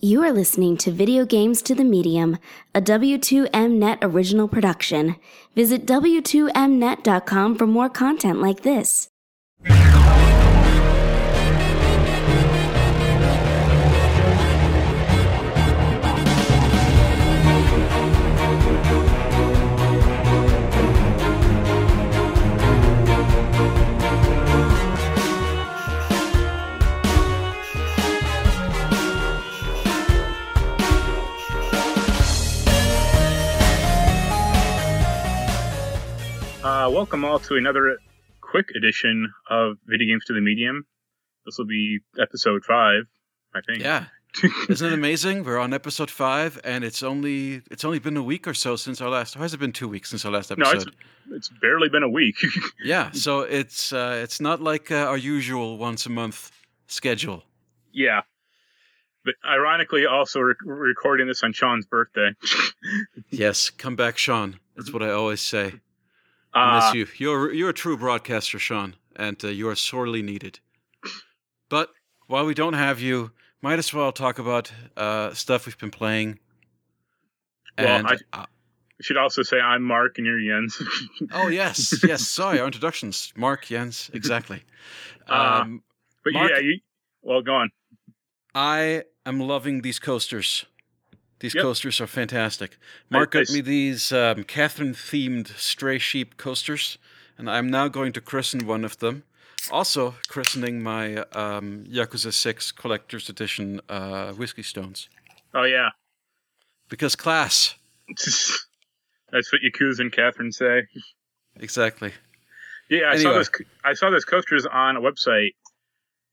You are listening to Video Games to the Medium, a W2Mnet original production. Visit W2Mnet.com for more content like this. Uh, welcome all to another quick edition of Video Games to the Medium. This will be episode five, I think. Yeah. Isn't it amazing? We're on episode five, and it's only it's only been a week or so since our last. Or has it been two weeks since our last no, episode? it's it's barely been a week. yeah, so it's uh, it's not like uh, our usual once a month schedule. yeah, but ironically, also re- recording this on Sean's birthday. Yes, come back, Sean. That's what I always say. I miss Uh, you. You're you're a true broadcaster, Sean, and uh, you are sorely needed. But while we don't have you, might as well talk about uh, stuff we've been playing. Well, And I- uh, I should also say I'm Marc and you're Jens. oh yes, yes. Sorry, our introductions. Marc Jens, exactly. Uh, Um, but Marc- yeah, you, well, go on. I am loving these coasters. These Yep. coasters are fantastic. Marc I got me these um, Catherine themed stray sheep coasters, and I'm now going to christen one of them. Also, christening my um, Yakuza 6 Collector's Edition uh, Whiskey Stones. Oh yeah, Because class. that's what Yakuza and Catherine say. Exactly. Yeah, I saw Anyway. this. I saw those coasters on a website,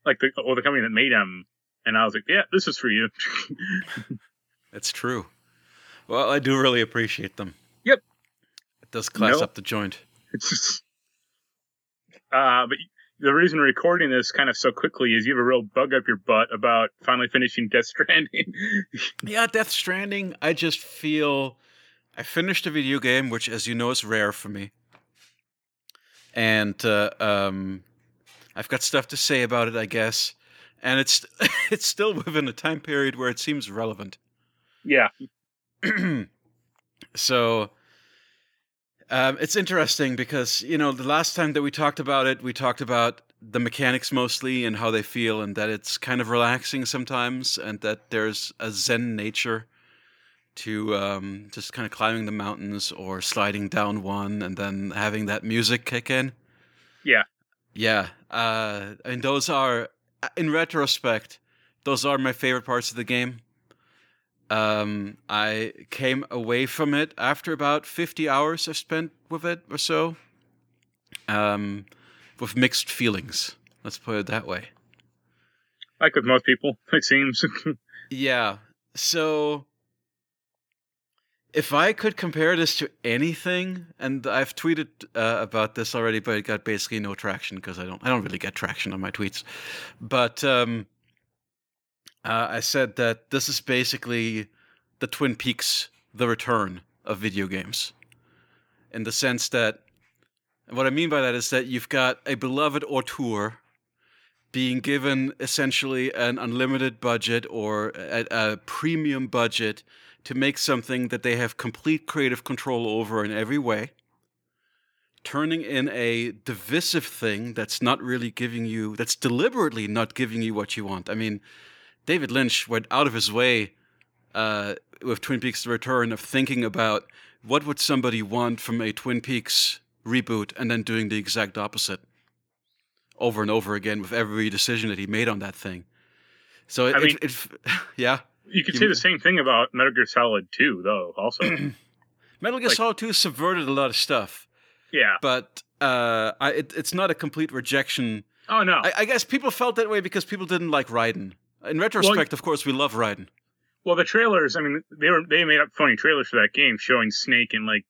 like the or the company that made them, and I was like, "Yeah, this is for you." It's true. Well, I do really appreciate them. Yep. It does class No. up the joint. Uh, but the reason we're recording this kind of so quickly is you have a real bug up your butt about finally finishing Death Stranding. Yeah, Death Stranding, I just feel I finished a video game, which, as you know, is rare for me. And uh, um, I've got stuff to say about it, I guess. And it's it's still within a time period where it seems relevant. Yeah, so um, it's interesting because you know the last time that we talked about it, we talked about the mechanics mostly and how they feel, and that it's kind of relaxing sometimes, and that there's a zen nature to um, just kind of climbing the mountains or sliding down one, and then having that music kick in. Yeah. yeah, uh, and those are, in retrospect, those are my favorite parts of the game. Um, I came away from it after about 50 hours I've spent with it or so, um, with mixed feelings. Let's put it that way. like with most people, it seems. Yeah. So, if I could compare this to anything, and I've tweeted uh, about this already, but it got basically no traction because I don't, I don't really get traction on my tweets. But um, uh, I said that this is basically the Twin Peaks: The Return of video games, in the sense that what I mean by that is that you've got a beloved auteur being given essentially an unlimited budget or a, a premium budget to make something that they have complete creative control over in every way, turning in a divisive thing that's not really giving you, that's deliberately not giving you what you want. I mean, David Lynch went out of his way uh, with Twin Peaks: The Return of thinking about what would somebody want from a Twin Peaks reboot, and then doing the exact opposite over and over again with every decision that he made on that thing. So it, I mean- it, it yeah. you could You- say the same thing about Metal Gear Solid 2, though. Also, Metal Gear Like- Solid 2 subverted a lot of stuff, yeah. but uh, I, it, it's not a complete rejection. Oh no. I, I guess people felt that way because people didn't like Raiden. In retrospect, of course, we love Raiden. well, the trailers. I mean, they were they made up funny trailers for that game showing Snake in like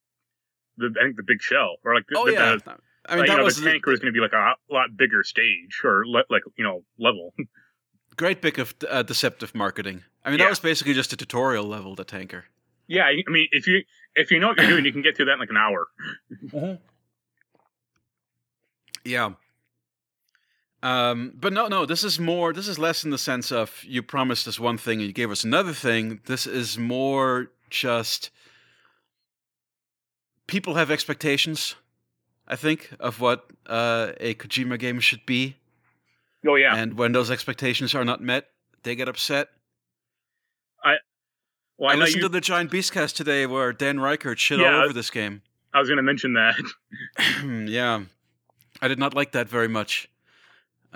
the I think the big shell or like the, Oh the, yeah, the, I mean like, that know, was the tanker was going to be like a lot, bigger stage or le- like you know level. great bit of uh, deceptive marketing. I mean Yeah. that was basically just a tutorial level. The tanker. yeah, I mean if you if you know what you're doing, you can get through that in like an hour. Yeah. Um, but no, no, this is more. This is less in the sense of you promised us one thing and you gave us another thing. This is more just people have expectations. I think of what uh, a Kojima game should be, Oh yeah. and when those expectations are not met, they get upset. well, I, I listened you. to the Giant Beastcast today where Dan Ryckert shit Yeah. all over this game. I was going to mention that. yeah, I did not like that very much.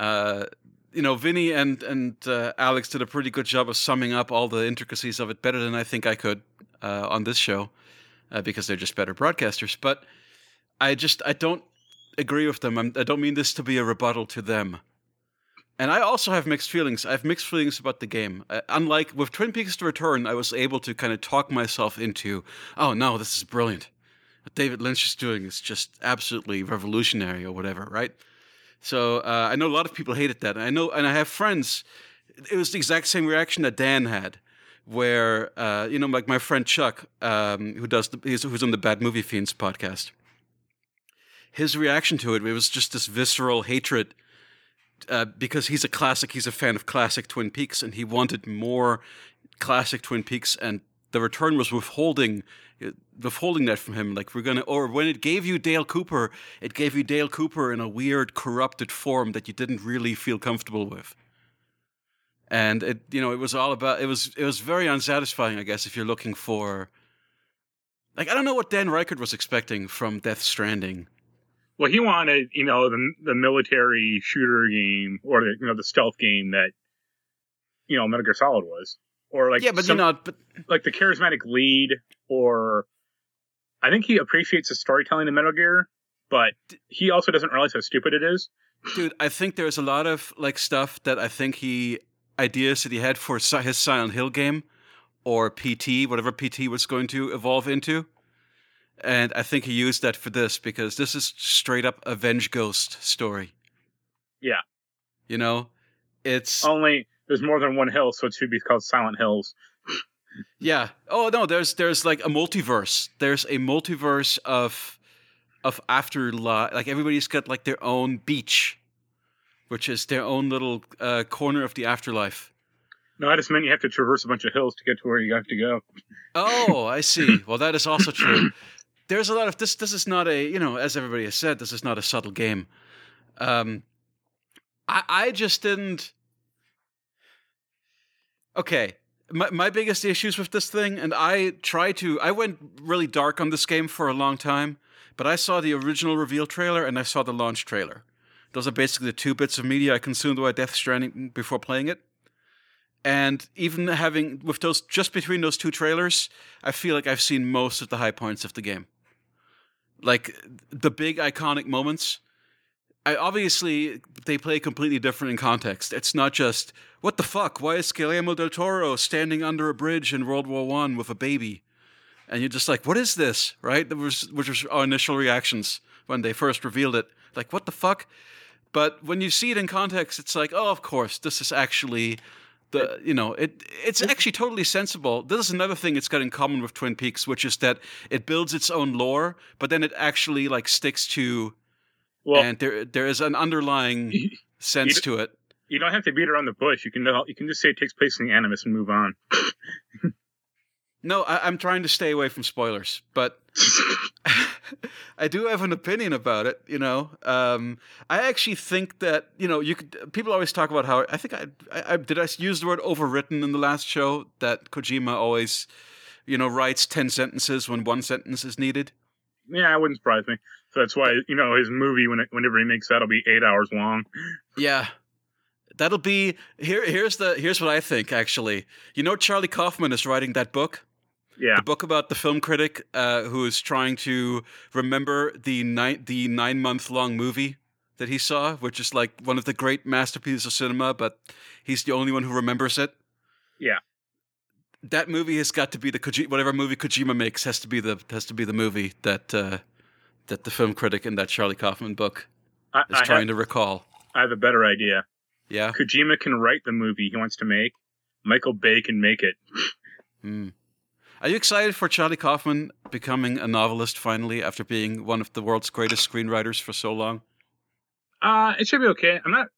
Uh, you know, Vinny and and uh, Alex did a pretty good job of summing up all the intricacies of it better than I think I could uh, on this show, uh, because they're just better broadcasters. But I just I don't agree with them. I'm, I don't mean this to be a rebuttal to them. And I also have mixed feelings. I have mixed feelings about the game. Uh, unlike with Twin Peaks: The Return, I was able to kind of talk myself into, oh no, this is brilliant what David Lynch is doing is just absolutely revolutionary or whatever, right? So uh, I know a lot of people hated that. And I know, and I have friends. It was the exact same reaction that Dan had, where uh, you know, like my friend Chuck, um, who does the, who's on the Bad Movie Fiends podcast. His reaction to it, it was just this visceral hatred uh, because he's a classic. He's a fan of classic Twin Peaks, and he wanted more classic Twin Peaks. And the return was withholding withholding that from him. Like we're gonna, or when it gave you Dale Cooper, it gave you Dale Cooper in a weird, corrupted form that you didn't really feel comfortable with. And it, you know, it was all about. It was, it was very unsatisfying, I guess, if you're looking for. Like I don't know what Dan Ryckert was expecting from Death Stranding. well, he wanted, you know, the the military shooter game or the you know the stealth game that you know Metal Gear Solid was, or like yeah, but some- you know, but like the charismatic lead, or I think he appreciates the storytelling in Metal Gear, but he also doesn't realize how stupid it is. dude, I think there's a lot of like stuff that I think he ideas that he had for his Silent Hill game or PT, whatever PT was going to evolve into. And I think he used that for this because this is straight up Avenge Ghost story. Yeah. You know, it's Only there's more than one hill, so it should be called Silent Hills. Yeah. Oh no, there's there's like a multiverse. There's a multiverse of of afterlife. Like everybody's got like their own beach, which is their own little uh, corner of the afterlife. No, I just meant you have to traverse a bunch of hills to get to where you have to go. Oh, I see. Well, that is also true. There's a lot of this. This is not a you know, as everybody has said, this is not a subtle game. Um, I I just didn't. Okay, my my biggest issues with this thing, and I try to. I went really dark on this game for a long time, but I saw the original reveal trailer and I saw the launch trailer. Those are basically the two bits of media I consumed about Death Stranding before playing it. And even having with those just between those two trailers, I feel like I've seen most of the high points of the game. Like the big iconic moments. I obviously they play completely different in context. It's not just what the fuck, why is Guillermo del Toro standing under a bridge in World War One with a baby? And you're just like, what is this? Right? That was which was our initial reactions when they first revealed it. Like, what the fuck? But when you see it in context, it's like, oh, of course, this is actually the you know it it's actually totally sensible. This is another thing it's got in common with Twin Peaks, which is that it builds its own lore, but then it actually like sticks to Well, and there there is an underlying you, sense to it. you don't have to beat around the bush. You can you can just say it takes place in the Animus and move on. No, I, I'm trying to stay away from spoilers, but I do have an opinion about it. You know, um, I actually think that you know you could. People always talk about how I think I, I, I did I use the word overwritten in the last show that Kojima always, you know, writes ten sentences when one sentence is needed. yeah, it wouldn't surprise me. So that's why you know his movie when it, whenever he makes that, will be eight hours long. Yeah. That'll be here. Here's the here's what I think. Actually, you know, Charlie Kaufman is writing that book. Yeah, the book about the film critic uh, who is trying to remember the nine the nine month long movie that he saw, which is like one of the great masterpieces of cinema, but he's the only one who remembers it. Yeah. that movie has got to be the Koji- whatever movie Kojima makes has to be the has to be the movie that uh, that the film critic in that Charlie Kaufman book I, is I, trying have, to recall. I have a better idea. Yeah. Kojima can write the movie he wants to make. Michael Bay can make it. Hmm. Are you excited for Charlie Kaufman becoming a novelist finally after being one of the world's greatest screenwriters for so long? Uh, it should be okay. I'm not.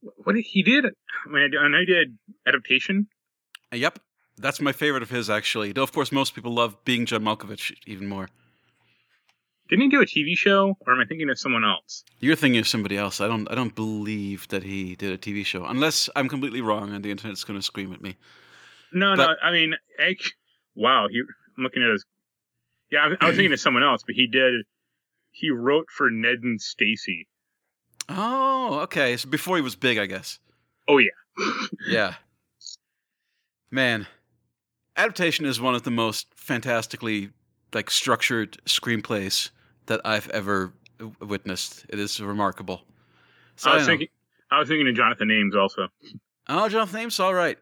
What did he did? I mean, I know he did adaptation. Yep, that's my favorite of his actually. Though of course most people love being John Malkovich even more. Didn't he do a TV show, or am I thinking of someone else? You're thinking of somebody else. I don't. I don't believe that he did a TV show, unless I'm completely wrong and the internet's going to scream at me. No, But- no. I mean, I, wow. He, I'm looking at his. Yeah, I, I was thinking of someone else, but he did. He wrote for Ned and Stacey. Oh, okay. So before he was big, I guess. Oh yeah. Yeah. Man, adaptation is one of the most fantastically like structured screenplays that I've ever witnessed. It is remarkable. So I was don't thinking. I was thinking of Jonathan Ames also. Oh, Jonathan Ames, all right.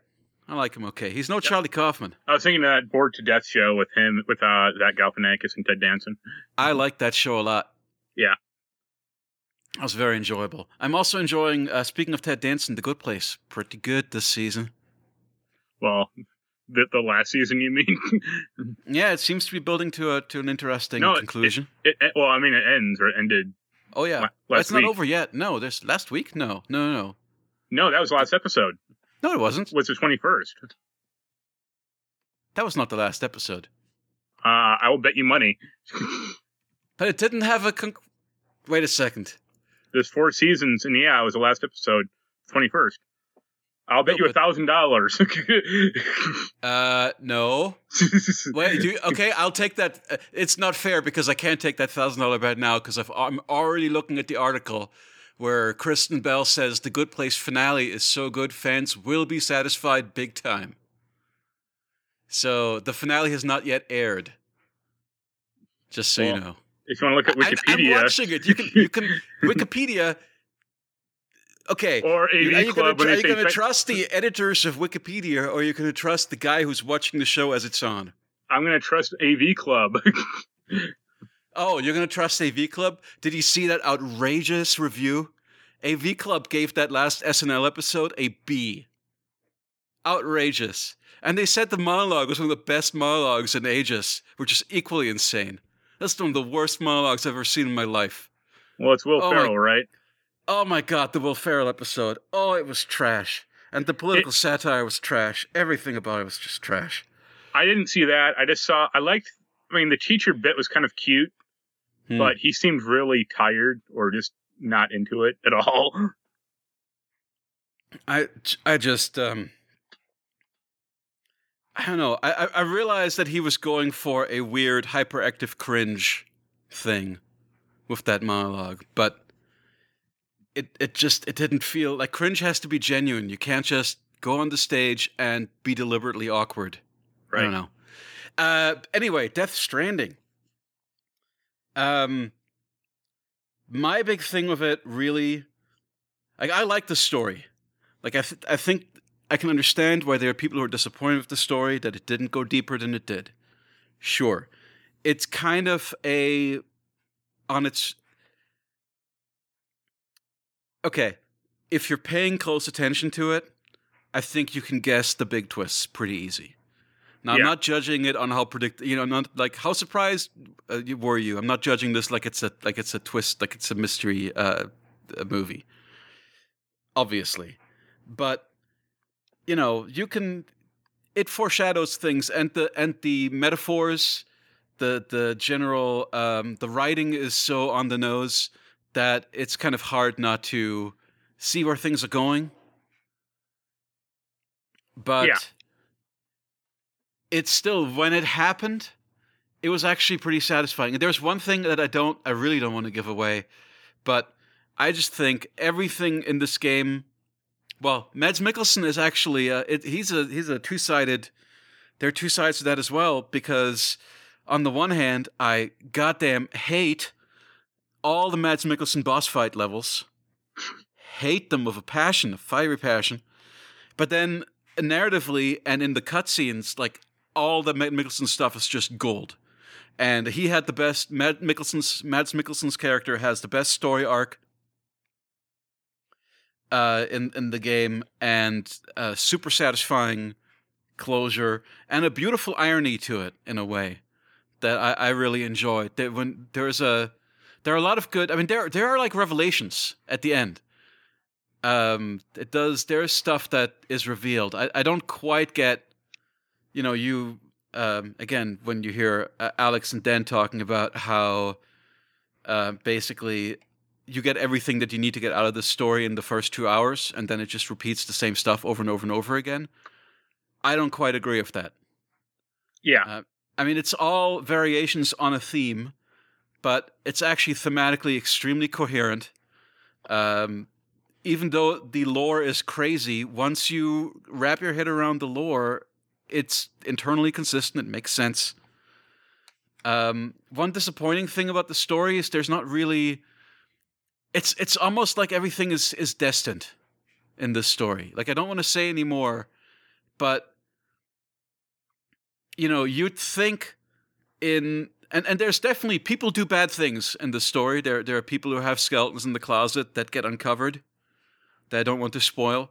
I like him. Okay, he's no Charlie Kaufman. I was thinking of that Bored to Death show with him, with uh, Zach Galifianakis and Ted Danson. I like that show a lot. Yeah. That was very enjoyable. I'm also enjoying. Uh, speaking of Ted Danson, The Good Place, pretty good this season. Well, the, the last season, you mean? Yeah, it seems to be building to a to an interesting No, conclusion. it, it- well, I mean, it ends or it ended. oh yeah, la- last it's not over yet. No, there's last week. No, no, no, no. No, that was the last episode. No, it wasn't. Was the twenty first? That was not the last episode. Uh, I will bet you money. But it didn't have a. Conc- Wait a second. There's four seasons, and yeah, it was the last episode, twenty first. I'll bet No, you a thousand dollars. Uh, no. Wait, do you, okay, I'll take that. Uh, It's not fair because I can't take that thousand dollar bet now because I'm already looking at the article where Kristen Bell says the Good Place finale is so good fans will be satisfied big time. So the finale has not yet aired. Just so you know. if you want to look at I- I'm- Wikipedia I'm watching it. You can you can Wikipedia. Okay. or AV are you Club, going when to they say fa- trust the editors of Wikipedia, or are you going to trust the guy who's watching the show as it's on? I'm going to trust AV Club. Oh, you're going to trust AV Club? Did you see that outrageous review? AV Club gave that last SNL episode a B. Outrageous. And they said the monologue was one of the best monologues in ages, which is equally insane. That's one of the worst monologues I've ever seen in my life. well, it's Will Oh my- Ferrell, right? Oh my god, the Will Ferrell episode. Oh, it was trash. And the political satire was trash. Everything about it was just trash. I didn't see that. I just saw. I liked. I mean, the teacher bit was kind of cute, Hmm. but he seemed really tired or just not into it at all. I I just um I don't know. I I- I realized that he was going for a weird hyperactive cringe thing with that monologue, but it it just it didn't feel like cringe has to be genuine. You can't just go on the stage and be deliberately awkward. I don't know. Uh, anyway, Death Stranding. Um, my big thing with it really, like, I like the story. Like, I, th- I think I can understand why there are people who are disappointed with the story that it didn't go deeper than it did. Sure, it's kind of a on its. Okay, if you're paying close attention to it, I think you can guess the big twists pretty easy. Now, I'm not judging it on how predict, you know, not like how surprised uh, were you. I'm not judging this like it's a like it's a twist, like it's a mystery uh, a movie. Obviously, but you know, you can. It foreshadows things, and the and the metaphors, the the general, um, the writing is so on the nose that it's kind of hard not to see where things are going. But Yeah. it's still when it happened, it was actually pretty satisfying. And there's one thing that I don't, I really don't want to give away, but I just think everything in this game. Well, Mads Mikkelsen is actually uh, it, he's a he's a two sided. There are two sides to that as well because on the one hand, I goddamn hate all the Mads Mikkelsen boss fight levels, hate them with a passion, a fiery passion. But then narratively and in the cutscenes, like all the Mads Mikkelsen stuff is just gold. And he had the best. Mads Mikkelsen's Mads Mikkelsen's character has the best story arc uh, in in the game, and uh, super satisfying closure, and a beautiful irony to it in a way that I, I really enjoyed. That when there's a there are a lot of good. I mean, there there are like revelations at the end. Um, it does. There's stuff that is revealed. I, I don't quite get. You know, you um, again when you hear uh, Alex and Dan talking about how uh, basically you get everything that you need to get out of the story in the first two hours, and then it just repeats the same stuff over and over and over again. I don't quite agree with that. Yeah. Uh, I mean, it's all variations on a theme, but it's actually thematically extremely coherent. Um, even though the lore is crazy, once you wrap your head around the lore, it's internally consistent. It makes sense. Um, one disappointing thing about the story is there's not really. It's it's almost like everything is is destined in this story. Like I don't want to say anymore, but you know, you'd think in and, and there's definitely people do bad things in the story. There there are people who have skeletons in the closet that get uncovered that I don't want to spoil.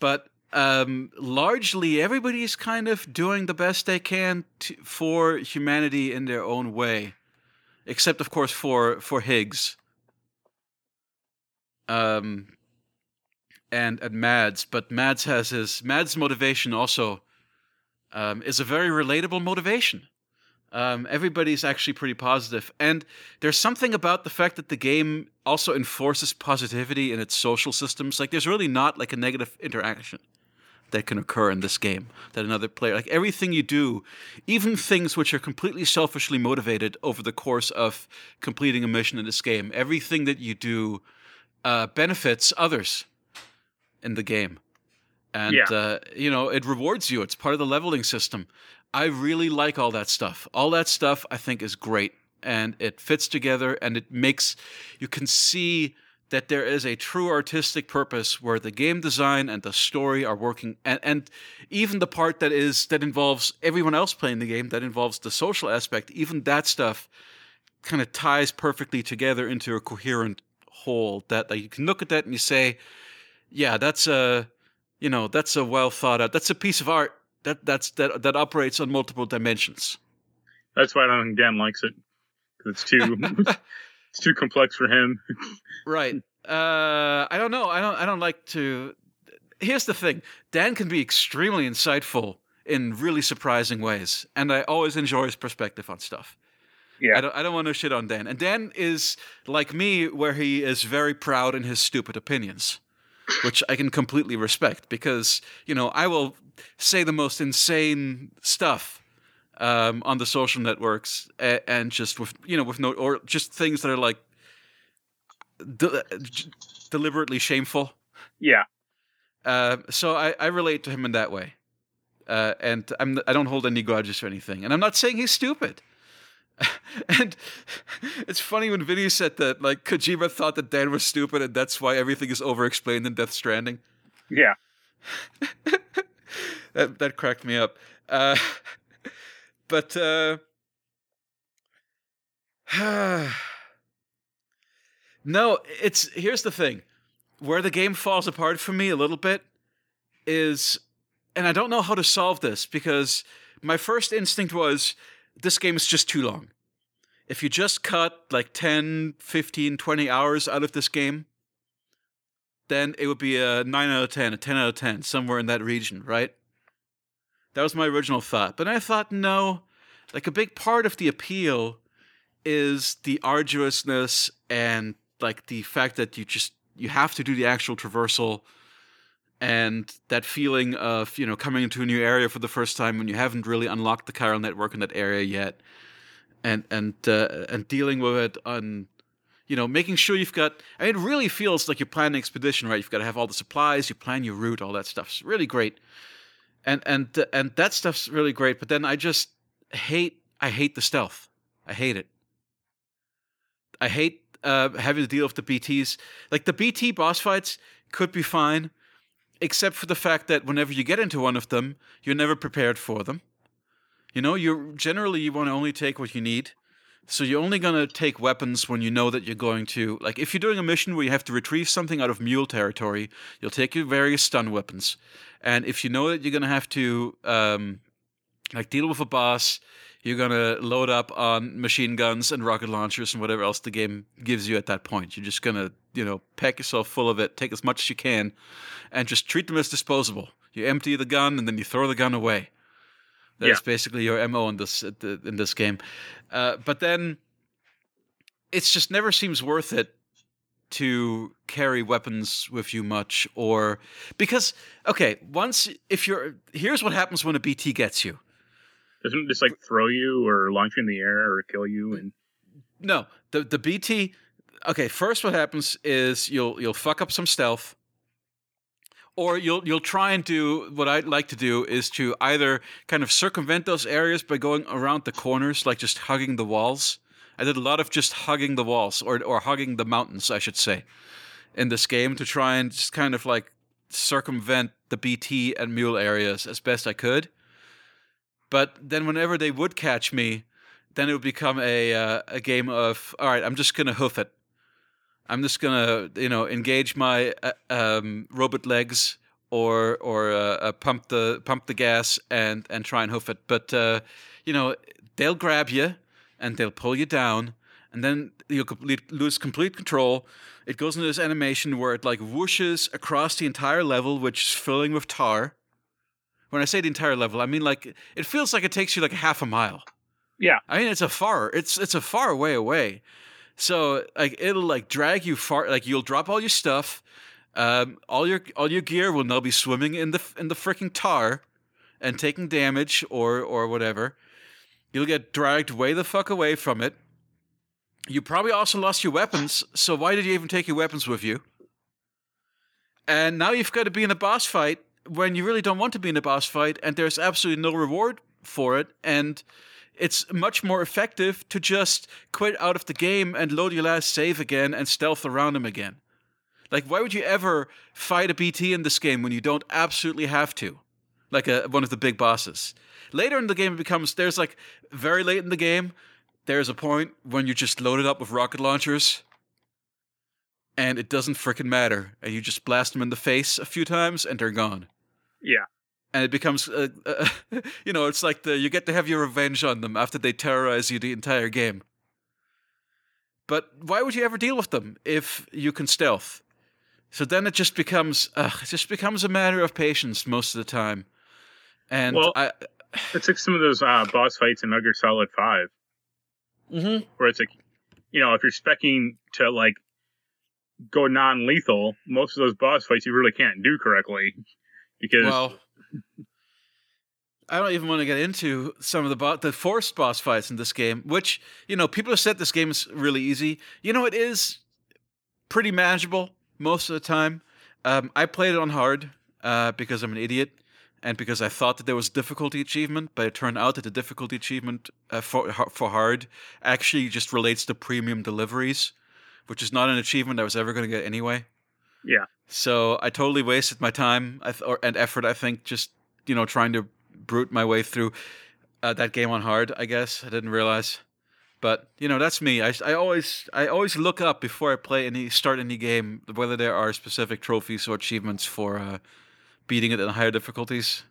But um, largely everybody's kind of doing the best they can for humanity in their own way, except of course for for Higgs. Um, and and Mads, but Mads has his Mads' motivation also um, is a very relatable motivation. Um, everybody's actually pretty positive, and there's something about the fact that the game also enforces positivity in its social systems. Like, there's really not like a negative interaction that can occur in this game that another player like everything you do even things which are completely selfishly motivated over the course of completing a mission in this game everything that you do uh, benefits others in the game and Yeah. uh, you know it rewards you it's part of the leveling system i really like all that stuff. All that stuff i think is great and it fits together and it makes you can see that there is a true artistic purpose where the game design and the story are working and, and even the part that is that involves everyone else playing the game that involves the social aspect even that stuff kind of ties perfectly together into a coherent whole that like, you can look at that and you say yeah that's a you know that's a well thought out that's a piece of art that that's that that operates on multiple dimensions That's why I don't think Dan likes it. it's too it's too complex for him. Right. Uh, I don't know. I don't. I don't like to. Here's the thing: Dan can be extremely insightful in really surprising ways, and I always enjoy his perspective on stuff. Yeah. I don't. I don't want to shit on Dan, and Dan is like me, where he is very proud in his stupid opinions, which I can completely respect because you know I will say the most insane stuff um, on the social networks and, and just with you know with no or just things that are like de- deliberately shameful. yeah. Uh, so I, I relate to him in that way, uh, and I'm I don't hold any grudges or anything. And I'm not saying he's stupid. and it's funny when Vinny said that like Kojima thought that Dan was stupid, and that's why everything is overexplained in Death Stranding. Yeah. that that cracked me up. Uh, but uh, no, it's here's the thing. Where the game falls apart for me a little bit is and I don't know how to solve this because my first instinct was this game is just too long. If you just cut like 10, 15, 20 hours out of this game, then it would be a 9 out of 10, a 10 out of 10, somewhere in that region, right? That was my original thought. But I thought, no, like a big part of the appeal is the arduousness and like the fact that you just you have to do the actual traversal and that feeling of you know coming into a new area for the first time when you haven't really unlocked the chiral network in that area yet and and uh, and dealing with it on you know making sure you've got I mean, it really feels like you're planning an expedition right? You've got to have all the supplies you plan your route all that stuff's really great. And and uh, and that stuff's really great but then I just hate I hate the stealth. I hate it. I hate uh, having to deal with the BTs. Like the BT boss fights could be fine, except for the fact that whenever you get into one of them, you're never prepared for them. You know, you generally you want to only take what you need. So you're only going to take weapons when you know that you're going to like if you're doing a mission where you have to retrieve something out of mule territory, you'll take your various stun weapons. And if you know that you're going to have to um, like deal with a boss. You're gonna load up on machine guns and rocket launchers and whatever else the game gives you at that point. You're just gonna, you know, pack yourself full of it, take as much as you can, and just treat them as disposable. You empty the gun and then you throw the gun away. That's Yeah. basically your mo in this in this game. Uh, but then it just never seems worth it to carry weapons with you much or because okay once if you're here's what happens when a bt gets you Doesn't it just like throw you or launch you in the air or kill you? And no the the bt okay first what happens is you'll you'll fuck up some stealth or you'll you'll try and do what I'd like to do is to either kind of circumvent those areas by going around the corners, like just hugging the walls. I did a lot of just hugging the walls or or hugging the mountains, I should say, in this game to try and just kind of like circumvent the BT and mule areas as best I could. But then whenever they would catch me, then it would become a uh, a game of all right, I'm just gonna hoof it. I'm just gonna, you know, engage my uh, um, robot legs or or uh, uh, pump the pump the gas and and try and hoof it. But uh, you know, they'll grab you and they'll pull you down, and then you'll lose complete control. It goes into this animation where it like whooshes across the entire level, which is filling with tar. When I say the entire level, I mean like it feels like it takes you like a half a mile. yeah, I mean, it's a far it's it's a far way away. So like it'll like drag you far. Like you'll drop all your stuff. Um, all your all your gear will now be swimming in the in the freaking tar, and taking damage or or whatever. You'll get dragged way the fuck away from it. You probably also lost your weapons. So why did you even take your weapons with you? And now you've got to be in a boss fight when you really don't want to be in a boss fight, and there's absolutely no reward for it. And it's much more effective to just quit out of the game and load your last save again and stealth around him again. Like, why would you ever fight a BT in this game when you don't absolutely have to? Like a, one of the big bosses. Later in the game, it becomes there's like very late in the game, there's a point when you're just loaded up with rocket launchers and it doesn't freaking matter. And you just blast them in the face a few times and they're gone yeah, and it becomes uh, uh, you know it's like the you get to have your revenge on them after they terrorize you the entire game. But why would you ever deal with them if you can stealth? So then it just becomes uh, it just becomes a matter of patience most of the time. And Well- I, it's like some of those uh, boss fights in Metal Solid Five, Mhm. where it's like, you know, if you're specking to like go non-lethal, most of those boss fights you really can't do correctly because well I don't even want to get into some of the bo- the forced boss fights in this game, which you know people have said this game is really easy. You know it is pretty manageable most of the time. Um, I played it on hard uh, because I'm an idiot and because I thought that there was difficulty achievement, but it turned out that the difficulty achievement uh, for for hard actually just relates to premium deliveries, which is not an achievement I was ever going to get anyway. yeah, So I totally wasted my time and effort. I think just you know trying to brute my way through uh, that game on hard. I guess I didn't realize, but you know that's me. I, I always I always look up before I play any start any game whether there are specific trophies or achievements for uh, beating it in higher difficulties.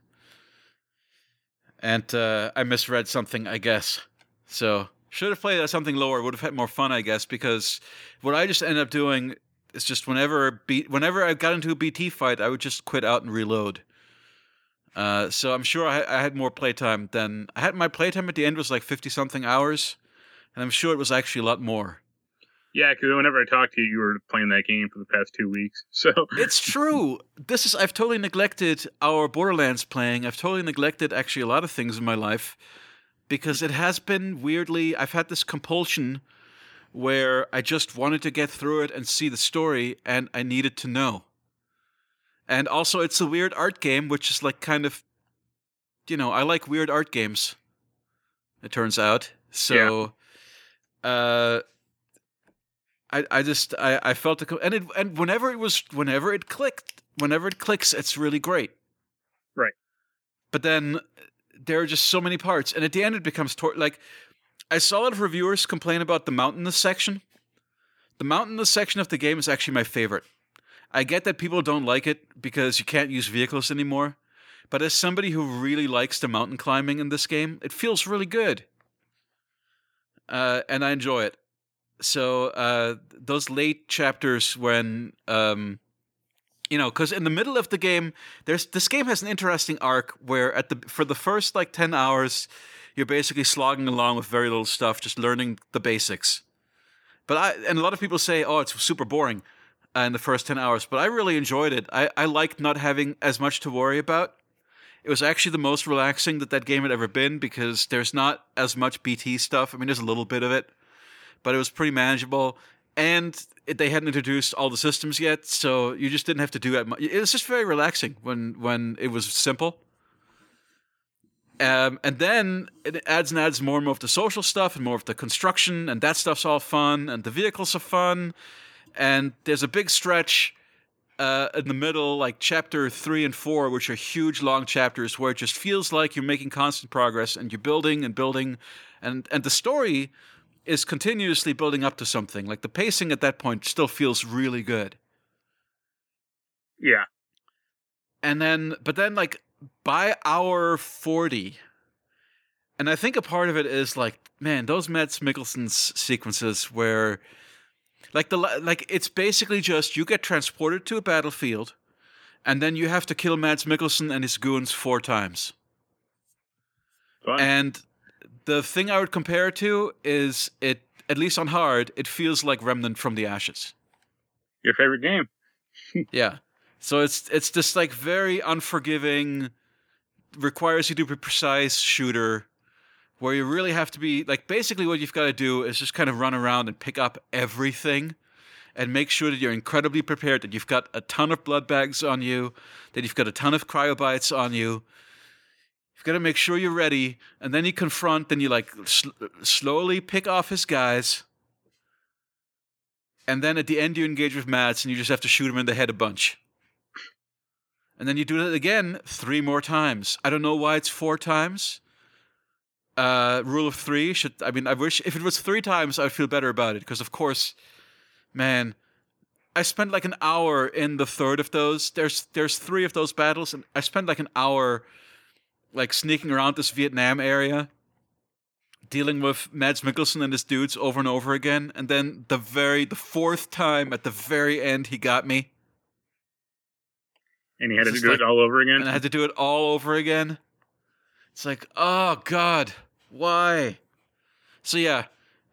And uh, I misread something, I guess. So should have played something lower. Would have had more fun, I guess, because what I just ended up doing it's just whenever whenever I got into a BT fight, I would just quit out and reload. Uh, so I'm sure I, I had more playtime than I had. My playtime at the end was like fifty something hours, and I'm sure it was actually a lot more. yeah. Because whenever I talked to you, you were playing that game for the past two weeks. So It's true. This is I've totally neglected our Borderlands playing. I've totally neglected actually a lot of things in my life because it has been weirdly. I've had this compulsion where I just wanted to get through it and see the story, and I needed to know. And also, it's a weird art game, which is like kind of, you know, I like weird art games. It turns out. So, uh, I I just I I felt co- and it and whenever it was whenever it clicked, whenever it clicks, it's really great. Right. But then there are just so many parts, and at the end it becomes tor- like I saw a lot of reviewers complain about the mountainous section. The mountainous section of the game is actually my favorite. I get that people don't like it because you can't use vehicles anymore, But as somebody who really likes the mountain climbing in this game, it feels really good. Uh, and I enjoy it. So uh, those late chapters when um, you know, because in the middle of the game, there's this game has an interesting arc where at the for the first like ten hours, you're basically slogging along with very little stuff, just learning the basics. But I and a lot of people say, oh, it's super boring uh, in the first ten hours. But I really enjoyed it. I I liked not having as much to worry about. It was actually the most relaxing that that game had ever been because there's not as much BT stuff. I mean, there's a little bit of it, but it was pretty manageable. And it, they hadn't introduced all the systems yet, so you just didn't have to do that much. It was just very relaxing when when it was simple. Um, and then it adds and adds more and more of the social stuff and more of the construction, and that stuff's all fun, and the vehicles are fun. And there's a big stretch uh, in the middle, like chapter three and four, which are huge, long chapters where it just feels like you're making constant progress and you're building and building, and and the story is continuously building up to something. Like the pacing at that point still feels really good. Yeah. And then, but then, like by hour 40, and I think a part of it is like, man, those Mads Mikkelsen's sequences where, like the like, it's basically just you get transported to a battlefield, and then you have to kill Mads Mikkelsen and his goons four times. Fun. And the thing I would compare it to is it, at least on hard, it feels like Remnant from the Ashes. Your favorite game. yeah. So it's it's this like very unforgiving, requires you to be precise shooter, where you really have to be like basically what you've got to do is just kind of run around and pick up everything, and make sure that you're incredibly prepared, that you've got a ton of blood bags on you, that you've got a ton of cryobites on you, You've got to make sure you're ready, and then you confront, then you like sl- slowly pick off his guys, and then at the end you engage with Mads, and you just have to shoot him in the head a bunch. And then you do it again three more times. I don't know why it's four times. Uh, rule of three should. I mean, I wish if it was three times, I'd feel better about it because, of course, man, I spent like an hour in the third of those. There's there's three of those battles, and I spent like an hour like sneaking around this Vietnam area, dealing with Mads Mikkelsen and his dudes over and over again, and then the very the fourth time at the very end he got me. And he had It's to do like- it all over again. And I had to do it all over again. It's like, oh God, why? So yeah,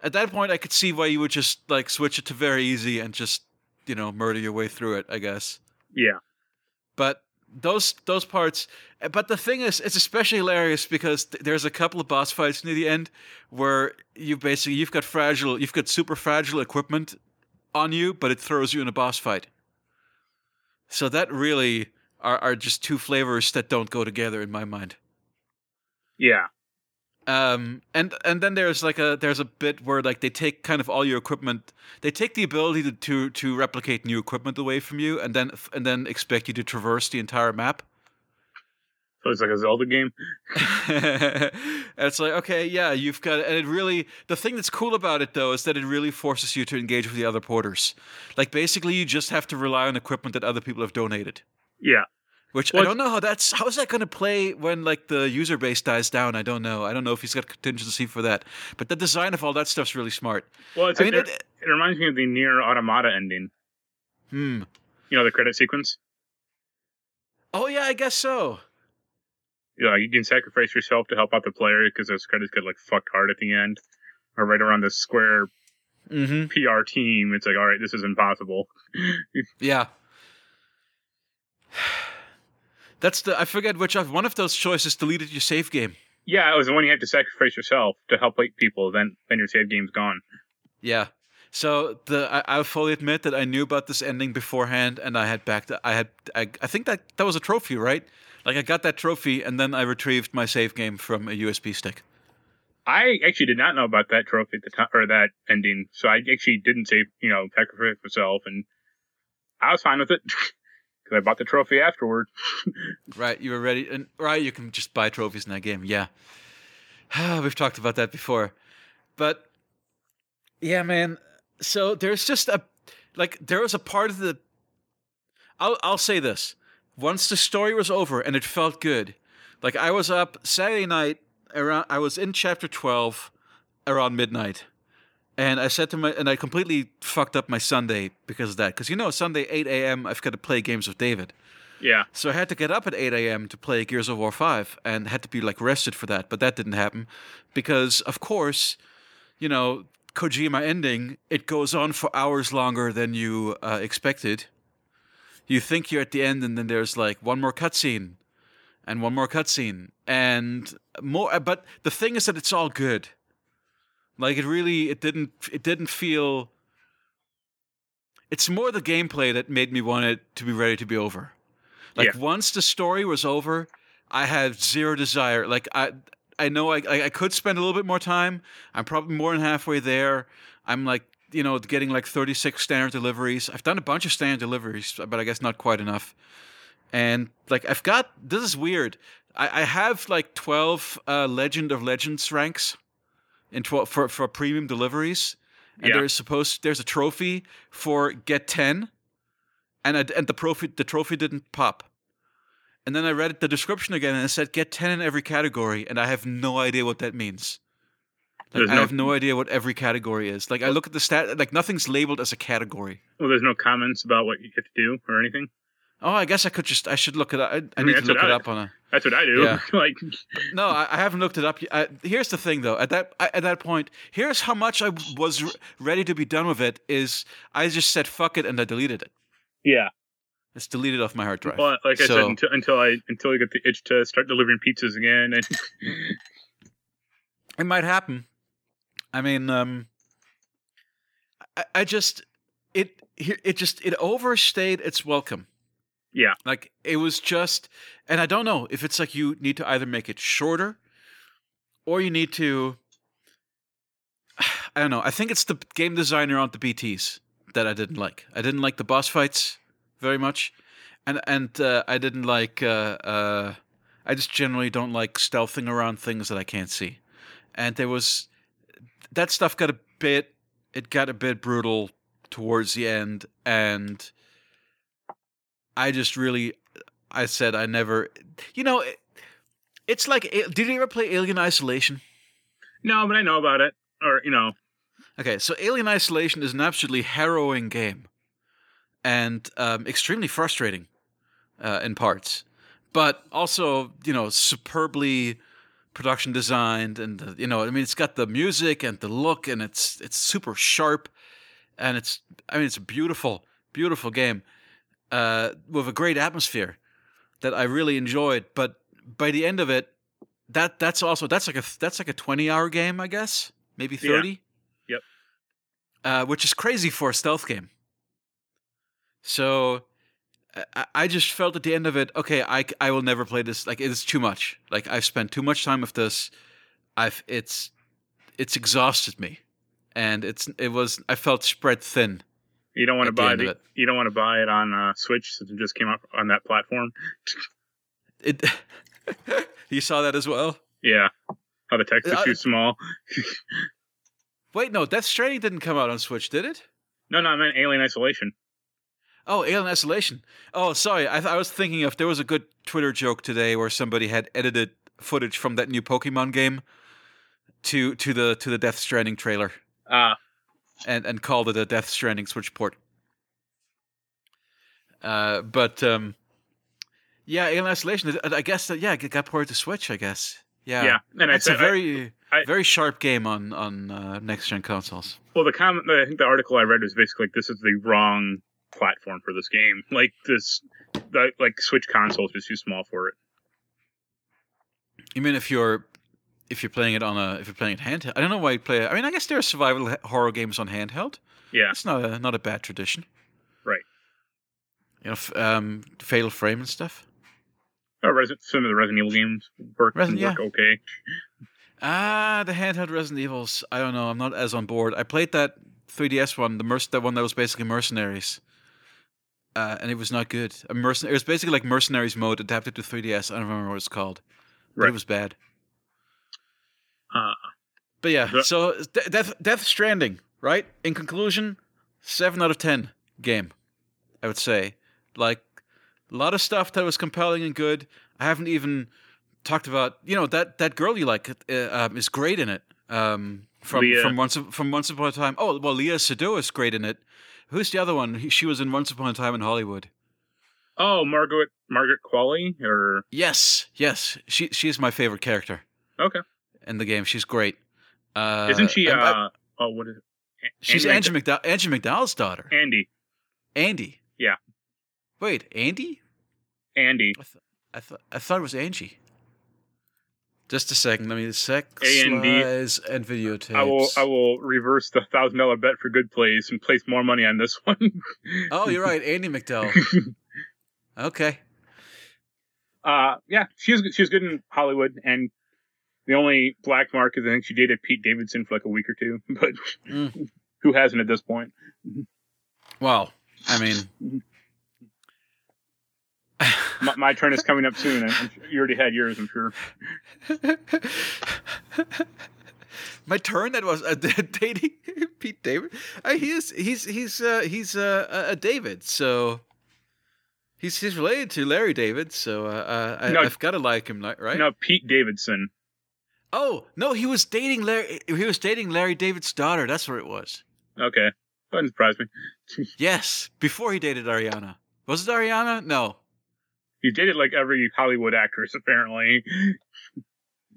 at that point I could see why you would just like switch it to very easy and just, you know, murder your way through it, I guess. yeah. but those those parts but the thing is it's especially hilarious because th- there's a couple of boss fights near the end where you basically you've got fragile you've got super fragile equipment on you but it throws you in a boss fight so that really are, are just two flavors that don't go together in my mind Yeah. um and and then there's like a there's a bit where like they take kind of all your equipment they take the ability to to, to replicate new equipment away from you and then and then expect you to traverse the entire map So it's like a Zelda game. it's like okay yeah you've got and it really the thing that's cool about it though is that it really forces you to engage with the other porters like basically you just have to rely on equipment that other people have donated Yeah. which Well, I don't know how that's how is that going to play when like the user base dies down. I don't know. I don't know if he's got contingency for that. But the design of all that stuff's really smart. Well, it's I mean, it, it, it reminds me of the Nier Automata ending. hmm. You know, the credit sequence. Oh yeah, I guess so. Yeah, you can sacrifice yourself to help out the player because those credits get like fucked hard at the end, or right around the square Mm-hmm. PR team. It's like, all right, this is impossible. Yeah. That's the I forget which of one of those choices deleted your save game. Yeah, it was the one you had to sacrifice yourself to help like people. Then, then your save game's gone. Yeah. So the I, I'll fully admit that I knew about this ending beforehand, and I had backed. I had I, I think that that was a trophy, right? Like I got that trophy, and then I retrieved my save game from a USB stick. I actually did not know about that trophy at the time, or that ending. So I actually didn't save, you know, sacrifice myself, and I was fine with it because I bought the trophy afterward. Right, you were ready, and right, you can just buy trophies in that game. Yeah, we've talked about that before, but yeah, man. So there's just a like there was a part of the. I'll I'll say this: once the story was over and it felt good, like I was up Saturday night around, I was in chapter twelve around midnight, and I said to my, and I completely fucked up my Sunday because of that. Because you know, Sunday eight a.m. I've got to play games with David. Yeah. So I had to get up at 8 a.m. to play Gears of War 5 and had to be like rested for that. But that didn't happen because, of course, you know, Kojima ending, it goes on for hours longer than you uh, expected. You think you're at the end, and then there's like one more cutscene and one more cutscene and more. But the thing is that it's all good. Like it really, it didn't, it didn't feel. It's more the gameplay that made me want it to be ready to be over. Like Yeah. once the story was over, I had zero desire. Like I, I know I, I, could spend a little bit more time. I'm probably more than halfway there. I'm like, you know, getting like 36 standard deliveries. I've done a bunch of standard deliveries, but I guess not quite enough. And like I've got this is weird. I, I have like 12 uh, Legend of Legends ranks in 12 for for premium deliveries, and Yeah. there's supposed there's a trophy for get 10, and I, and the trophy the trophy didn't pop. And then I read the description again, and it said get 10 in every category, and I have no idea what that means. Like, There's I have no idea what every category is. Like I look at the stat, like nothing's labeled as a category. Well, there's no comments about what you get to do or anything. Oh, I guess I could just I should look it up. I, I, I mean, need to look it I- up on a. That's what I do. Yeah. like, No, I, I haven't looked it up. yet. I, here's the thing, though. At that I- at that point, here's how much I was r- ready to be done with it. Is I just said fuck it and I deleted it. yeah. It's deleted off my hard drive. Well, like I So- said, until until I until I get the itch to start delivering pizzas again, and it might happen. I mean, um, I, I just it it just it overstayed its welcome. Yeah, Like it was just, and I don't know if it's like you need to either make it shorter, or you need to. I don't know. I think it's the game designer on the BTS that I didn't like. I didn't like the boss fights very much, and and uh, I didn't like. Uh, uh, I just generally don't like stealthing around things that I can't see, and there was that stuff got a bit. It got a bit brutal towards the end, and I just really, I said I never, you know, it, it's like, did you ever play Alien Isolation? no, but I know about it, or you know, Okay, so Alien Isolation is an absolutely harrowing game, and um, extremely frustrating uh, in parts, but also you know superbly production designed, and uh, you know I mean it's got the music and the look, and it's it's super sharp, and it's I mean it's a beautiful beautiful game uh, with a great atmosphere that I really enjoyed, but by the end of it, that that's also that's like a that's like a twenty hour game, I guess, maybe Yeah. thirty. Yep. Uh, which is crazy for a stealth game. So, I, I just felt at the end of it, okay, I, I will never play this. Like it's too much. Like I've spent too much time with this. I've it's it's exhausted me, and it's it was I felt spread thin. You don't want to the buy the, it. you don't want to buy it on uh, Switch since it just came out on that platform. It. you saw that as well. Yeah, how the text is too small. Wait, no, Death Stranding didn't come out on Switch, did it? No, no, I meant Alien Isolation. Oh, Alien Isolation. Oh, sorry. I, th- I was thinking of there was a good Twitter joke today where somebody had edited footage from that new Pokemon game to to the to the Death Stranding trailer Ah, and and called it a Death Stranding Switch port. Uh, but um, yeah, Alien Isolation. I guess that yeah, it got ported to Switch. I guess. Yeah. yeah. And It's a very I- very sharp game on on uh, next gen consoles. well, the comment, I think the article I read was basically like, this is the wrong platform for this game. Like this, the, like Switch console is too small for it. You mean if you're if you're playing it on a if you're playing it handheld? I don't know why you play it. I mean, I guess there are survival horror games on handheld. Yeah, It's not a not a bad tradition. Right. You know, f- um, Fatal Frame and stuff. oh, Resident, some of the Resident Evil games work, Resident- work okay. Ah, the handheld Resident Evils. I don't know. I'm not as on board. I played that 3DS one, the merc- that one that was basically Mercenaries, uh, and it was not good. A mercen- it was basically like Mercenaries mode adapted to 3DS. I don't remember what it's called, but Right. it was bad. Uh, But yeah, The- so De- Death Death Stranding, right? In conclusion, seven out of ten game. I would say, like, A lot of stuff that was compelling and good. I haven't even talked about. You know that that girl you like uh, um, is great in it. Um, from Leah. from once from Once Upon a Time. Oh well, Léa Seydoux is great in it. Who's the other one? She was in Once Upon a Time in Hollywood. Oh, Margaret Margaret Qualley or Yes, yes. She she's my favorite character okay. In the game. She's great. Uh, Isn't she? and Uh, oh, what is it? She's Andy Angie MacDowell. Angie MacDowell's daughter. Andy. Andy. Yeah. Wait, Andy? Andy. I, th- I thought I thought it was Angie. Just a second. Let me sex A&D. lies and videotapes. I will. I will reverse the thousand dollar bet for good plays and place more money on this one. Oh, you're right, Andie MacDowell. okay. Uh, yeah, she's she's good in Hollywood, and the only black mark is I think she dated Pete Davidson for like a week or two, but Mm. who hasn't at this point? Well, I mean, My, my turn is coming up soon. sure you already had yours, I'm sure. my turn. That was uh, dating Pete David. Uh, he's he's he's uh, he's uh, a- a David, so he's he's related to Larry David. So uh, uh, I. I've got to like him, right? No, Pete Davidson. Oh no, he was dating Larry. He was dating Larry David's daughter. That's where it was. Okay, doesn't surprise me. Yes, before he dated Ariana. Was it Ariana? No. He dated like every Hollywood actress apparently.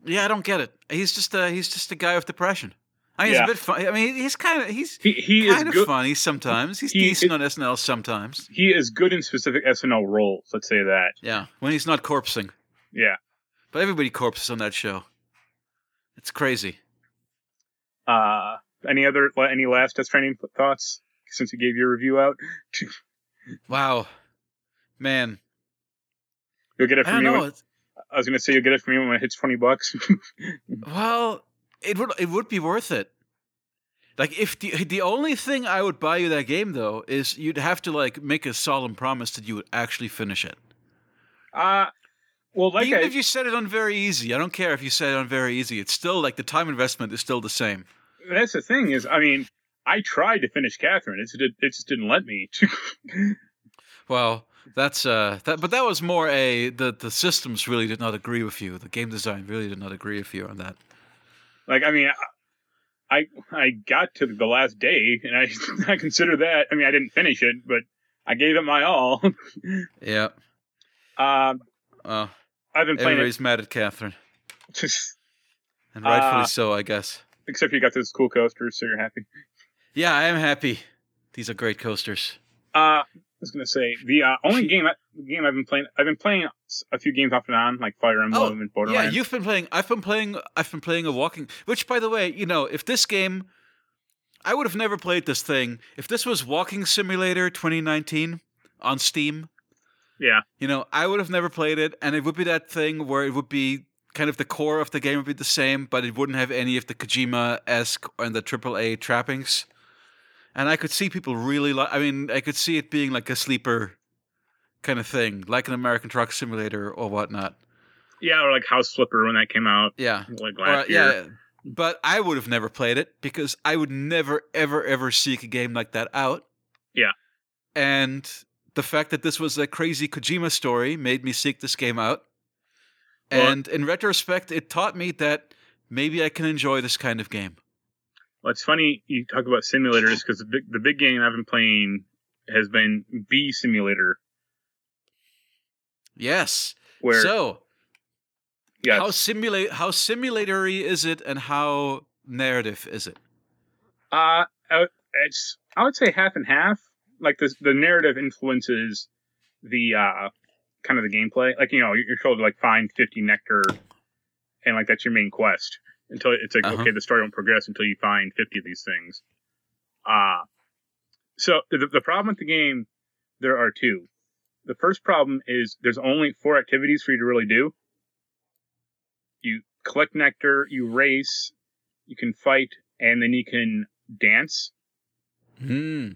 Yeah, I don't get it. He's just a he's just a guy with depression. I mean, Yeah. he's a bit fun. I mean, he's kind of he's He he is kind of good. funny sometimes. He's He- decent on SNL sometimes. He is good in specific SNL roles. Let's say that. Yeah, when he's not corpsing. Yeah. But everybody corpses on that show. It's crazy. Uh, any other any last Death Stranding thoughts since you gave your review out? Wow, man. You'll get it from me. When, I was gonna say you'll get it from me when it hits twenty bucks. well, it would it would be worth it. Like if the the only thing I would buy you that game though is you'd have to like make a solemn promise that you would actually finish it. uh well, like Even I, if you set it on very easy, I don't care if you set it on very easy. It's still like the time investment is still the same. that's the thing is, I mean, I tried to finish Catherine. It's, it, it just didn't let me. Well, that's uh that but that was more a the the systems really did not agree with you. The game design really did not agree with you on that. like, I mean, I I got to the last day, and I I consider that. I mean, I didn't finish it, but I gave it my all. Yeah. um, Uh, I've been playing everybody's mad at Catherine. And rightfully Uh, so, I guess. except you got those cool coasters, so you're happy. Yeah, I am happy. These are great coasters. Uh, I was gonna say the uh, only game I, game I've been playing. I've been playing a few games off and on, like Fire Emblem Oh, and Borderlands. Yeah, you've been playing. I've been playing. I've been playing a walking. Which, by the way, you know, if this game, I would have never played this thing if this was Walking Simulator 2019 on Steam. Yeah, You know, I would have never played it, and it would be that thing where it would be kind of the core of the game would be the same, but it wouldn't have any of the Kojima esque and the AAA trappings. And I could see people really like. I mean, I could see it being like a sleeper kind of thing, like an American Truck Simulator or whatnot. yeah, or like House Flipper when that came out, Yeah, like Or, last year. yeah. But I would have never played it because I would never, ever, ever seek a game like that out. Yeah. And the fact that this was a crazy Kojima story made me seek this game out. And in retrospect, it taught me that maybe I can enjoy this kind of game. Well, it's funny you talk about simulators because the big the big game I've been playing has been Bee Simulator, Yes. where so, yeah, how simulate how simulatory is it, and how narrative is it? uh, it's I would say half and half. Like the the narrative influences the uh kind of the gameplay. Like you know you're told to like find 50 nectar, and like that's your main quest until it's like Uh-huh. okay the story won't progress until you find 50 of these things. Uh so the, the problem with the game there are two. The first problem is there's only four activities for you to really do. You collect nectar, you race, you can fight, and then you can dance. Hmm.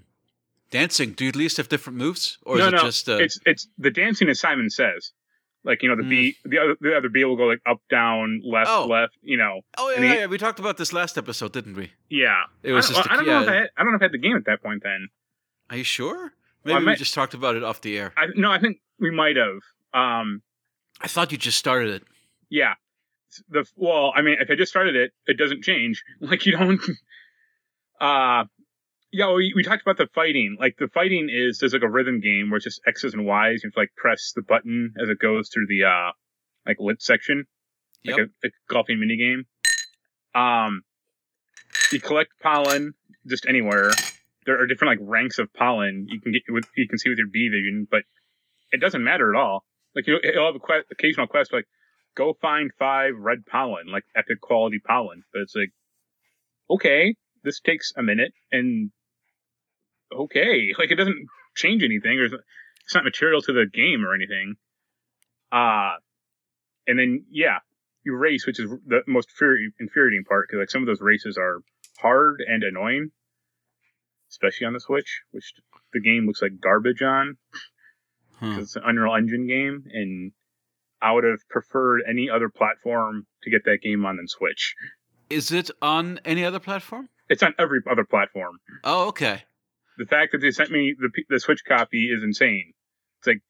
Dancing. Do you at least have different moves, or no, is it no, just? Uh, it's it's the dancing as Simon says. Like you know the Mm. bee the other the other bee will go like up down left Oh. left you know oh yeah, he- yeah, we talked about this last episode, didn't we? yeah It was I, just. I a- don't know if. I had, I don't know if I had the game at that point then Are you sure? Maybe I we might- just talked about it off the air. I, no, I think we might have. Um, I thought you just started it. yeah. The well, I mean, if I just started it, it doesn't change. Like you don't. Uh yeah, we, we talked about the fighting. Like the fighting is there's like a rhythm game where it's just X's and Y's. You have to like press the button as it goes through the uh like lit section, like Yep. a, a golfing mini game. Um, you collect pollen just anywhere. There are different like ranks of pollen you can get with you can see with your bee vision, but it doesn't matter at all. Like you you'll have a quest, occasional quest like go find five red pollen, like epic quality pollen. But it's like, okay, this takes a minute and okay, like it doesn't change anything. or it's not material to the game or anything. Uh, and then, yeah, you race, which is the most infuri- infuriating part because like some of those races are hard and annoying, especially on the Switch, which the game looks like garbage on. Huh. it's an Unreal Engine game, and I would have preferred any other platform to get that game on than Switch. Is it on any other platform? It's on every other platform. Oh, okay. The fact that they sent me the the Switch copy is insane. It's like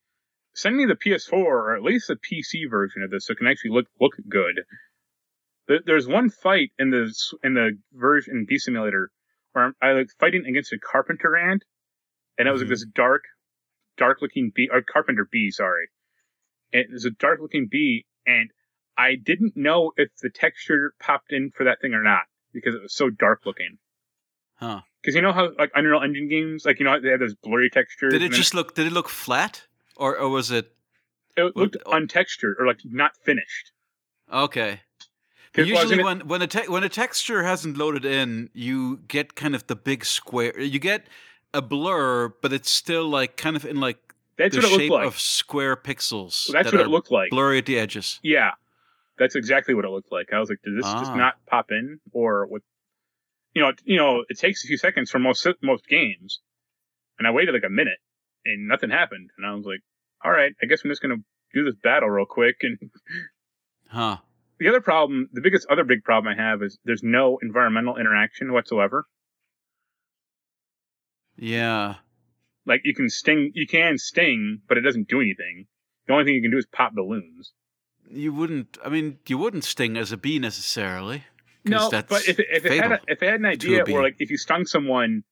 send me the PS4 or at least the PC version of this so it can actually look look good. There- There's one fight in the in the version in Bee Simulator where I'm, I like fighting against a carpenter ant, and it was like Mhm. this dark, dark looking bee or carpenter bee. Sorry, and it was a dark looking bee, and I didn't know if the texture popped in for that thing or not because it was so dark looking. Huh. Because you know how like Unreal Engine games, like you know they have those blurry textures. Did it just look? Did it look flat, or or was it it looked oh. untextured or like not finished? okay? Usually, when when a te- when a texture hasn't loaded in, you get kind of the big square. You get a blur, but it's still like kind of in like that's the what it looked shape like. of square pixels. that's that what it looked like. Blurry at the edges. Yeah, that's exactly what it looked like. I was like, did this just Ah. not pop in, or with, you know, it- you know, it takes a few seconds for most most games, and I waited like a minute and nothing happened, and I was like, all right, I guess I'm just gonna do this battle real quick. And Huh. the other problem, the biggest other big problem I have is there's no environmental interaction whatsoever. Yeah. Like you can sting, you can sting, but it doesn't do anything. The only thing you can do is pop balloons. You wouldn't. I mean, you wouldn't sting as a bee necessarily. No, but if if it had a, if it had an idea where like if you stung someone,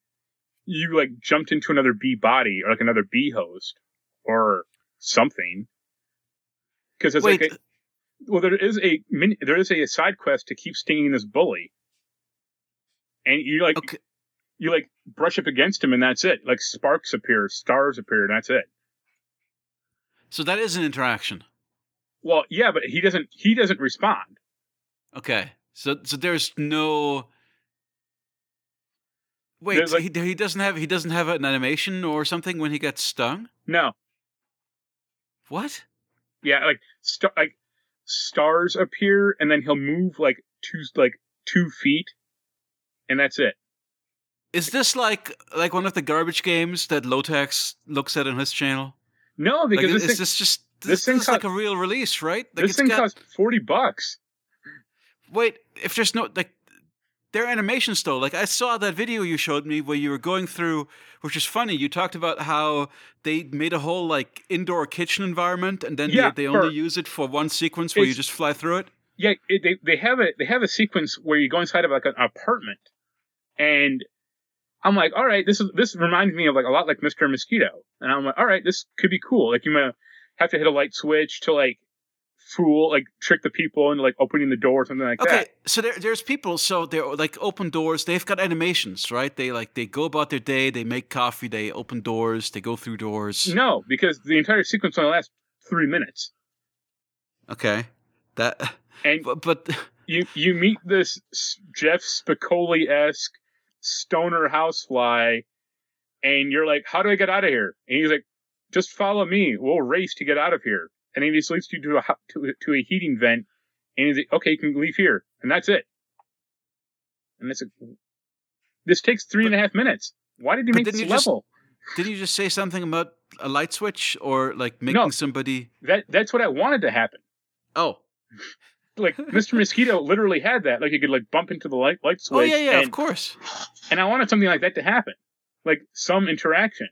you like jumped into another bee body or like another bee host or something. Because it's Wait, like a, well, there is a mini, there is a side quest to keep stinging this bully, and you like okay. you like brush up against him and that's it. Like sparks appear, stars appear, and that's it. So that is an interaction. Well, yeah, but he doesn't he doesn't respond. Okay. So so there's no. Wait, There's, like- he, he doesn't have he doesn't have an animation or something when he gets stung. No, What? yeah, like star like stars appear and then he'll move like two like two feet, and that's it. Is this like like one of the garbage games that Lotex looks at on his channel? No, Like, because is this, thing, this just this this, thing is like a real release, right? Like this it's thing got, costs forty bucks. Wait, if there's no like their animations though, like I saw that video you showed me where you were going through, which is funny. You talked about how they made a whole like indoor kitchen environment, and then Yeah, they, they only use it for one sequence where you just fly through it. Yeah, it, they they have a they have a sequence where you go inside of like an apartment, and I'm like, all right, this is this reminds me of like a lot like Mr. Mosquito, and I'm like, all right, this could be cool. Like you might have to hit a light switch to like fool like trick the people into like opening the door or something like Okay, that. so there, there's people. So they're like open doors. They've got animations, right? They like they go about their day. They make coffee. They open doors. They go through doors. No, because the entire sequence only lasts three minutes, Okay, that. and But, but you you meet this Jeff Spicoli esque stoner housefly, and you're like, "How do I get out of here?" And he's like, "Just follow me. We'll race to get out of here." And he just leads you to a to, to a heating vent, and he's like, "Okay, you can leave here," and that's it. And it's like, this takes three and a half minutes. Why did he make this you just- level? did you just say something about a light switch or like making No. somebody? That that's what I wanted to happen. Oh, Like Mr. Mosquito literally had that. Like you could like bump into the light light switch. oh yeah, yeah, and, of course. and I wanted something like that to happen, like some interaction,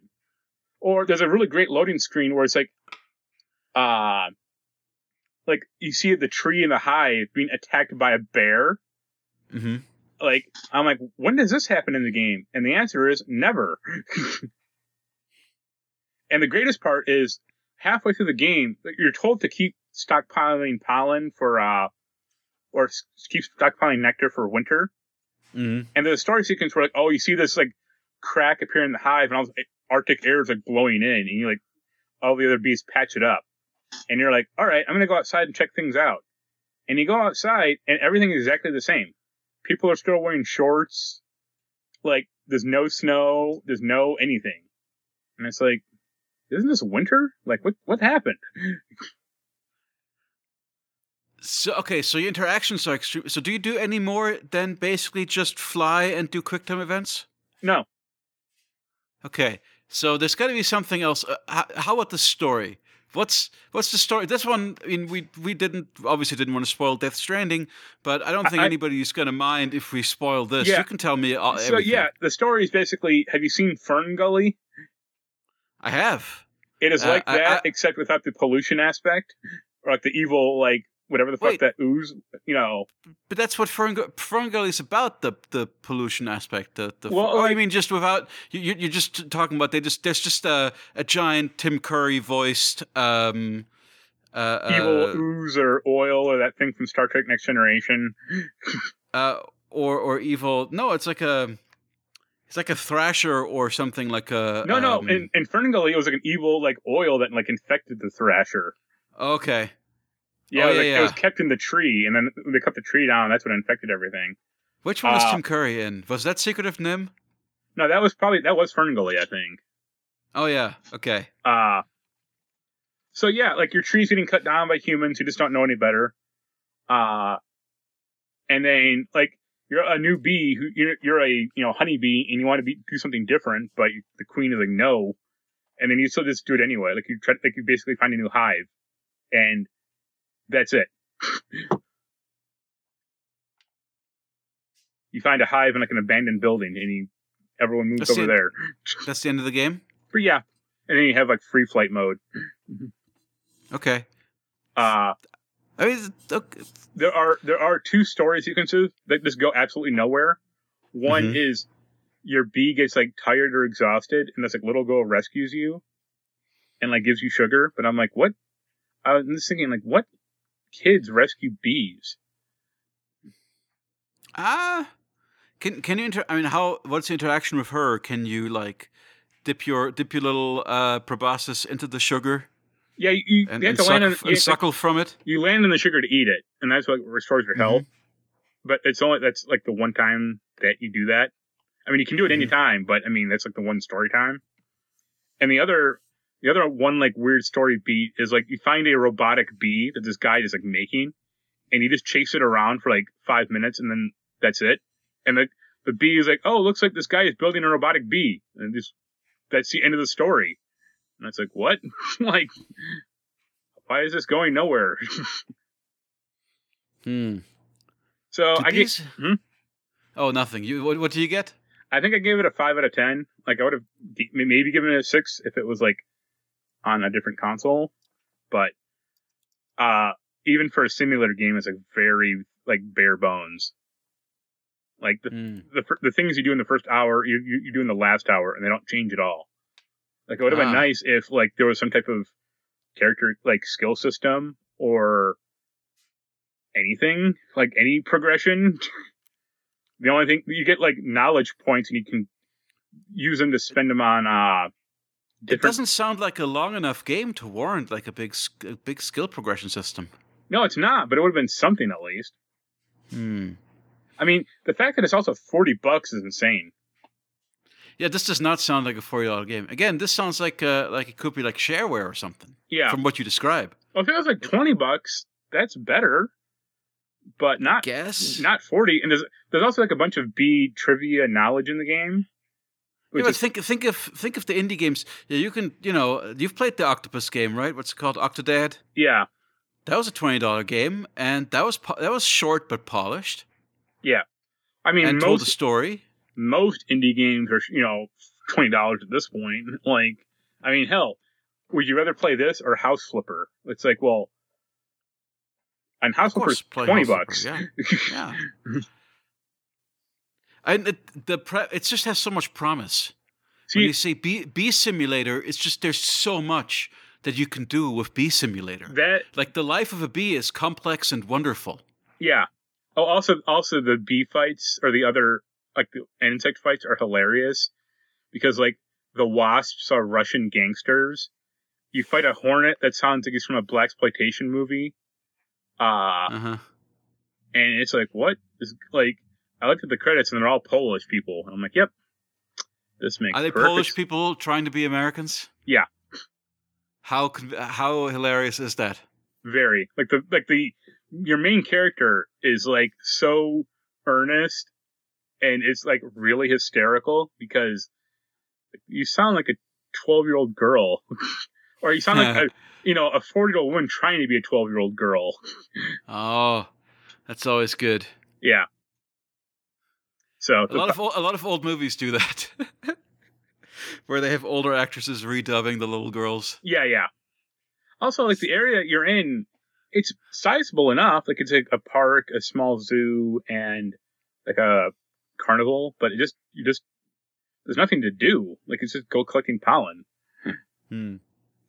Or there's a really great loading screen where it's like, uh, like you see the tree in the hive being attacked by a bear. hmm Like, I'm like, when does this happen in the game? And the answer is never. and the greatest part is halfway through the game, you're told to keep stockpiling pollen for, uh, or keep stockpiling nectar for winter. hmm And there's a story sequence where like, oh, you see this like crack appear in the hive, and all this Arctic air is like blowing in, and you like all the other bees patch it up, and you're like, all right, I'm gonna go outside and check things out. And you go outside, and everything is exactly the same. People are still wearing shorts. Like, there's no snow, there's no anything, and it's like, isn't this winter? Like, what what happened? So okay, so your interactions are extreme. So do you do any more than basically just fly and do quick time events? No, Okay, so there's got to be something else. Uh, how, how about the story? What's what's the story? This one, I mean, we we didn't obviously didn't want to spoil Death Stranding, but I don't think I- anybody's going to mind if we spoil this. Yeah. You can tell me all, so everything. yeah, the story is basically, have you seen FernGully? I have. It is Uh, like I- that, I- except without the pollution aspect, or like the evil, like whatever the fuck that ooze. You know, But that's what Ferngully Ferngully is about the the pollution aspect. The, the Well, oh, like- you mean just without you? you- You're just talking about they just there's just a a giant Tim Curry voiced um uh, evil uh, ooze or oil or that thing from Star Trek Next Generation. uh, or or evil. No, it's like a it's like a thrasher or something like a No, no, um, in, in FernGully, it was like an evil like oil that like infected the Thrasher. okay. Yeah, Oh, it, was, yeah, like, yeah. it was kept in the tree, and then they cut the tree down. That's what infected everything. Which one was Uh, Tim Curry in? Was that Secret of NIMH? No, that was probably that was Ferngully, I think. Oh yeah. Okay. Uh so yeah, like your tree's getting cut down by humans who just don't know any better. Uh and then like you're a new bee who you're, you're a you know honeybee and you want to be do something different, but you, the queen is like no, and then you still just do it anyway. Like you try like you basically find a new hive, and that's it. you find a hive in like an abandoned building, and you everyone moves That's over it. there. That's the end of the game. But yeah, and then you have like free flight mode. Okay. Uh I mean, okay. there are there are two story sequences that just go absolutely nowhere. One Mhm. is your bee gets like tired or exhausted, and this like little girl rescues you, and like gives you sugar. But I'm like, what? I was just thinking like, what kids rescue bees? Ah, can can you inter? I mean, how? What's the interaction with her? Can you like dip your dip your little uh, proboscis into the sugar Yeah, you, you and, have and, to suck, land in, and have to- suckle from it? you land in the sugar to eat it, and that's what restores your health. But it's only that's like the one time that you do that. I mean, you can do it any time, but I mean that's like the one story time. And the other, the other one like weird story beat is like you find a robotic bee that this guy is like making, and you just chase it around for like five minutes, and then that's it. And the the bee is like, oh, looks like this guy is building a robotic bee, and just that's the end of the story. And it's like, what? like, why is this going nowhere? Hmm. So I get, Hmm? Oh, nothing. You what? What do you get? I think I gave it a five out of ten. Like I would have maybe given it a six if it was like on a different console, but uh, even for a simulator game, it's like very like bare bones. Like the Hmm. the, the things you do in the first hour, you, you you do in the last hour, and they don't change at all. Like it would have been Ah. nice if like there was some type of character like skill system or anything like any progression. the only thing you get like knowledge points, and you can use them to spend them on uh It doesn't sound like a long enough game to warrant like a big a big skill progression system. No, it's not, but it would have been something at least. Hmm. I mean, the fact that it's also forty bucks is insane. Yeah, this does not sound like a forty dollar game. Again, this sounds like uh, like it could be like shareware or something. Yeah. From what you describe. Well, if it was like twenty bucks, that's better, but not Guess. not forty. And there's there's also like a bunch of bee trivia knowledge in the game. Yeah, but think think of think of the indie games. Yeah, you can you know you've played the Octopus game, right? What's it called? Octodad. yeah, That was a twenty dollar game, and that was that was short but polished, Yeah, I mean and told a most story. most indie games are you know twenty dollars at this point. Like, I mean, hell, would you rather play this or House Flipper? It's like, well, and House Flipper play twenty House Flipper, bucks. Yeah. yeah. And it, the pre- it just has so much promise. when See, you say bee, bee simulator, it's just there's so much that you can do with bee simulator. that like the life of a bee is complex and wonderful. yeah. Oh, also, also the bee fights or the other like the insect fights are hilarious because like the wasps are Russian gangsters. You fight a hornet that sounds like it's from a black exploitation movie. Uh, Uh huh. and it's like what is like I looked at the credits and they're all Polish people. I'm like, yep, this makes Are they perfect Polish people trying to be Americans? Yeah. How how hilarious is that? very like the like the your main character is like so earnest and it's like really hysterical because you sound like a 12 year old girl or you sound like a you know a 40 year old woman trying to be a 12 year old girl Oh, that's always good. yeah so A lot of a lot of old movies do that, where they have older actresses redubbing the little girls. Yeah, yeah. Also, like the area you're in, it's sizable enough. Like it's like a park, a small zoo, and like a carnival. But it just you just there's nothing to do. Like it's just go collecting pollen, Hmm.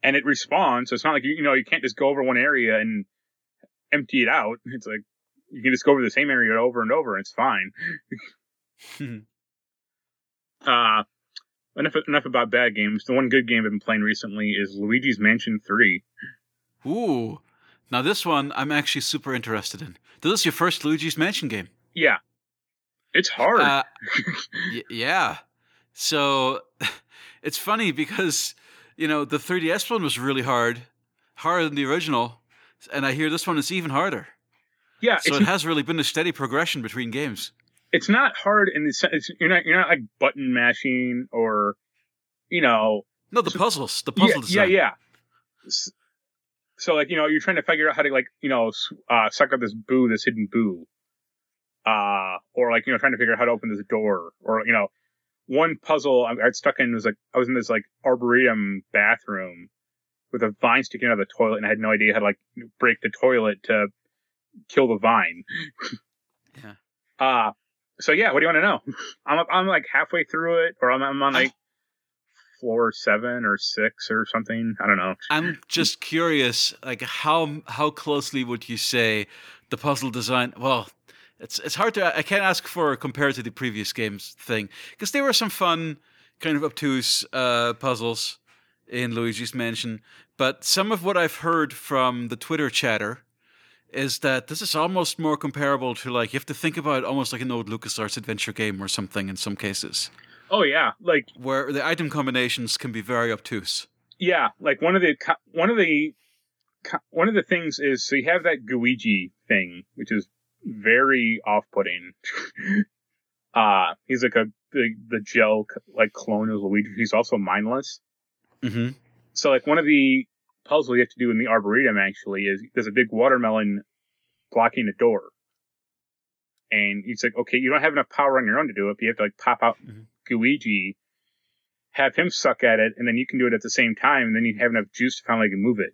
and it respawns. So it's not like you you know you can't just go over one area and empty it out. It's like you can just go over the same area over and over, and it's fine. Uh enough enough about bad games. The one good game I've been playing recently is Luigi's Mansion Three. Ooh, now this one I'm actually super interested in. This is your first Luigi's Mansion game. Yeah, it's hard. Uh, y- yeah. So it's funny because you know the 3DS one was really hard, harder than the original, and I hear this one is even harder. yeah, So it has really been a steady progression between games. It's not hard in the sense you're not you're not like button mashing or you know No, the So- puzzles, the yeah, puzzle yeah design. yeah. S- So like you know you're trying to figure out how to like you know uh, suck up this boo this hidden boo, uh or like you know trying to figure out how to open this door or you know one puzzle I I got stuck in was like I was in this like arboretum bathroom with a vine sticking out of the toilet and I had no idea how to like break the toilet to kill the vine. Yeah. Uh so yeah, what do you want to know? I'm I'm like halfway through it, or I'm I'm on like floor seven or six or something. I don't know. I'm just curious, like how how closely would you say the puzzle design? Well, it's it's hard to I can't ask for compared to the previous games thing because there were some fun, kind of obtuse uh, puzzles in Luigi's Mansion, but some of what I've heard from the Twitter chatter is that this is almost more comparable to like you have to think about almost like an old LucasArts adventure game or something in some cases, Oh yeah, like where the item combinations can be very obtuse. yeah, like one of the one of the one of the things is so you have that Gooigi thing, which is very off-putting. uh he's like a the the gel like clone of Luigi. He's also mindless. hmm So like one of the puzzles you have to do in the arboretum actually is there's a big watermelon blocking the door. And he's like, okay, you don't have enough power on your own to do it, but you have to like pop out Mhm. Gooigi, have him suck at it, and then you can do it at the same time, and then you have enough juice to finally move it.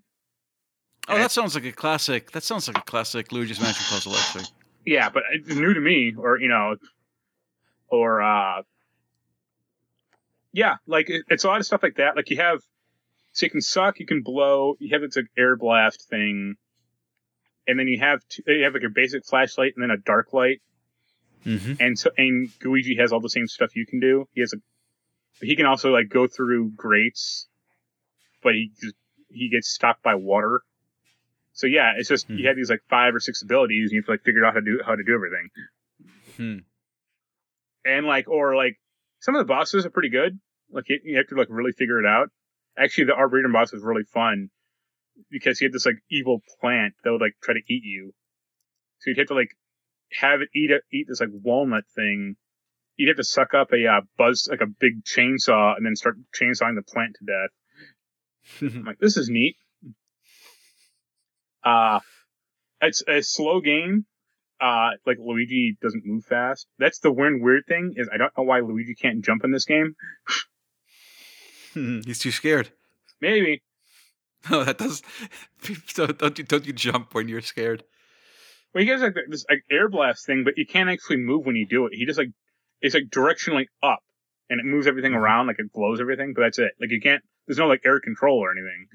Oh, that sounds like a classic. That sounds like a classic Luigi's Mansion puzzle, actually. Yeah, but it's new to me, or you know, or uh, yeah, like it, it's a lot of stuff like that. Like you have, so you can suck, you can blow, you have this like air blast thing, and then you have you have like your basic flashlight and then a dark light, Mm-hmm. and so and Luigi has all the same stuff you can do. He has a, he can also like go through grates, but he he gets stopped by water. So yeah, it's just Hmm. you have these like five or six abilities, and you have to like figure out how to do how to do everything. Hmm. and like or like some of the bosses are pretty good. Like you, you have to like really figure it out. Actually, the Arboretum boss was really fun because he had this like evil plant that would like try to eat you. So you'd have to like have it eat a, eat this like walnut thing. You'd have to suck up a uh, buzz like a big chainsaw and then start chainsawing the plant to death. I'm like, this is neat. Uh, it's a slow game. Uh, like Luigi doesn't move fast. That's the weird, weird thing is I don't know why Luigi can't jump in this game. He's too scared. Maybe. No, that does. So don't you don't you jump when you're scared? Well, he has like this like air blast thing, but you can't actually move when you do it. He just like it's like directionally up, and it moves everything Mhm. around, like it blows everything. But that's it. Like you can't. There's no like air control or anything.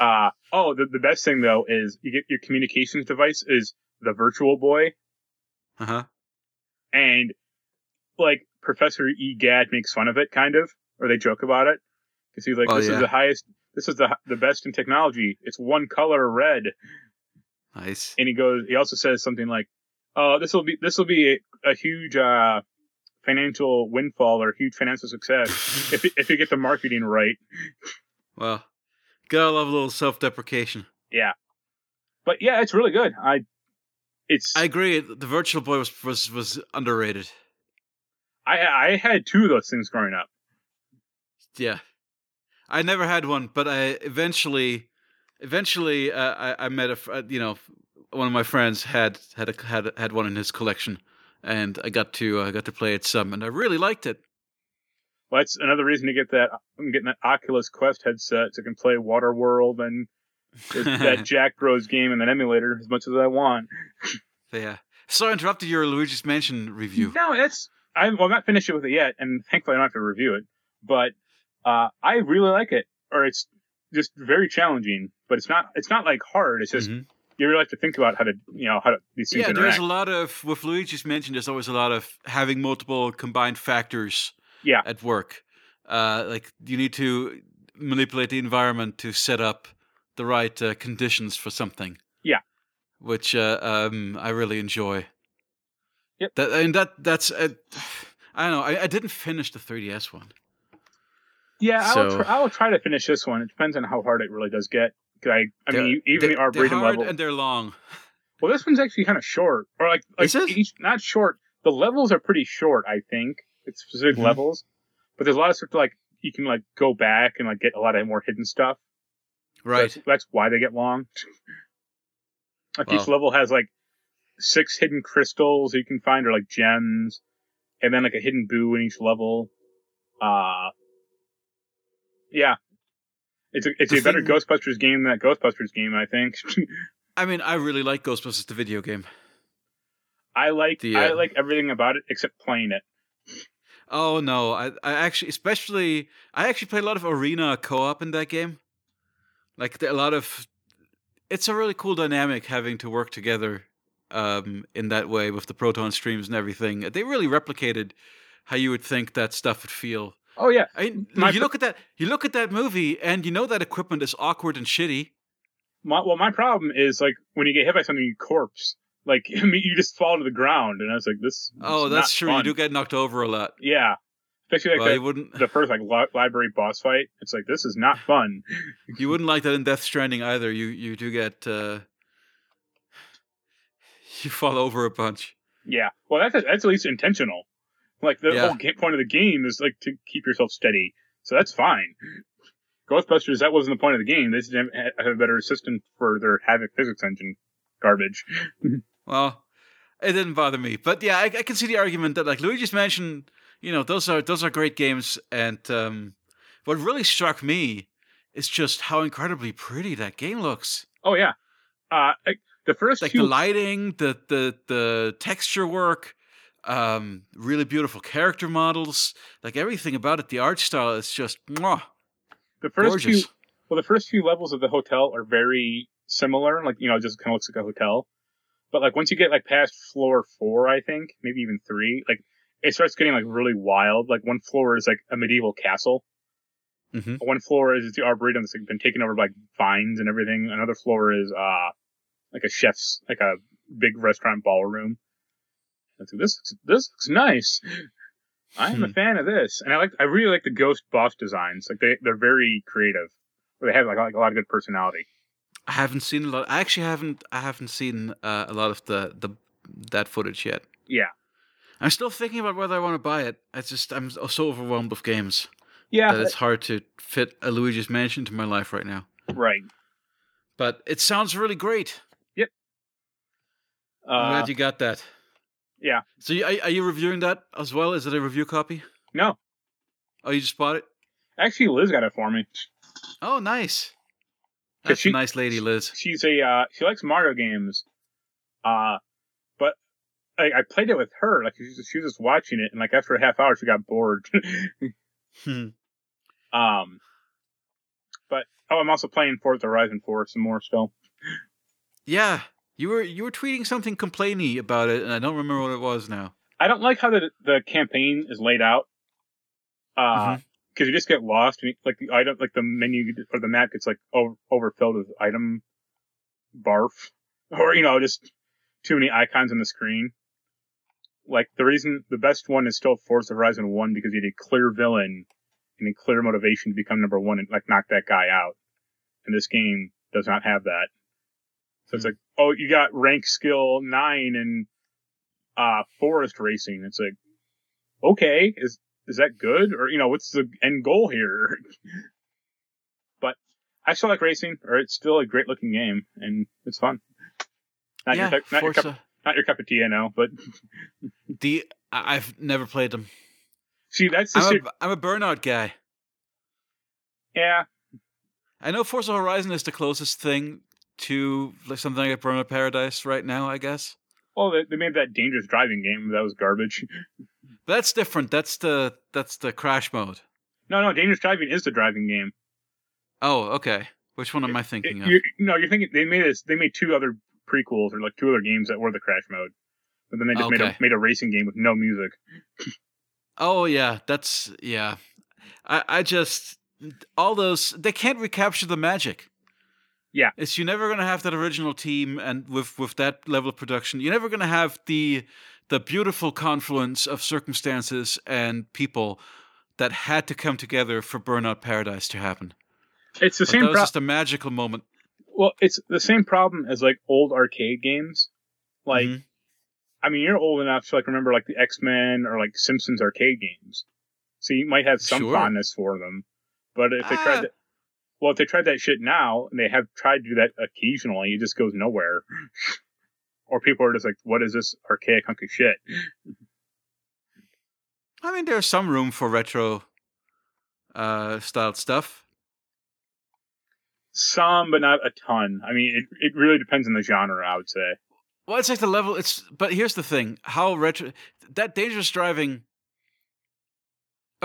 Uh oh, the the best thing though is you get your communications device is the Virtual Boy, Uh huh. and like Professor E. Gadd makes fun of it, kind of, or they joke about it because he's like, Oh, "This yeah. is the highest. This is the the best in technology. It's one color red." Nice. and he goes he also says something like oh this will be this will be a, a huge uh financial windfall or huge financial success if you- if you get the marketing right Well, gotta love a little self-deprecation. Yeah, but yeah it's really good i it's I i agree. The Virtual Boy was was was underrated. i, I had two of those things growing up Yeah, I never had one, but I eventually, eventually, uh, I, I met a, uh, you know, one of my friends had had a, had had one in his collection, and I got to I got to play it some, and I really liked it. well that's another reason to get that i'm getting that oculus quest headset so i can play waterworld and that jack bros game in an emulator as much as i want yeah. So I interrupted your Luigi's Mansion review. No, it's I well, I'm not finished with it yet, and thankfully I don't have to review it. But uh, I really like it, or it's just very challenging. But it's not it's not like hard. It's just Mhm. you really have to think about how to you know how to these things Yeah, there's a lot of with Luigi's Mansion. There's always a lot of having multiple combined factors. Yeah. At work, uh, like you need to manipulate the environment to set up the right uh, conditions for something. Yeah. Which uh, um, I really enjoy. Yep. That and that that's uh, I don't know. I, I didn't finish the 3DS one. Yeah, I will so- try, I will try to finish this one. It depends on how hard it really does get. I I mean even the arboretum they're hard level. and they're long. well, this one's actually kind of short, or like like each not short. The levels are pretty short. I think it's specific Mhm. levels, but there's a lot of stuff to like you can like go back and like get a lot of more hidden stuff. Right. That's, that's why they get long. Like each level has like six hidden crystals you can find, or like gems, and then like a hidden boo in each level. Uh yeah, it's a it's The a better thing- Ghostbusters game than that Ghostbusters game. I think. I mean, I really like Ghostbusters the video game. I like The, I uh, like everything about it except playing it. Oh no, I I actually especially I actually played a lot of arena co-op in that game. Like a lot of it's a really cool dynamic having to work together um in that way with the proton streams and everything. They really replicated how you would think that stuff would feel. Oh yeah, I mean, My you look at that you look at that movie and you know that equipment is awkward and shitty. my, well my problem is like when you get hit by something, you corpse. Like I mean, you just fall to the ground, and I was like, this. Oh, that's true. fun. You do get knocked over a lot. Yeah, especially like well, that- the first like li- library boss fight. It's like this is not fun. You wouldn't like that in Death Stranding either. You you do get uh you fall over a bunch. Yeah, well that's that's at least intentional. Like the Yeah. whole point of the game is like to keep yourself steady, so that's fine. Ghostbusters that wasn't the point of the game. They just didn't have a better system for their Havok physics engine. Garbage. Well, it didn't bother me, but yeah, I, I can see the argument that like Luigi's Mansion, you know, those are those are great games, and um, what really struck me is just how incredibly pretty that game looks. Oh yeah, uh, like, the first Like few. the lighting, the the the texture work, um, really beautiful character models, like everything about it. The art style is just mwah, the first gorgeous. few. Well, the first few levels of the hotel are very similar. Like you know, it just kind of looks like a hotel. But like once you get like past floor four, I think maybe even three, like it starts getting like really wild. Like one floor is like a medieval castle. Mhm. One floor is the arboretum that's like, been taken over by vines and everything. Another floor is uh like a chef's like a big restaurant ballroom. So this this looks nice. I am a Hmm. fan of this, and I like I really like the ghost boss designs. Like they they're very creative. They have like, like a lot of good personality. I haven't seen a lot. I actually haven't. I haven't seen uh, a lot of the the that footage yet. Yeah, I'm still thinking about whether I want to buy it. It's just I'm so overwhelmed with games yeah, that it's hard to fit a Luigi's Mansion to my life right now. right. But it sounds really great. Yep. I'm Uh, glad you got that. Yeah. So you, are, are you reviewing that as well? Is it a review copy? no, Oh, you just bought it? Actually, Liz got it for me. Oh, nice. That's she- a nice lady, Liz. She's a uh, she likes Mario games, uh, but I, I played it with her. Like she was, she was just watching it, and like after a half hour, she got bored. Hmm. um, but oh, I'm also playing Forza Horizon 4 some more still. Yeah, you were you were tweeting something complainy about it, and I don't remember what it was now. I don't like how the the campaign is laid out. Uh, Mhm. because you just get lost. and, Like the item, like the menu or the map gets like over, overfilled with item barf, or you know, just too many icons on the screen. Like the reason, the best one is still Forza Horizon One because you had a clear villain and a clear motivation to become number one and like knock that guy out. And this game does not have that. So it's like, oh, you got rank skill nine and uh forest racing. It's like, okay, is is that good or you know what's the end goal here? but I still like racing, or it's still a great looking game and it's fun. Not yeah, your cup- not your cup, not your cup of tea, I know, but The I've never played them. see that's the I'm ser- a, I'm a Burnout guy. yeah. I know Forza Horizon is the closest thing to like something like Burnout Paradise right now, I guess. Well, they, they made that dangerous driving game that was garbage. That's different. That's the that's the crash mode. No, no, dangerous driving is the driving game. Oh, okay. Which one am I thinking of? You're, no, you're thinking they made this. They made two other prequels or like two other games that were the crash mode, but then they just made a made a racing game with no music. Oh yeah, that's yeah. I I just all those they can't recapture the magic. Yeah. It's you're never gonna have that original team and with with that level of production, you're never gonna have the the beautiful confluence of circumstances and people that had to come together for Burnout Paradise to happen. It's the Like, same. that was Pro- just a magical moment. well, it's the same problem as like old arcade games. Like, Mhm. I mean, you're old enough to like remember like the X Men or like Simpsons arcade games, so you might have some Sure. fondness for them. But if they Ah. tried that, well, if they tried that shit now, and they have tried to do that occasionally, it just goes nowhere. or people are just like, "What is this archaic hunk of shit?" I mean, there's some room for retro uh, styled stuff. Some, but not a ton. I mean, it it really depends on the genre. I would say. Well, it's like the level. It's but here's the thing: how retro that dangerous driving.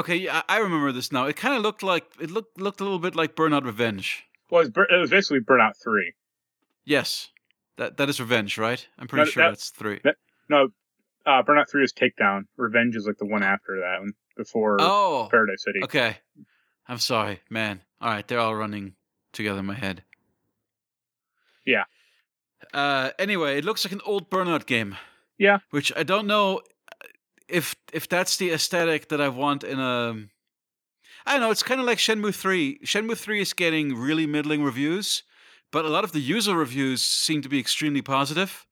Okay, yeah, I remember this now. It kind of looked like it looked looked a little bit like Burnout Revenge. Well, it was, it was basically Burnout Three. Yes, that that is Revenge, right? I'm pretty No, sure that- that's three. that- No, uh, Burnout Three is Takedown. Revenge is like the one after that one, before oh, Paradise City. okay. I'm sorry, man. All right, they're all running together in my head. Yeah. Uh, anyway, it looks like an old Burnout game. Yeah. Which I don't know if if that's the aesthetic that I want in a. I don't know. It's kind of like Shenmue Three. Shenmue Three is getting really middling reviews, but a lot of the user reviews seem to be extremely positive.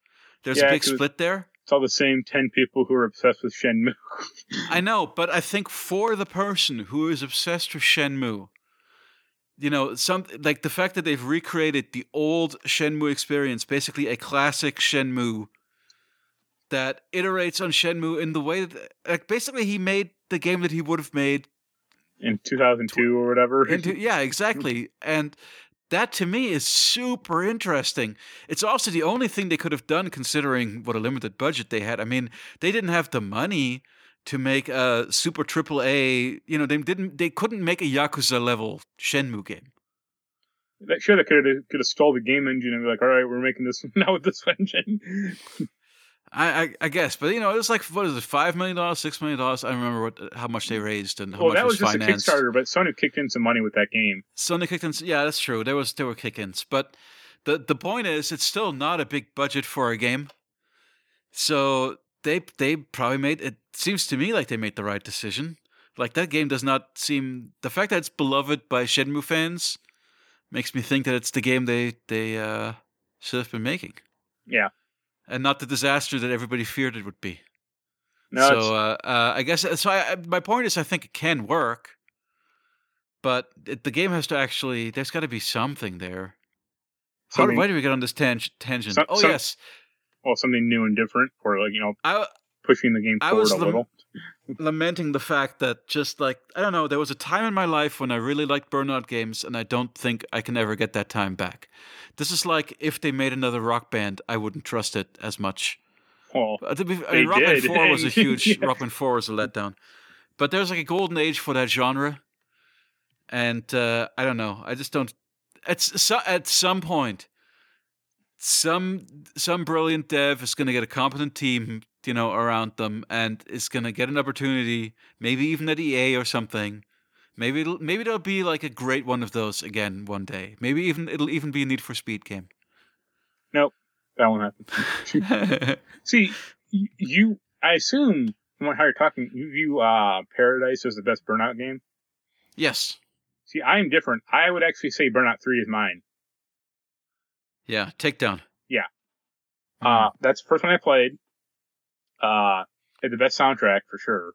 There's Yeah, a big split there. It's all the same ten people who are obsessed with Shenmue. I know, but I think for the person who is obsessed with Shenmue, you know, some like the fact that they've recreated the old Shenmue experience, basically a classic Shenmue that iterates on Shenmue in the way that, like, basically he made the game that he would have made in 2002 or whatever. into yeah exactly and that to me is super interesting it's also the only thing they could have done considering what a limited budget they had i mean they didn't have the money to make a super triple a you know they didn't they couldn't make a yakuza level shenmue game That sure they could have could have stole the game engine and be like, all right, we're making this now with this engine. I, I, I guess, but you know, it was like what is it, five million dollars, six million dollars? I don't remember what how much they raised and how well, much that was, was just financed. a Kickstarter, but Sony kicked in some money with that game. Sony kicked in, yeah, that's true. There was there were kick-ins, but the the point is, it's still not a big budget for a game. So they they probably made it. Seems to me like they made the right decision. Like that game does not seem the fact that it's beloved by Shenmue fans makes me think that it's the game they they uh, should have been making, Yeah. And not the disaster that everybody feared it would be. No, so uh, uh, I guess so. I, my point is, I think it can work, but it, the game has to actually. There's got to be something there. How, something, why did we get on this tang- tangent? Some- oh some- yes, well, something new and different, or like you know, I pushing the game forward a little. Lamenting the fact that just like I don't know, there was a time in my life when I really liked Burnout games, and I don't think I can ever get that time back. This is like if they made another rock band, I wouldn't trust it as much. Well, Uh, I mean, Rock Band 4 was a huge. Yeah. Rock Band 4 was a letdown. But there's like a golden age for that genre. And uh, I don't know. I just don't. It's so, At some point, some some brilliant dev is going to get a competent team, you know, around them and is going to get an opportunity, maybe even at EA or something. Maybe it'll, maybe there'll be like a great one of those again one day. Maybe even it'll even be a Need for Speed game. nope, that won't happen. See, you, I assume from how you're talking, you view uh, Paradise as the best Burnout game. yes. See, I'm different. I would actually say Burnout 3 is mine. Yeah. Takedown. Yeah. Mm. Uh, that's the first one I played. Uh, had the best soundtrack for sure.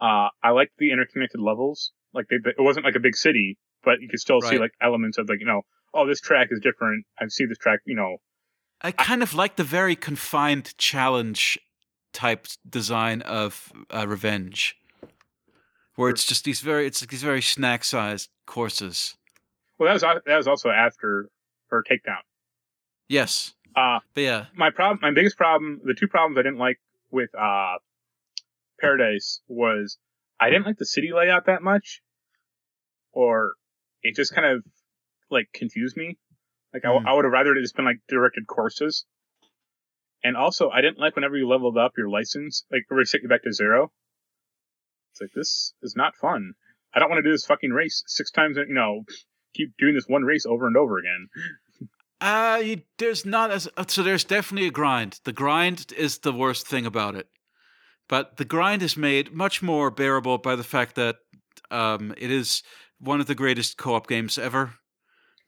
Uh, I liked the interconnected levels. Like they, it wasn't like a big city, but you could still see like elements of like, you know, oh, this track is different. I see this track, you know, I kind of like the very confined challenge type design of uh, Revenge, where it's just these very it's like these very snack sized courses. well, that was, that was also after her takedown. Yes, Uh, but yeah, my problem, my biggest problem, the two problems I didn't like with uh, Paradise was I didn't like the city layout that much, or it just kind of like confused me. Like I, Hmm. I would have rather it just been like directed courses. And also, I didn't like whenever you leveled up your license, like it would set you back to zero. It's like this is not fun. I don't want to do this fucking race six times. You know, keep doing this one race over and over again. Uh, you, there's not as uh, so there's definitely a grind. The grind is the worst thing about it, but the grind is made much more bearable by the fact that um, it is one of the greatest co-op games ever.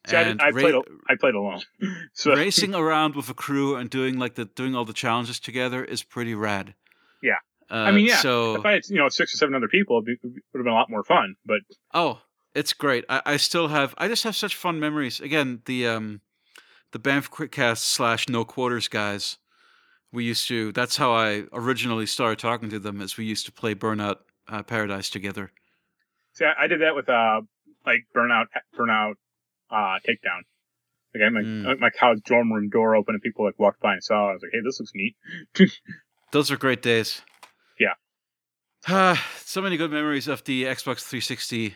See, I, And I ra- played. al- I played alone. So racing around with a crew and doing like the doing all the challenges together is pretty rad. Yeah. Uh, I mean, yeah, So if I had you know six or seven other people, it would have been a lot more fun. But oh, it's great. I, I still have. I just have such fun memories. Again, the um, the Banff Quickcast slash No Quarters guys. We used to. That's how I originally started talking to them. as we used to play Burnout uh, Paradise together. see, I, I did that with uh like burnout, burnout, uh takedown. Like I had my Mm. my college dorm room door open and people like walked by and saw. it. I was like, hey, this looks neat. Those are great days. Yeah. Ah, so many good memories of the Xbox 360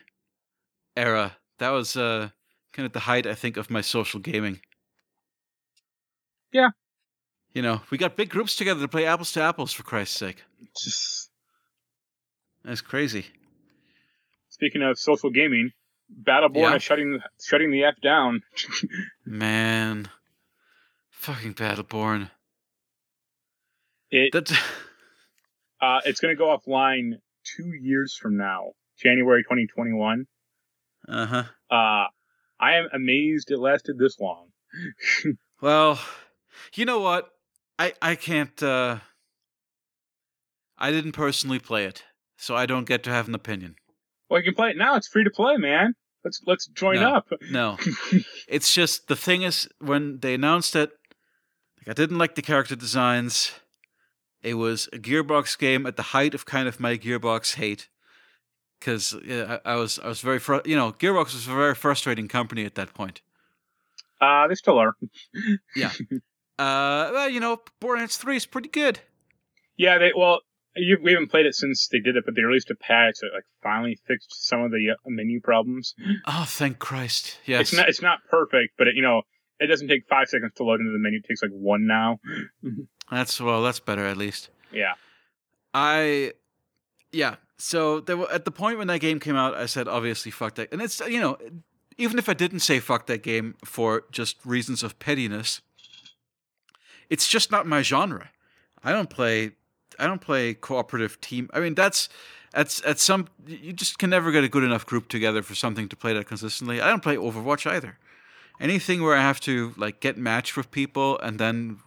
era. That was uh, kind of the height, I think, of my social gaming. Yeah. You know, we got big groups together to play apples to apples, for Christ's sake. Just That's crazy. speaking of social gaming, Battleborn Yeah. is shutting shutting the f down. Man. Fucking Battleborn. It That. uh it's going to go offline two years from now, January 2021. Uh huh. Uh, I am amazed it lasted this long. Well, you know what? I I can't. uh I didn't personally play it, so I don't get to have an opinion. Well, you can play it now. It's free to play, man. Let's let's join No. up. No, it's just the thing is when they announced it, like I didn't like the character designs. It was a Gearbox game at the height of kind of my Gearbox hate, because I, I was I was very fru- you know Gearbox was a very frustrating company at that point. Uh, they still are. Uh, well, you know, Borderlands Three is pretty good. Yeah, they well, you, we haven't played it since they did it, but they released a patch that like finally fixed some of the uh, menu problems. Oh, thank Christ! Yes, It's not it's not perfect, but it, you know it doesn't take five seconds to load into the menu. It takes like one now. that's well, that's better at least. Yeah, I, yeah. So there were, at the point when that game came out, I said obviously fuck that, and it's you know, even if I didn't say fuck that game for just reasons of pettiness, it's just not my genre. I don't play, I don't play cooperative team. I mean that's. At, at some you just can never get a good enough group together for something to play that consistently. I don't play Overwatch either. Anything where I have to like get matched with people and then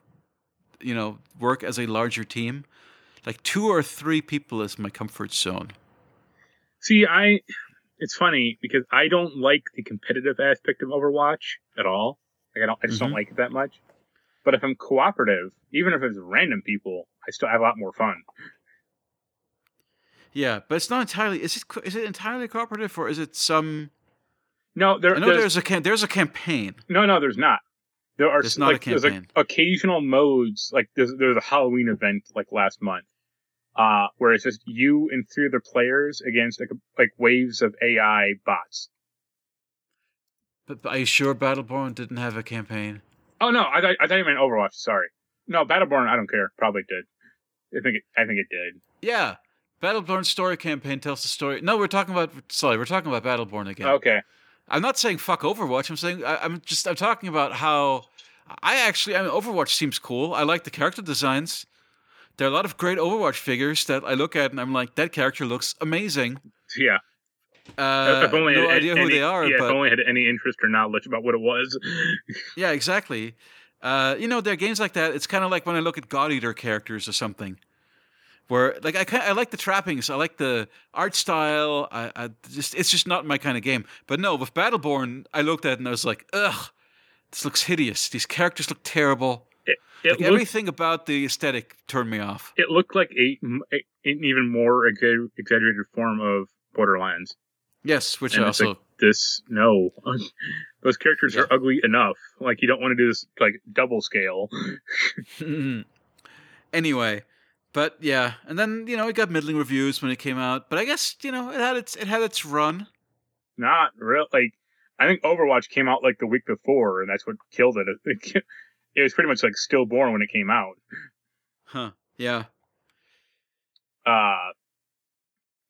you know work as a larger team, like two or three people is my comfort zone. see, I it's funny because I don't like the competitive aspect of Overwatch at all. Like I don't, I just don't Mhm. like it that much. But if I'm cooperative, even if it's random people, I still have a lot more fun. Yeah, but it's not entirely. Is it? it entirely cooperative or is it some? No, there, I know there's, there's a cam- there's a campaign. no, no, there's not. There are There's not a like, there's like occasional modes. Like there's there's a Halloween event like last month, uh, where it's just you and three other players against like like waves of AI bots. But, but are you sure Battleborn didn't have a campaign? Oh no, I thought I thought you meant Overwatch. Sorry, no, Battleborn. I don't care. Probably did. I think it, I think it did. Yeah, Battleborn story campaign tells the story. No, we're talking about. Sorry, we're talking about Battleborn again. Okay. I'm not saying fuck Overwatch. I'm saying I, I'm just I'm talking about how I actually I mean Overwatch seems cool. I like the character designs. There are a lot of great Overwatch figures that I look at and I'm like that character looks amazing. Yeah. Uh, if only no had idea who any, they are, Yeah, but if only had any interest or knowledge about what it was. yeah, exactly. Uh, you know, there are games like that. It's kind of like when I look at God Eater characters or something, where like I I like the trappings, I like the art style. I, I just it's just not my kind of game. But no, with Battleborn, I looked at it and I was like, ugh, this looks hideous. These characters look terrible. It, it Like looked everything about the aesthetic turned me off. it looked like a, a- an even more exaggerated form of Borderlands. Yes, which And I also This no, those characters Yeah. are ugly enough. Like you don't want to do this like double scale. anyway, but yeah, and then you know it got middling reviews when it came out, but I guess you know it had its it had its run. Not real. Like I think Overwatch came out like the week before, and that's what killed it. It, it was pretty much like stillborn when it came out. Huh? Yeah. Uh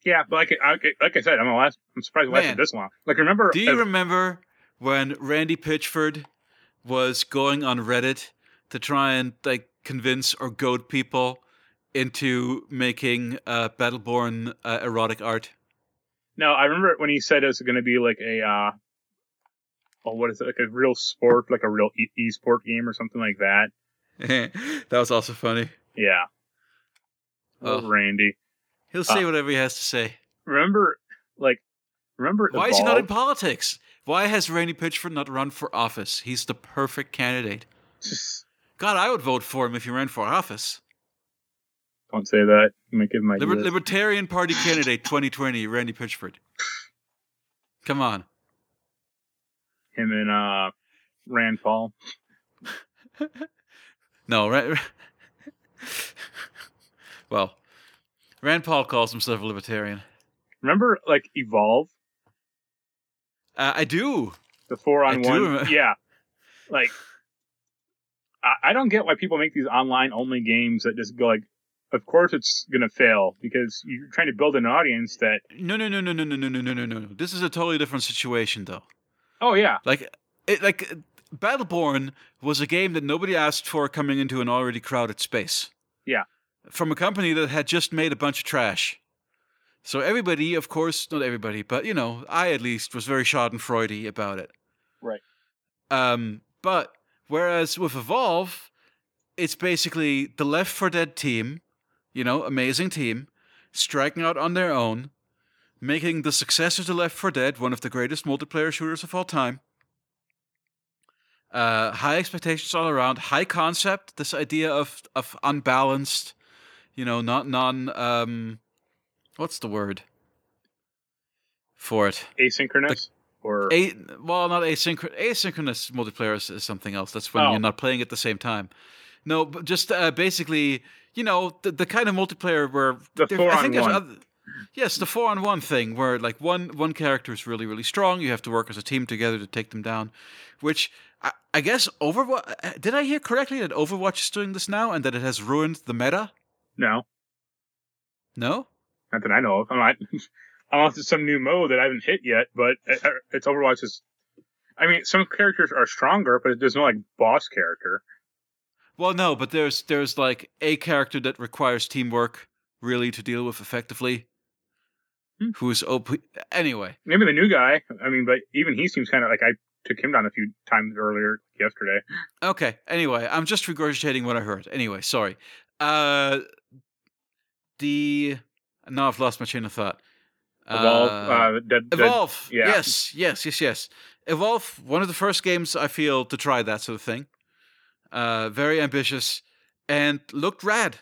yeah, but like I, like I said, I'm last. I'm surprised it lasted this long. Like remember? Do you remember when Randy Pitchford was going on Reddit to try and like convince or goad people into making uh, Battleborn uh, erotic art? No, I remember when he said it was going to be like a, uh, oh, what is it? Like a real sport, like a real e- e-sport game or something like that. that was also funny. Yeah. Oh, Oh. Randy. He'll say Uh, whatever he has to say. Remember, like, remember Why is he not in politics? Why has Randy Pitchford not run for office? He's the perfect candidate. God, I would vote for him if he ran for office. Don't say that. You might give my Liber- Libertarian Party candidate 2020, Randy Pitchford. Come on. Him and uh, Rand Paul. No, Ra- well, Rand Paul calls himself a libertarian. Remember, like Evolve, Uh, I do. the four I on do one. remember- Yeah, like I, I don't get why people make these online only games that just go like. Of course, it's gonna fail because you're trying to build an audience that. No, no, no, no, no, no, no, no, no, no, no. This is a totally different situation, though. Oh yeah, Like, it, like Battleborn was a game that nobody asked for coming into an already crowded space. Yeah. From a company that had just made a bunch of trash. So everybody, of course, not everybody, but you know, I at least was very Schadenfreudy about it. Right. Um, but whereas with Evolve, it's basically the Left 4 Dead team, you know, amazing team, striking out on their own, making the successor to Left 4 Dead one of the greatest multiplayer shooters of all time. Uh, high expectations all around, high concept. This idea of of unbalanced, you know, not non. Um, what's the word for it? asynchronous or A, well, not asynchronous. Asynchronous multiplayer is, is something else. That's when Oh. you're not playing at the same time. No, but just uh, basically, you know, the, the kind of multiplayer where The there- four I think there's one. other- yes, the four on one thing where like one one character is really really strong. You have to work as a team together to take them down. Which I, I guess Overwatch. Did I hear correctly that Overwatch is doing this now and that it has ruined the meta? No, No. not that I know of. I'm not, unless it's some new mode that I haven't hit yet. But uh, it's Overwatch is. I mean, some characters are stronger, but there's no like boss character. Well, no, but there's there's like a character that requires teamwork really to deal with effectively. Hmm. Who's OP? Anyway, Maybe the new guy. I mean, but even he seems kind of like I took him down a few times earlier yesterday. okay. Anyway, I'm just regurgitating what I heard. Anyway, sorry. Uh, the now I've lost my chain of thought. Evolve, Uh, uh, dead, dead, Evolve. yeah. Yes, yes, yes, yes. Evolve, one of the first games I feel to try that sort of thing. Uh, very ambitious and looked rad.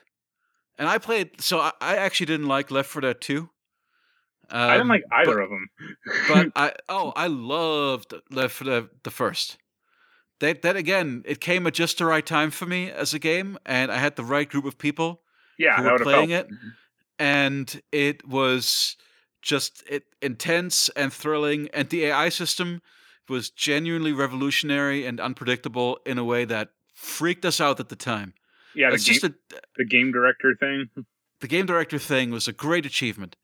and I played. So I, I actually didn't like Left 4 Dead 2. Um, I didn't like either of them. but I oh I loved Left 4 Dead the first. That that again, it came at just the right time for me as a game, and I had the right group of people yeah, who were playing felt. it, mhm. and it was just it, intense and thrilling, and the AI system was genuinely revolutionary and unpredictable in a way that freaked us out at the time. Yeah, it's just a, the game director thing. the game director thing was a great achievement.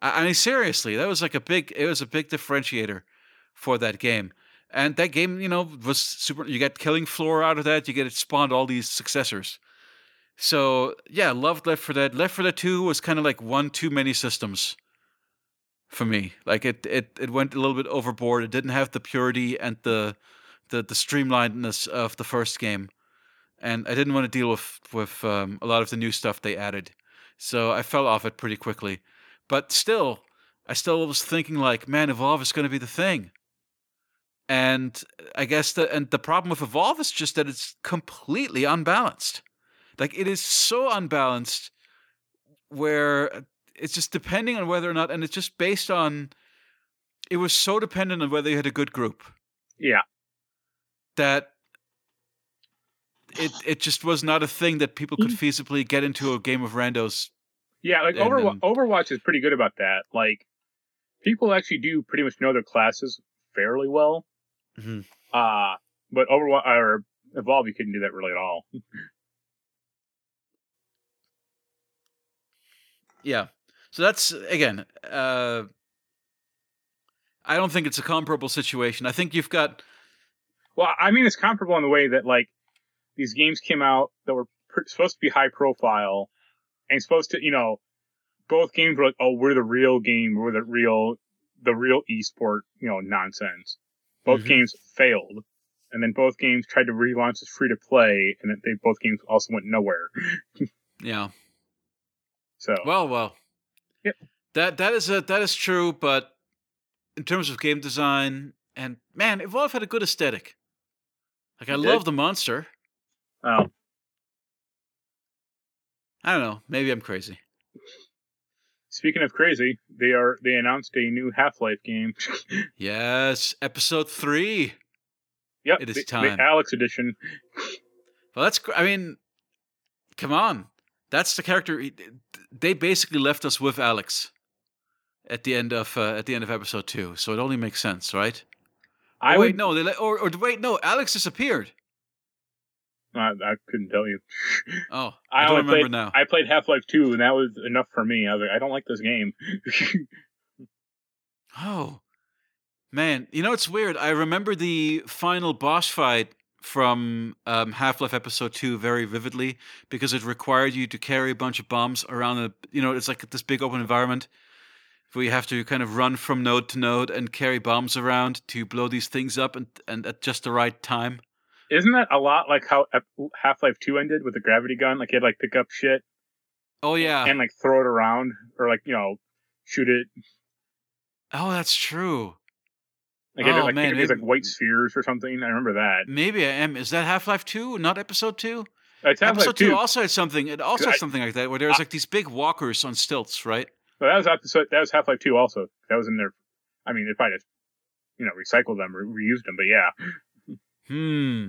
I, I mean, seriously, that was like a big. It was a big differentiator for that game. And that game, you know, was super. You get Killing Floor out of that. You get it spawned all these successors. So yeah, loved Left 4 Dead. Left 4 Dead 2 was kind of like one too many systems for me. Like it, it, it went a little bit overboard. It didn't have the purity and the, the, the streamlinedness of the first game, and I didn't want to deal with with um, a lot of the new stuff they added. So I fell off it pretty quickly. But still, I still was thinking like, man, Evolve is going to be the thing. And I guess the and the problem with Evolve is just that it's completely unbalanced. Like it is so unbalanced where it's just depending on whether or not and it's just based on it was so dependent on whether you had a good group Yeah, that it it just was not a thing that people could feasibly get into a game of randos. yeah. Like And Overwatch, then- Overwatch is pretty good about that. Like people actually do pretty much know their classes fairly well. Mhm. Uh but Overwatch or Evolve, you couldn't do that really at all. Yeah. So that's again, uh I don't think it's a comparable situation. I think you've got Well, I mean, it's comparable in the way that like these games came out that were pr- supposed to be high profile and supposed to, you know, both games were like, oh, we're the real game, we're the real, the real esport, you know, nonsense. Both Mhm. games failed, and then both games tried to relaunch as free to play, and they both games also went nowhere. yeah. So Well, well. Yep. That that is a that is true, but in terms of game design and man, Evolve had a good aesthetic. Like I It love did. the monster. oh, I don't know. Maybe I'm crazy. speaking of crazy, they are they announced a new Half Life game. Yes, episode three. yep, It is the, time. The Alyx edition. Well, that's. I mean, come on. That's the character. They basically left us with Alyx at the end of uh, at the end of episode two, so it only makes sense, right? I oh, wait, would no, they le- or or wait, no, Alyx disappeared. I, I couldn't tell you. Oh, I, I, don't remember played, now. I played Half Life Two, and that was enough for me. I was like, I don't like this game. Oh, man. You know, it's weird. I remember the final boss fight from um, Half Life Episode 2 very vividly because it required you to carry a bunch of bombs around a, you know, it's like this big open environment where you have to kind of run from node to node and carry bombs around to blow these things up and, and at just the right time. Isn't that a lot like how Half Life Two ended with the gravity gun? Like you had like pick up shit Oh, yeah. and like throw it around, or like you know shoot it. oh, that's true. Like, it Oh, like, man, these like white spheres or something. I remember that. Maybe I am. Is that Half Life 2, not Episode 2? It's Half Life Episode 2 Two. also had something. It also I- had something like that where there was I- like these big walkers on stilts, right? Well, that was episode. That was Half Life Two. Also, that was in there. I mean, they probably just you know recycled them or reused them. But yeah, Hmm.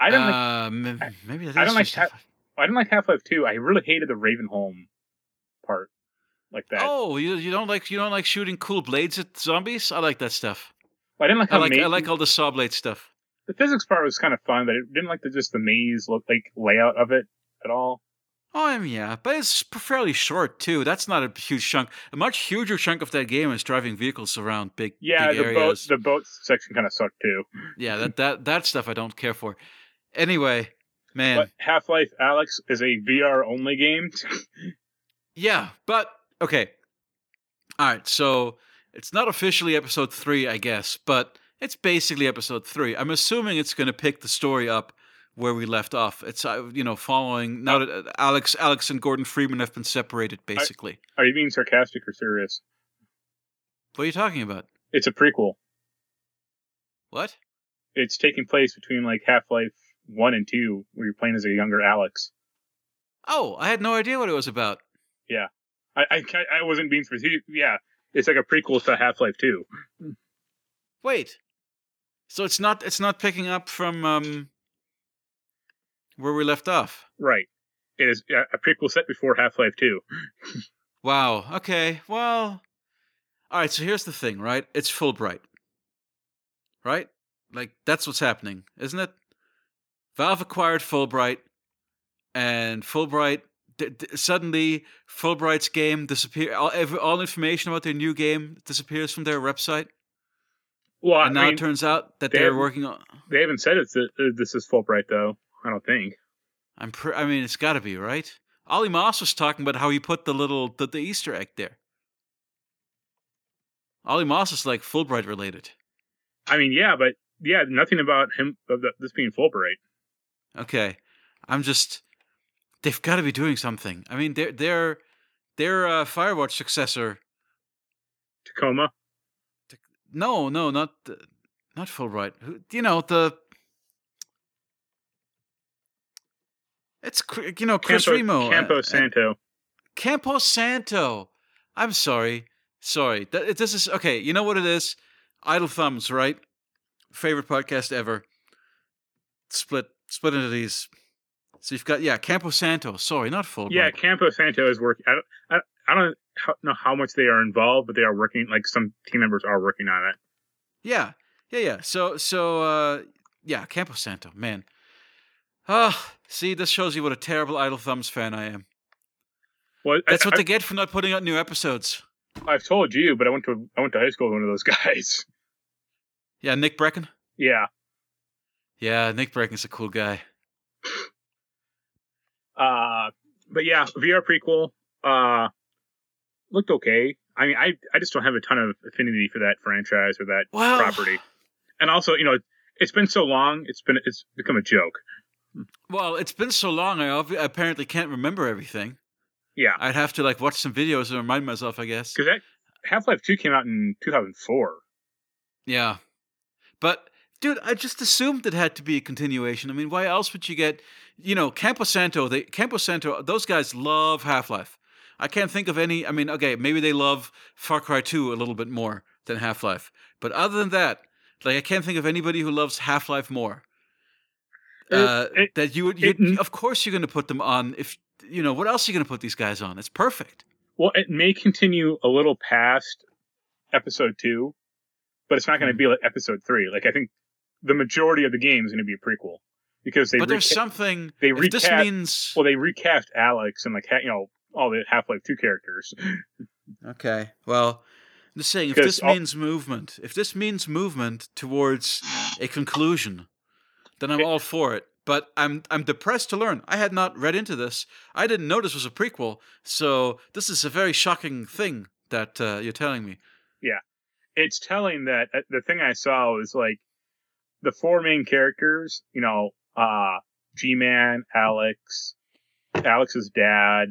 I don't like. uh, m- maybe that I don't like ha- I didn't like Half Life Two. I really hated the Ravenholm part, like that. Oh, you you don't like you don't like shooting cool blades at zombies? I like that stuff. I didn't like I like I like all the saw blade stuff. the physics part was kind of fun, but it didn't like the just the maze look like layout of it at all. Oh, I mean, yeah, but it's fairly short too. That's not a huge chunk. A much huger chunk of that game is driving vehicles around big, Yeah, big the boat the boat section kind of sucked too. Yeah, that that that stuff I don't care for. Anyway, man, Half Life Alyx is a VR only game. Yeah, but okay. All right, so it's not officially episode 3, I guess, but it's basically episode 3. I'm assuming it's going to pick the story up where we left off. It's uh, you know, following now that uh, Alyx Alyx and Gordon Freeman have been separated basically. Are you being sarcastic or serious? what are you talking about? It's a prequel. What? It's taking place between like Half Life One and Two, where you're playing as a younger Alyx. Oh, I had no idea what it was about. I I, I wasn't being specific. Yeah, it's like a prequel to Half Life Two. Wait. So it's not it's not picking up from um where we left off. Right. It is a prequel set before Half Life Two. Wow. Okay. Well. All right. So here's the thing, right? It's Fullbright, right? Like that's what's happening, isn't it? Valve acquired Fullbright, and Fullbright d- d- suddenly Fullbright's game disappear. All, every, all information about their new game disappears from their website, Well, and now mean, it turns out that they they're working on. they haven't said it's uh, this is Fullbright though. I don't think. I'm. Pre- I mean, it's got to be right. Olly Moss was talking about how he put the little the, the Easter egg there. Olly Moss is like Fullbright related. I mean, yeah, but yeah, nothing about him of this being Fullbright. Okay, I'm just. They've got to be doing something. I mean, their their their uh, Firewatch successor. Tacoma. No, no, not not Fullbright. You know the. It's you know Chris Campo, Remo. uh, Campo and- Santo. Campo Santo. I'm sorry. Sorry. This is okay. You know what it is? Idle Thumbs, right? Favorite podcast ever. Split split into these. So you've got yeah, Campo Santo. Sorry, not Fullbright. Yeah, Campo Santo is working. I don't, I, I don't know how much they are involved, but they are working. Like some team members are working on it. yeah, yeah, yeah. So so uh, yeah, Campo Santo. Man. Ah, see, this shows you what a terrible Idle Thumbs fan I am. Well, That's I, what they get for not putting out new episodes. I've told you, but I went to I went to high school with one of those guys. Yeah, Nick Breckon. yeah. Yeah, Nick Breckon's a cool guy. Uh, but yeah, VR prequel. Uh, looked okay. I mean, I I just don't have a ton of affinity for that franchise or that Well, property. And also, you know, it's been so long. It's been it's become a joke. Well, it's been so long. I apparently can't remember everything. Yeah, I'd have to like watch some videos and remind myself. I guess. because Half Life Two came out in 2004. Yeah, but dude, I just assumed it had to be a continuation. I mean, why else would you get? You know, Campo Santo. They Campo Santo. Those guys love Half Life. I can't think of any. I mean, okay, maybe they love Far Cry Two a little bit more than Half Life, but other than that, like I can't think of anybody who loves Half Life more. Uh, It- it- that you would, of course, you're going to put them on. If you know, what else are you going to put these guys on? It's perfect. Well, it may continue a little past Episode Two, but it's not going to Hmm. be like Episode Three. Like I think the majority of the game is going to be a prequel because they but there's reca- something. they if this recast- means well they recast Alyx and like ha- you know all the Half Life Two characters. Okay. Well, I'm just saying, if Because this all- means movement, if this means movement towards a conclusion, then I'm It- all for it. But I'm I'm depressed to learn. I had not read into this. I didn't know this was a prequel. So this is a very shocking thing that uh, you're telling me. Yeah, it's telling that uh, the thing I saw was like the four main characters, you know, uh, G-Man, Alyx, Alyx's dad,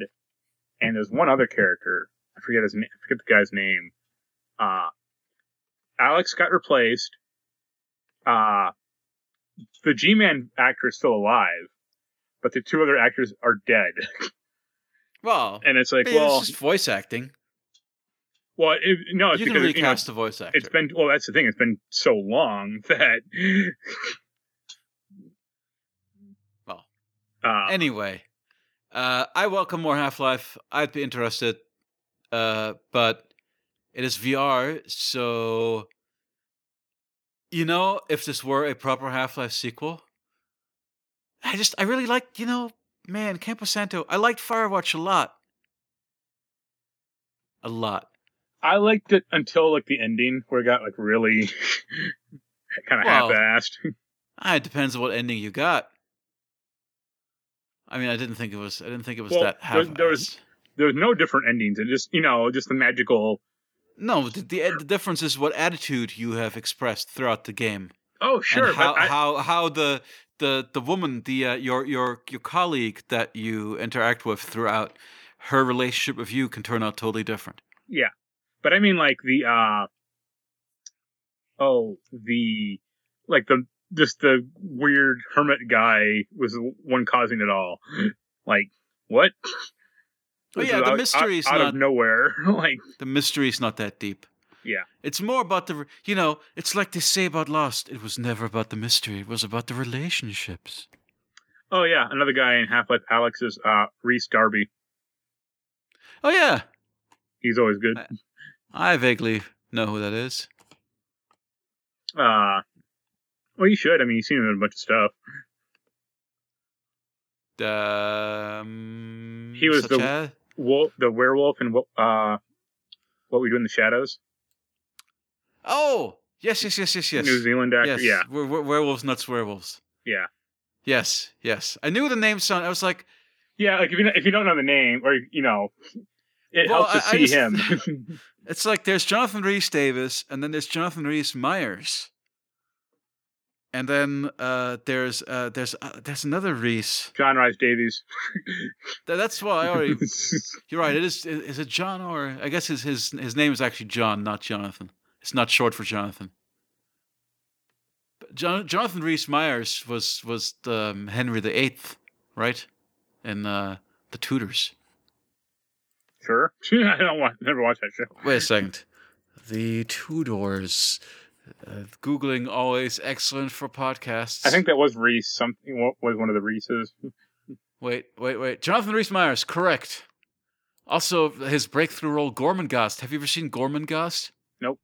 and there's one other character. I forget his name. I forget the guy's name. Uh, Alyx got replaced. Uh, the G-Man actor is still alive, but the two other actors are dead. Well, And it's like, it's well, just voice acting. Well, it, no, it's You can because you know, recast the voice actor. it's been well. That's the thing. It's been so long that. Well, uh, anyway, uh, I welcome more Half Life. I'd be interested, uh, but it is VR, so you know, if this were a proper Half Life sequel, I just I really like you know, man, Campo Santo. I liked Firewatch a lot, a lot. I liked it until like the ending where it got like really kind of Well, half-assed. Ah, it depends on what ending you got. I mean, I didn't think it was. I didn't think it was Well, that there- half. there was- no different endings. It just you know just the magical. No, the, the the difference is what attitude you have expressed throughout the game, Oh sure, how I, how how the the the woman, the uh, your your your colleague that you interact with throughout her relationship with you can turn out totally different. But I mean like the uh oh the like the just the weird hermit guy was the one causing it all. Like what? Oh, yeah, the out- mystery out, out not- of nowhere. like, The mystery's not that deep. yeah, It's more about the, you know, it's like they say about Lost. It was never about the mystery. It was about the relationships. oh yeah, another guy in Half Life Alyx is uh, Rhys Darby. Oh yeah, He's always good. I vaguely know who that is. Uh, well, you should. I mean, you've seen him in a bunch of stuff. Um, He was the- as- Wolf, the werewolf, and what? Uh, what we do in the shadows. Oh yes, yes, yes, yes, yes. New Zealand actor. Yes, Yeah, were- were- werewolves, nuts, werewolves. yeah, Yes, yes. I knew the name sound. I was like, yeah. Like if you if you don't know the name, or you know, it Well, helps to I- I see just- him. it's like there's Jonathan Rhys Davies, and then there's Jonathan Rhys Myers, and then uh, there's uh, there's uh, there's another Rhys. John Rhys Davies. Th- That's why I already. You're right. It is. Is it John or I guess his his his name is actually John, not Jonathan. It's not short for Jonathan. But John, Jonathan Rhys Myers was was the um, Henry VIII, right? In uh, the Tudors. Sure. I don't want. Never watched that show. Wait a second. The Tudors. Uh, Googling always excellent for podcasts. I think that was Reese. Something what was one of the Reeses. Wait, wait, wait. Jonathan Rhys Myers, correct. Also, his breakthrough role, Gormenghast. Have you ever seen Gormenghast? Nope.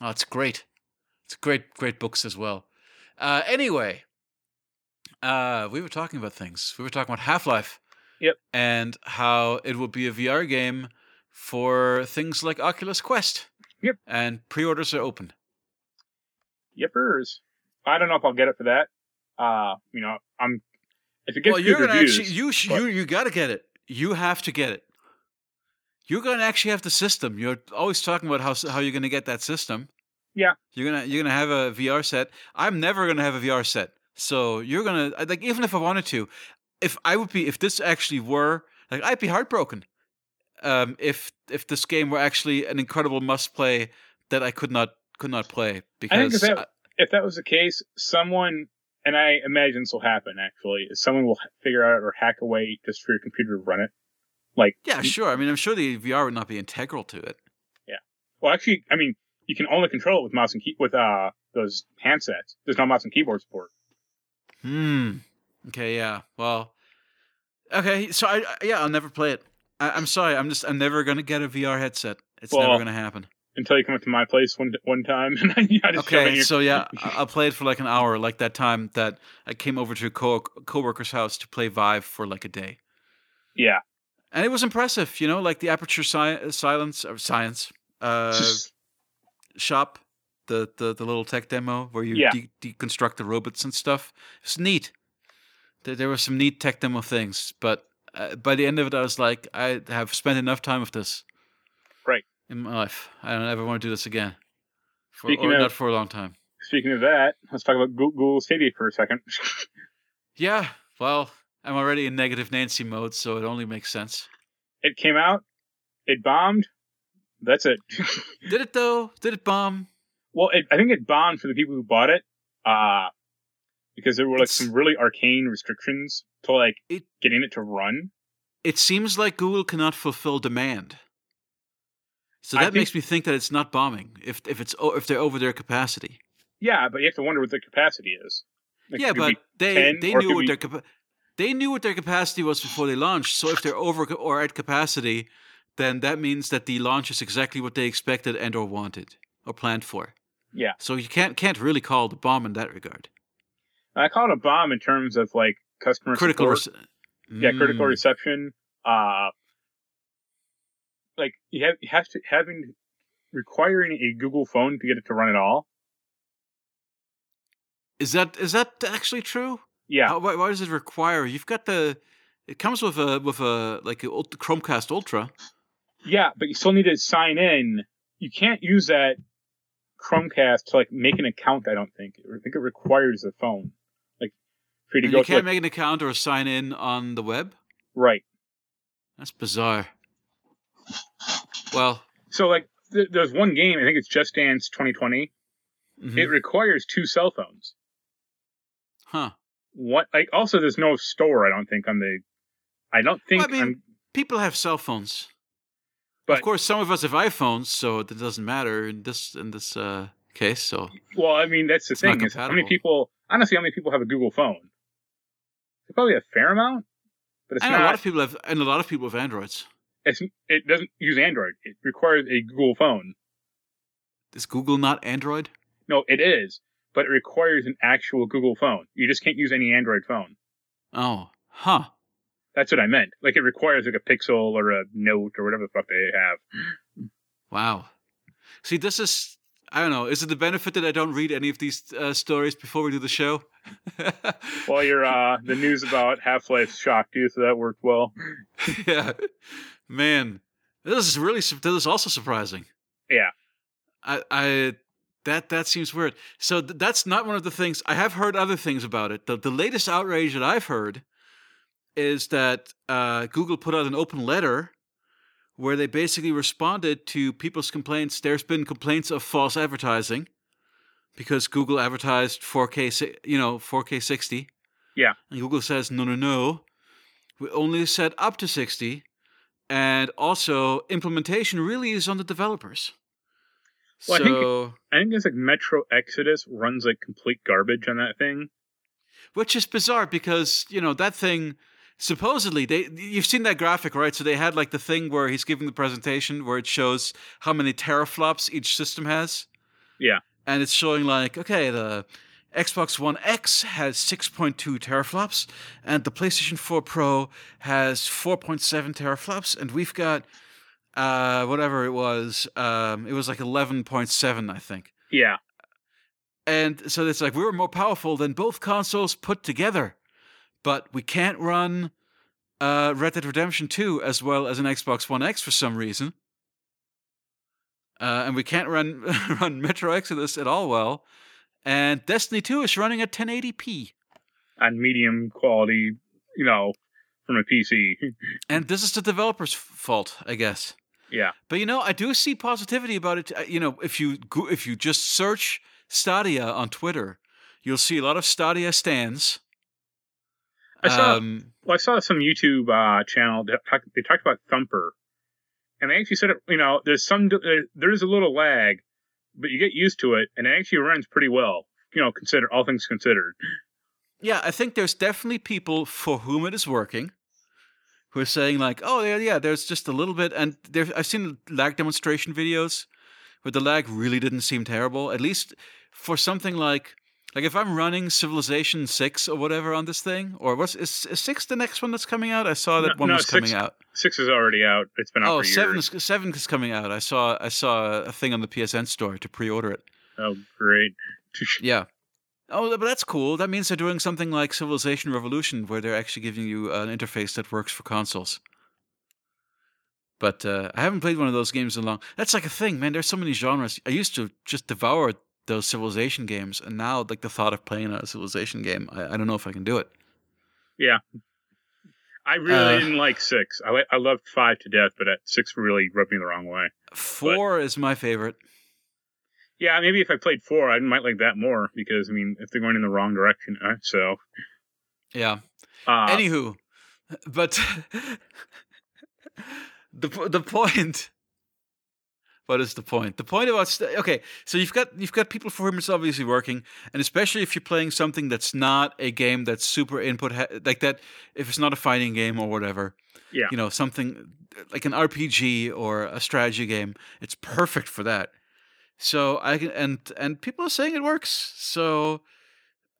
Oh, it's great. It's great, great books as well. Uh, anyway, uh, we were talking about things. We were talking about Half Life. Yep. And how it would be a VR game for things like Oculus Quest. Yep. And pre orders are open. Yippers. I don't know if I'll get it for that. Uh, you know, I'm. If it gets well, good you're gonna reviews, actually you sh- you you got to get it. You have to get it. You're gonna actually have the system. You're always talking about how how you're gonna get that system. Yeah. You're gonna you're gonna have a VR set. I'm never gonna have a VR set. So you're gonna like even if I wanted to, if I would be if this actually were like I'd be heartbroken. Um, if if this game were actually an incredible must play that I could not could not play because if that- if that was the case, someone, and I imagine this will happen actually, is someone will figure out or hack away just for your computer to run it. Like, yeah, sure. I mean, I'm sure the VR would not be integral to it. Yeah. Well, actually, I mean, you can only control it with mouse and key with uh those handsets. There's no mouse and keyboard support. Hmm. Okay. Yeah. Well. Okay. So I I- yeah I'll never play it. I, I'm sorry. I'm just I'm never gonna get a VR headset. It's Well, never gonna happen. Until you come up to my place one one time, and I, I just shove it in Okay. So yeah, I- I'll play it for like an hour, like that time that I came over to a co coworker's house to play Vive for like a day, yeah, and it was impressive. You know, like the aperture sci- silence or science uh, shop, the, the the little tech demo where you Yeah. de- deconstruct the robots and stuff. It's neat. There, there were some neat tech demo things, but uh, by the end of it, I was like, I have spent enough time with this. Right. In my life, I don't ever want to do this again. For, Speaking or of- not for a long time. Speaking of that, let's talk about Goo- Google Stadia for a second. Yeah. Well, I'm already in negative Nancy mode, so it only makes sense. it came out, it bombed. That's it. Did it though? Did it bomb? well, it, I think it bombed for the people who bought it, uh, because there were like It's- some really arcane restrictions to like It- getting it to run. It seems like Google cannot fulfill demand. So that think- makes me think that it's not bombing if if it's if they're over their capacity. Yeah, but you have to wonder what their capacity is. Like, yeah, it could be but they 10 they knew what be- their capa- they knew what their capacity was before they launched. So if they're over or at capacity, then that means that the launch is exactly what they expected and or wanted or planned for. Yeah. So you can't can't really call the bomb in that regard. I call it a bomb in terms of like customer Critical. support. rece- yeah, critical Mm. reception. Uh, like you have you have to having requiring a Google phone to get it to run at all. Is that is that actually true? Yeah, How, why, why does it require? You've got the. It comes with a with a like a Chromecast Ultra. yeah, but you still need to sign in. You can't use that Chromecast to like make an account. I don't think. I think it requires a phone, for you to And go you can't make an account or sign in on the web. right. That's bizarre. Well, So like th- there's one game. I think it's Just Dance 2020. mhm. It requires two cell phones. huh? What? Like also, there's no store. I don't think on the I don't think Well, I mean. People have cell phones. But of course, some of us have iPhones, so that doesn't matter in this in this uh, case. So well, I mean, that's the thing is how many people. Honestly, how many people have a Google phone? Probably a fair amount, but it's and a lot of people have and a lot of people have Androids. it's, it doesn't use Android. It requires a Google phone. Is Google not Android? No, it is, but it requires an actual Google phone. You just can't use any Android phone. Oh, huh. That's what I meant. Like it requires like a Pixel or a Note or whatever the fuck they have. Wow. See, this is I don't know. Is it the benefit that I don't read any of these uh, stories before we do the show? Well, your uh, the news about Half Life shocked you, so that worked well. yeah, man, this is really this is also surprising. Yeah. I, I that that seems weird. So th- that's not one of the things I have heard. Other things about it. The the latest outrage that I've heard is that uh, Google put out an open letter where they basically responded to people's complaints. There's been complaints of false advertising because Google advertised 4K, you know, 4K 60. Yeah. And Google says, no, no, no. We only set up to 60. And also, implementation really is on the developers. Well, I think- I think it's like Metro Exodus runs like complete garbage on that thing. which is bizarre because, you know, that thing supposedly they you've seen that graphic right? So they had like the thing where he's giving the presentation where it shows how many teraflops each system has. Yeah. and it's showing like okay the xbox one x has 6.2 teraflops and the playstation 4 pro has 4.7 teraflops. And we've got uh whatever it was um it was like 11.7 i think. Yeah, and so it's like we were more powerful than both consoles put together, but we can't run uh, Red Dead Redemption 2 as well as an Xbox One X for some reason. Uh, and we can't run run Metro Exodus at all well. And Destiny 2 is running at 1080p. And medium quality, you know, from a PC. And this is the developer's fault, I guess. yeah, But you know, I do see positivity about it. Uh, You know, if you go, if you just search Stadia on Twitter, you'll see a lot of Stadia stands. I saw- Um, well, I saw some YouTube uh, channel that talk, they talked about Thumper, and they actually said, it, you know, there's some there, there's a little lag, but you get used to it, and it actually runs pretty well. You know, consider all things considered. yeah, I think there's definitely people for whom it is working, who are saying like, "Oh yeah, yeah." There's just a little bit, and there I've seen lag demonstration videos where the lag really didn't seem terrible. At least for something like like if I'm running Civilization Six or whatever on this thing, or what's is, is Six the next one that's coming out? I saw that No- one no, was coming out. Six is already out. It's been out Oh, seven years. is seven is coming out. I saw I saw a thing on the PSN store to pre-order it. Oh, great. Yeah. Oh, but that's cool. That means they're doing something like Civilization Revolution, where they're actually giving you an interface that works for consoles. But uh, I haven't played one of those games in long. That's like a thing, man. There's so many genres. I used to just devour those Civilization games, and now like the thought of playing a Civilization game, I, I don't know if I can do it. Yeah i really Uh, didn't like six. I I loved five to death, but uh, six really rubbed me the wrong way. Four is my favorite. Yeah, maybe if I played four, I might like that more because I mean, if they're going in the wrong direction, uh, so. Yeah. Uh, Anywho, but the the point. What is the point? The point about st- okay, so you've got you've got people for whom it's obviously working, and especially if you're playing something that's not a game that's super input he- like that. If it's not a fighting game or whatever, Yeah. you know something like an RPG or a strategy game, it's perfect for that. So I can and and people are saying it works. So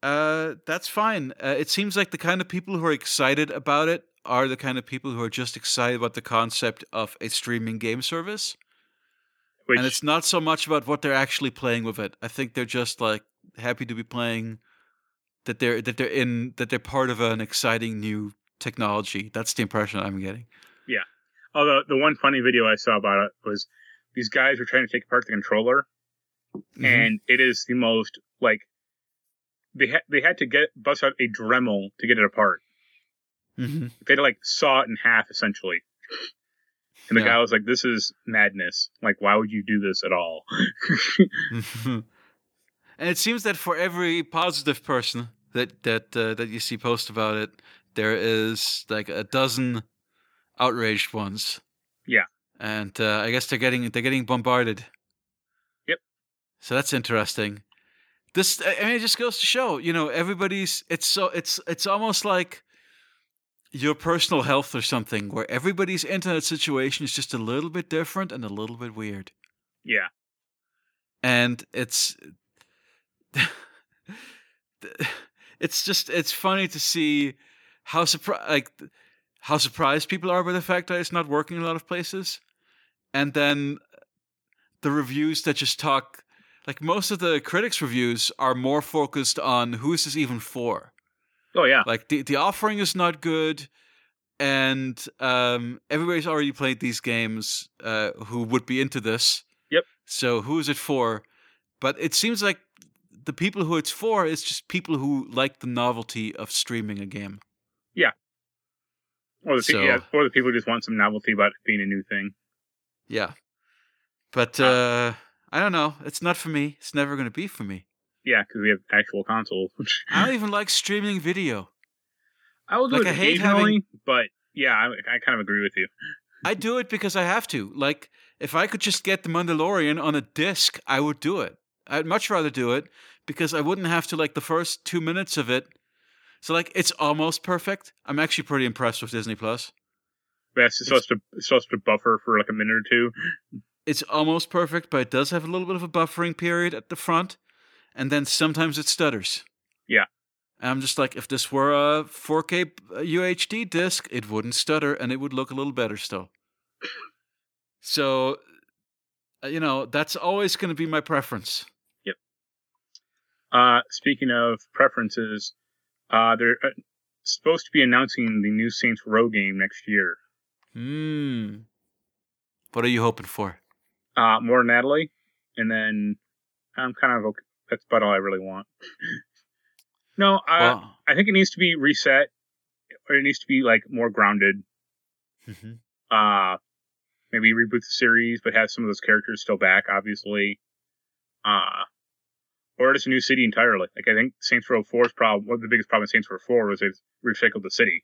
uh, that's fine. Uh, it seems like the kind of people who are excited about it are the kind of people who are just excited about the concept of a streaming game service. Which, and it's not so much about what they're actually playing with it. I think they're just like happy to be playing that they're that they're in that they're part of an exciting new technology. That's the impression I'm getting. Yeah. Although the one funny video I saw about it was these guys were trying to take apart the controller, Mhm. and it is the most like they had they had to get bust out a Dremel to get it apart. Mhm. They had to like saw it in half essentially. And the Yeah. guy was like, "This is madness. Like, why would you do this at all?" and it seems that for every positive person that that uh, that you see post about it, there is like a dozen outraged ones. Yeah. and uh, I guess they're getting they're getting bombarded. Yep. So that's interesting. This I mean, it just goes to show, you know, everybody's. It's so it's it's almost like your personal health or something, where everybody's internet situation is just a little bit different and a little bit weird, Yeah. and it's it's just it's funny to see how surprised like how surprised people are by the fact that it's not working in a lot of places, and then the reviews that just talk like most of the critics reviews are more focused on who is this even for Oh yeah. like the, the offering is not good and um, everybody's already played these games uh, who would be into this Yep. so who is it for but it seems like the people who it's for is just people who like the novelty of streaming a game Yeah. Or the, pe- yeah, or the people who just want some novelty about it being a new thing. yeah but uh, i don't know it's not for me it's never going to be for me Yeah, because we have actual consoles. i don't even like streaming video I will do Like, it I hate occasionally, but yeah, I, I kind of agree with you. I do it because I have to. Like, if I could just get The Mandalorian on a disc, I would do it. I'd much rather do it because I wouldn't have to, like, the first two minutes of it. So, like, it's almost perfect. I'm actually pretty impressed with Disney Plus. But it's supposed to it's supposed to buffer for like a minute or two. It's almost perfect, but it does have a little bit of a buffering period at the front, and then sometimes it stutters. Yeah. And I'm just like, if this were a 4K UHD disc, it wouldn't stutter and it would look a little better still. so, uh, you know, that's always going to be my preference. Uh, speaking of preferences, uh, they're uh, supposed to be announcing the new Saints Row game next year. Hmm. What are you hoping for? Uh, more Natalie, and then I'm kind of okay. That's about all I really want. no, I well, I think it needs to be reset, or it needs to be like more grounded. mhm. Uh, maybe reboot the series, but have some of those characters still back, obviously. Uh, or just a new city entirely. Like I think Saints Row 4's problem, one of the biggest problems with Saints Row 4 was they recycled the city.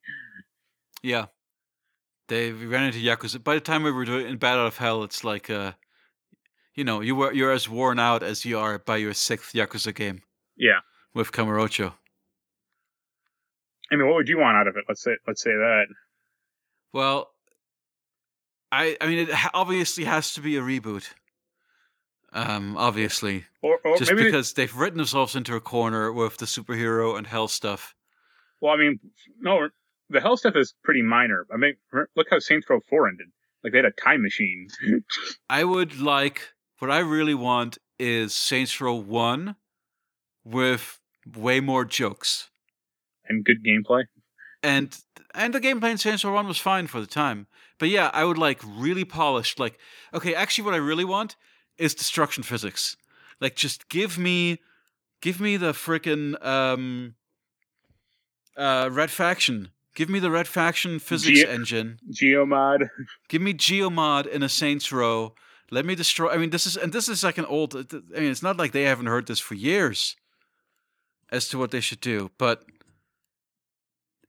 yeah. They ran into Yakuza. By the time we were doing in Battle of Hell, it's like, uh, you know, you were you're as worn out as you are by your sixth Yakuza game Yeah. with Kamurocho. I mean, what would you want out of it? Let's say let's say that. Well, I I mean, it obviously has to be a reboot. Um, obviously, Or, or just maybe because they've written themselves into a corner with the superhero and hell stuff. well, I mean, no, the hell stuff is pretty minor. I mean, look how Saints Row 4 ended. Like they had a time machine. I would like what I really want is Saints Row One with way more jokes. and good gameplay. and and the gameplay in Saints Row One was fine for the time. But yeah, I would like really polished. Like, okay, actually, what I really want is destruction physics. Like, just give me, give me the freaking um, uh, red faction. Give me the red faction physics Ge- engine. Geomod. Give me Geomod in a Saints Row. Let me destroy. I mean, this is and this is like an old. I mean, it's not like they haven't heard this for years as to what they should do. But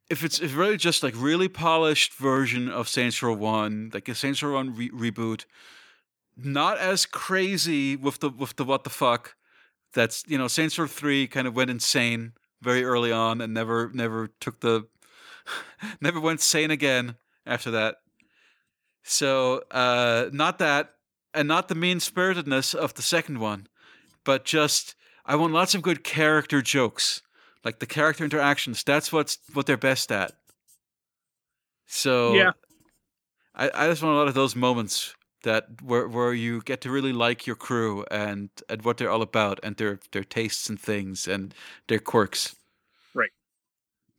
if it's if really just like really polished version of Saints Row One, like a Saints Row One re- reboot, not as crazy with the with the what the fuck. That's you know Saints Row Three kind of went insane very early on and never never took the never went sane again after that. So uh, not that, and not the mean spiritedness of the second one, but just I want lots of good character jokes, like the character interactions. That's what's what they're best at. So Yeah. I, I just want a lot of those moments that where where you get to really like your crew and and what they're all about and their their tastes and things and their quirks. Right.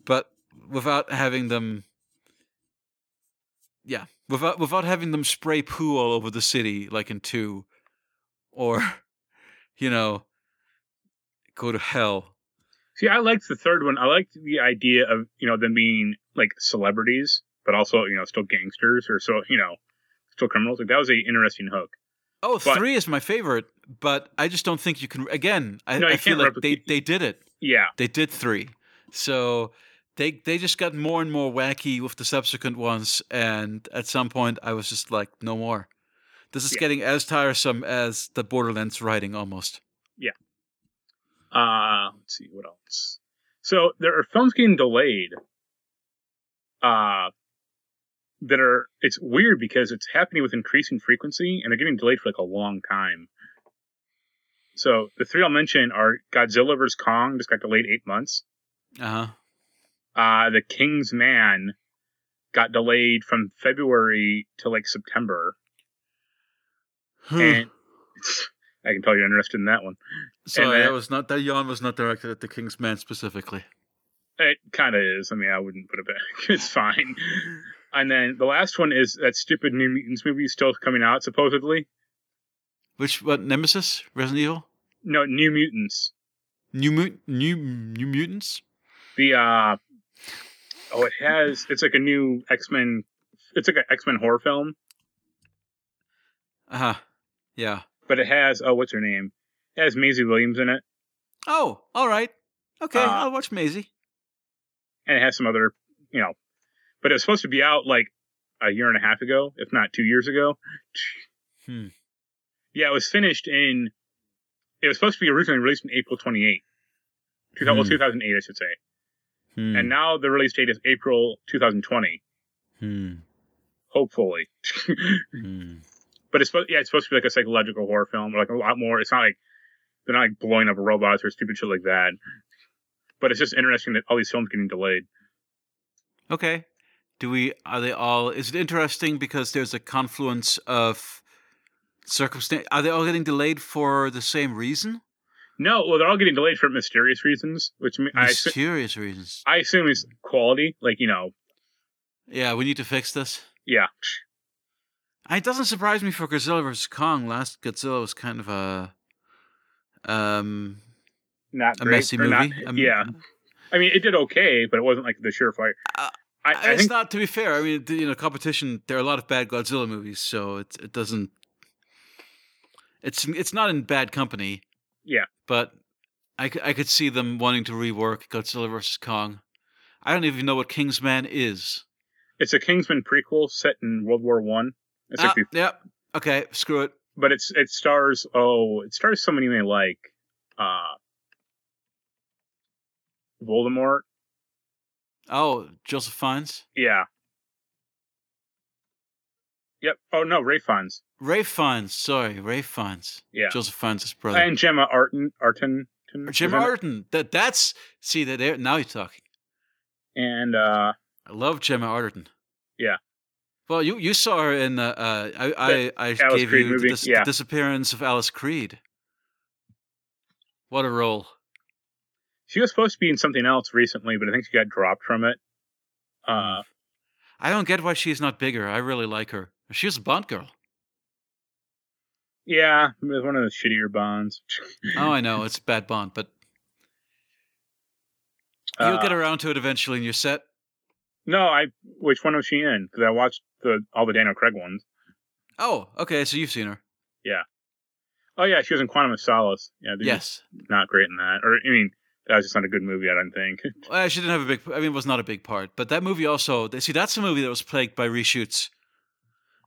But without having them yeah, without without having them spray poo all over the city like in 2 or you know go to hell. See, I liked the third one. I liked the idea of you know them being like celebrities, but also you know still gangsters or so you know still criminals. Like that was a interesting hook. Oh, But- three is my favorite, but I just don't think you can. Again, I, No, I feel like replicate- they they did it. Yeah, They did three, so they they just got more and more wacky with the subsequent ones, and at some point I was just like, no more. This is Yeah. getting as tiresome as the Borderlands writing almost. Yeah. Uh, let's see what else. So there are films getting delayed. Uh, that are it's weird because it's happening with increasing frequency and they're getting delayed for like a long time. So the three I'll mention are Godzilla vs Kong just got delayed eight months. Uh huh. Uh, The King's Man got delayed from February to like September, and I can tell you're interested in that one. Sorry, that was not that yawn was not directed at the King's Man specifically. It kind of is. I mean, I wouldn't put it back. It's fine. And then the last one is that stupid New Mutants movie is still coming out, supposedly. Which what Nemesis, Resident Evil, No, New Mutants. New Mut New New Mutants. The uh oh, it has. It's like a new X Men. It's like an X Men horror film, Uh huh. Yeah. but it has oh, what's her name? It has Maisie Williams in it, Oh, all right. Okay, Uh, I'll watch Maisie. and it has some other, you know. But it was supposed to be out like a year and a half ago, if not two years ago. Hmm. Yeah, it was finished in. It was supposed to be originally released in April 28, 2000, well, Hmm. 2008, I should say. Hmm. And now the release date is April 2020, Hmm. hopefully. Hmm. but it's supposed, yeah, it's supposed to be like a psychological horror film, like a lot more. It's not like they're not like blowing up robots or stupid shit like that. But it's just interesting that all these films getting delayed. Okay. Do we are they all is it interesting because there's a confluence of circumstance are they all getting delayed for the same reason? No, well, they're all getting delayed for mysterious reasons, which me- I, assu- Mysterious reasons. I assume is quality. Like you know, Yeah, we need to fix this. yeah, It doesn't surprise me for Godzilla vs Kong. Last Godzilla was kind of a um not a great, messy not- movie. Um, yeah, I mean, it did okay, but it wasn't like the surefire. Uh, I, I it's think not to be fair. I mean, you know, competition. There are a lot of bad Godzilla movies, so it it doesn't. It's it's not in bad company. Yeah. but I, I could see them wanting to rework Godzilla vs Kong. I don't even know what Kingsman is. it's a Kingsman prequel set in World War One. Ah, yeah. Okay. Screw it. but it's it stars oh it stars someone you may like uh Voldemort Oh, Joseph Fiennes. yeah yep oh no Ralph Fiennes Ralph Fiennes. Sorry, Ralph Fiennes. yeah Joseph Fiennes' brother. and Gemma Arton Arton is in That that's see that there now you're talking. and uh I love Gemma Arterton. Yeah. Well, you you saw her in uh, uh I I, I Alice gave Creed you movie, the, dis- yeah. the disappearance of Alice Creed. What a role! she was supposed to be in something else recently but I think she got dropped from it uh I don't get why she's not bigger. I really like her. She was a Bond girl. Yeah it was one of the shittier bonds Oh, I know it's a bad Bond, but you'll Uh, get around to it eventually in your set. no I which one was she in because I watched the all the Daniel Craig ones Oh, okay. So you've seen her. Yeah. Oh yeah she was in Quantum of Solace yeah Yes. not great in that or I mean that was just not a good movie I don't think Well, she didn't have a big. I mean, it was not a big part, but that movie also. See, that's a movie that was plagued by reshoots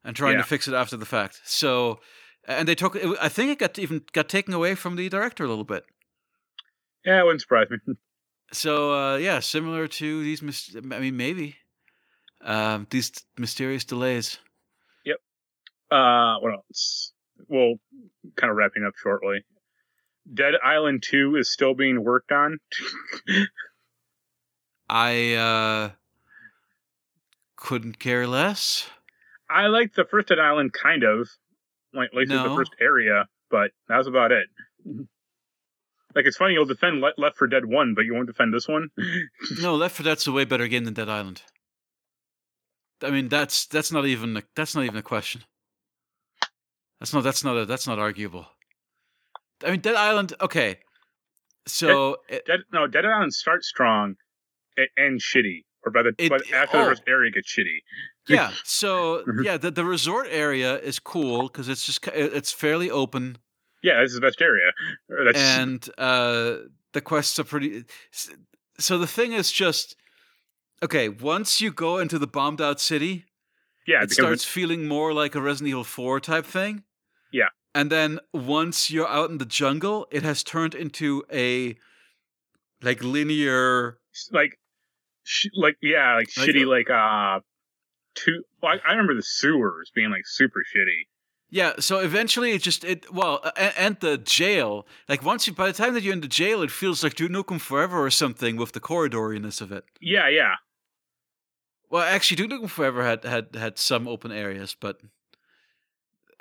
and trying Yeah. to fix it after the fact. So, and they took. I think it got even got taken away from the director a little bit. yeah it wouldn't surprise me So, uh, yeah, similar to these. Mis- I mean, maybe um, these mysterious delays. Yep. Uh, what else? Well, kind of wrapping up shortly. Dead Island 2 is still being worked on. I uh, couldn't care less. I liked the first Dead Island kind of, like, like the first area, but that was about it. Mm-hmm. Like, it's funny, you'll defend Le- Left 4 Dead 1, but you won't defend this one? No, Left 4 Dead's a way better game than Dead Island. I mean, that's that's not even a, that's not even a question. That's not that's not a, that's not arguable. I mean, Dead Island. Okay, so it, Dead, no, Dead Island starts strong and shitty. Or by the It- but after oh. the first area gets shitty. yeah, so Mhm. yeah, the the resort area is cool because it's just it's fairly open Yeah, this is the best area. That's, and uh, the quests are pretty. So the thing is just okay, once you go into the bombed out city, Yeah, it starts feeling more like a Resident Evil 4 type thing. Yeah. And then once you're out in the jungle, it has turned into a like linear like, sh- like yeah, like, Like, shitty, uh, like uh, two. Well, I, I remember the sewers being like super shitty. Yeah, so eventually it just it well and, and the jail like once you by the time that you're in the jail it feels like Duke Nukem Forever or something with the corridoriness of it. Yeah, yeah. Well, actually, Duke Nukem Forever had had had some open areas, but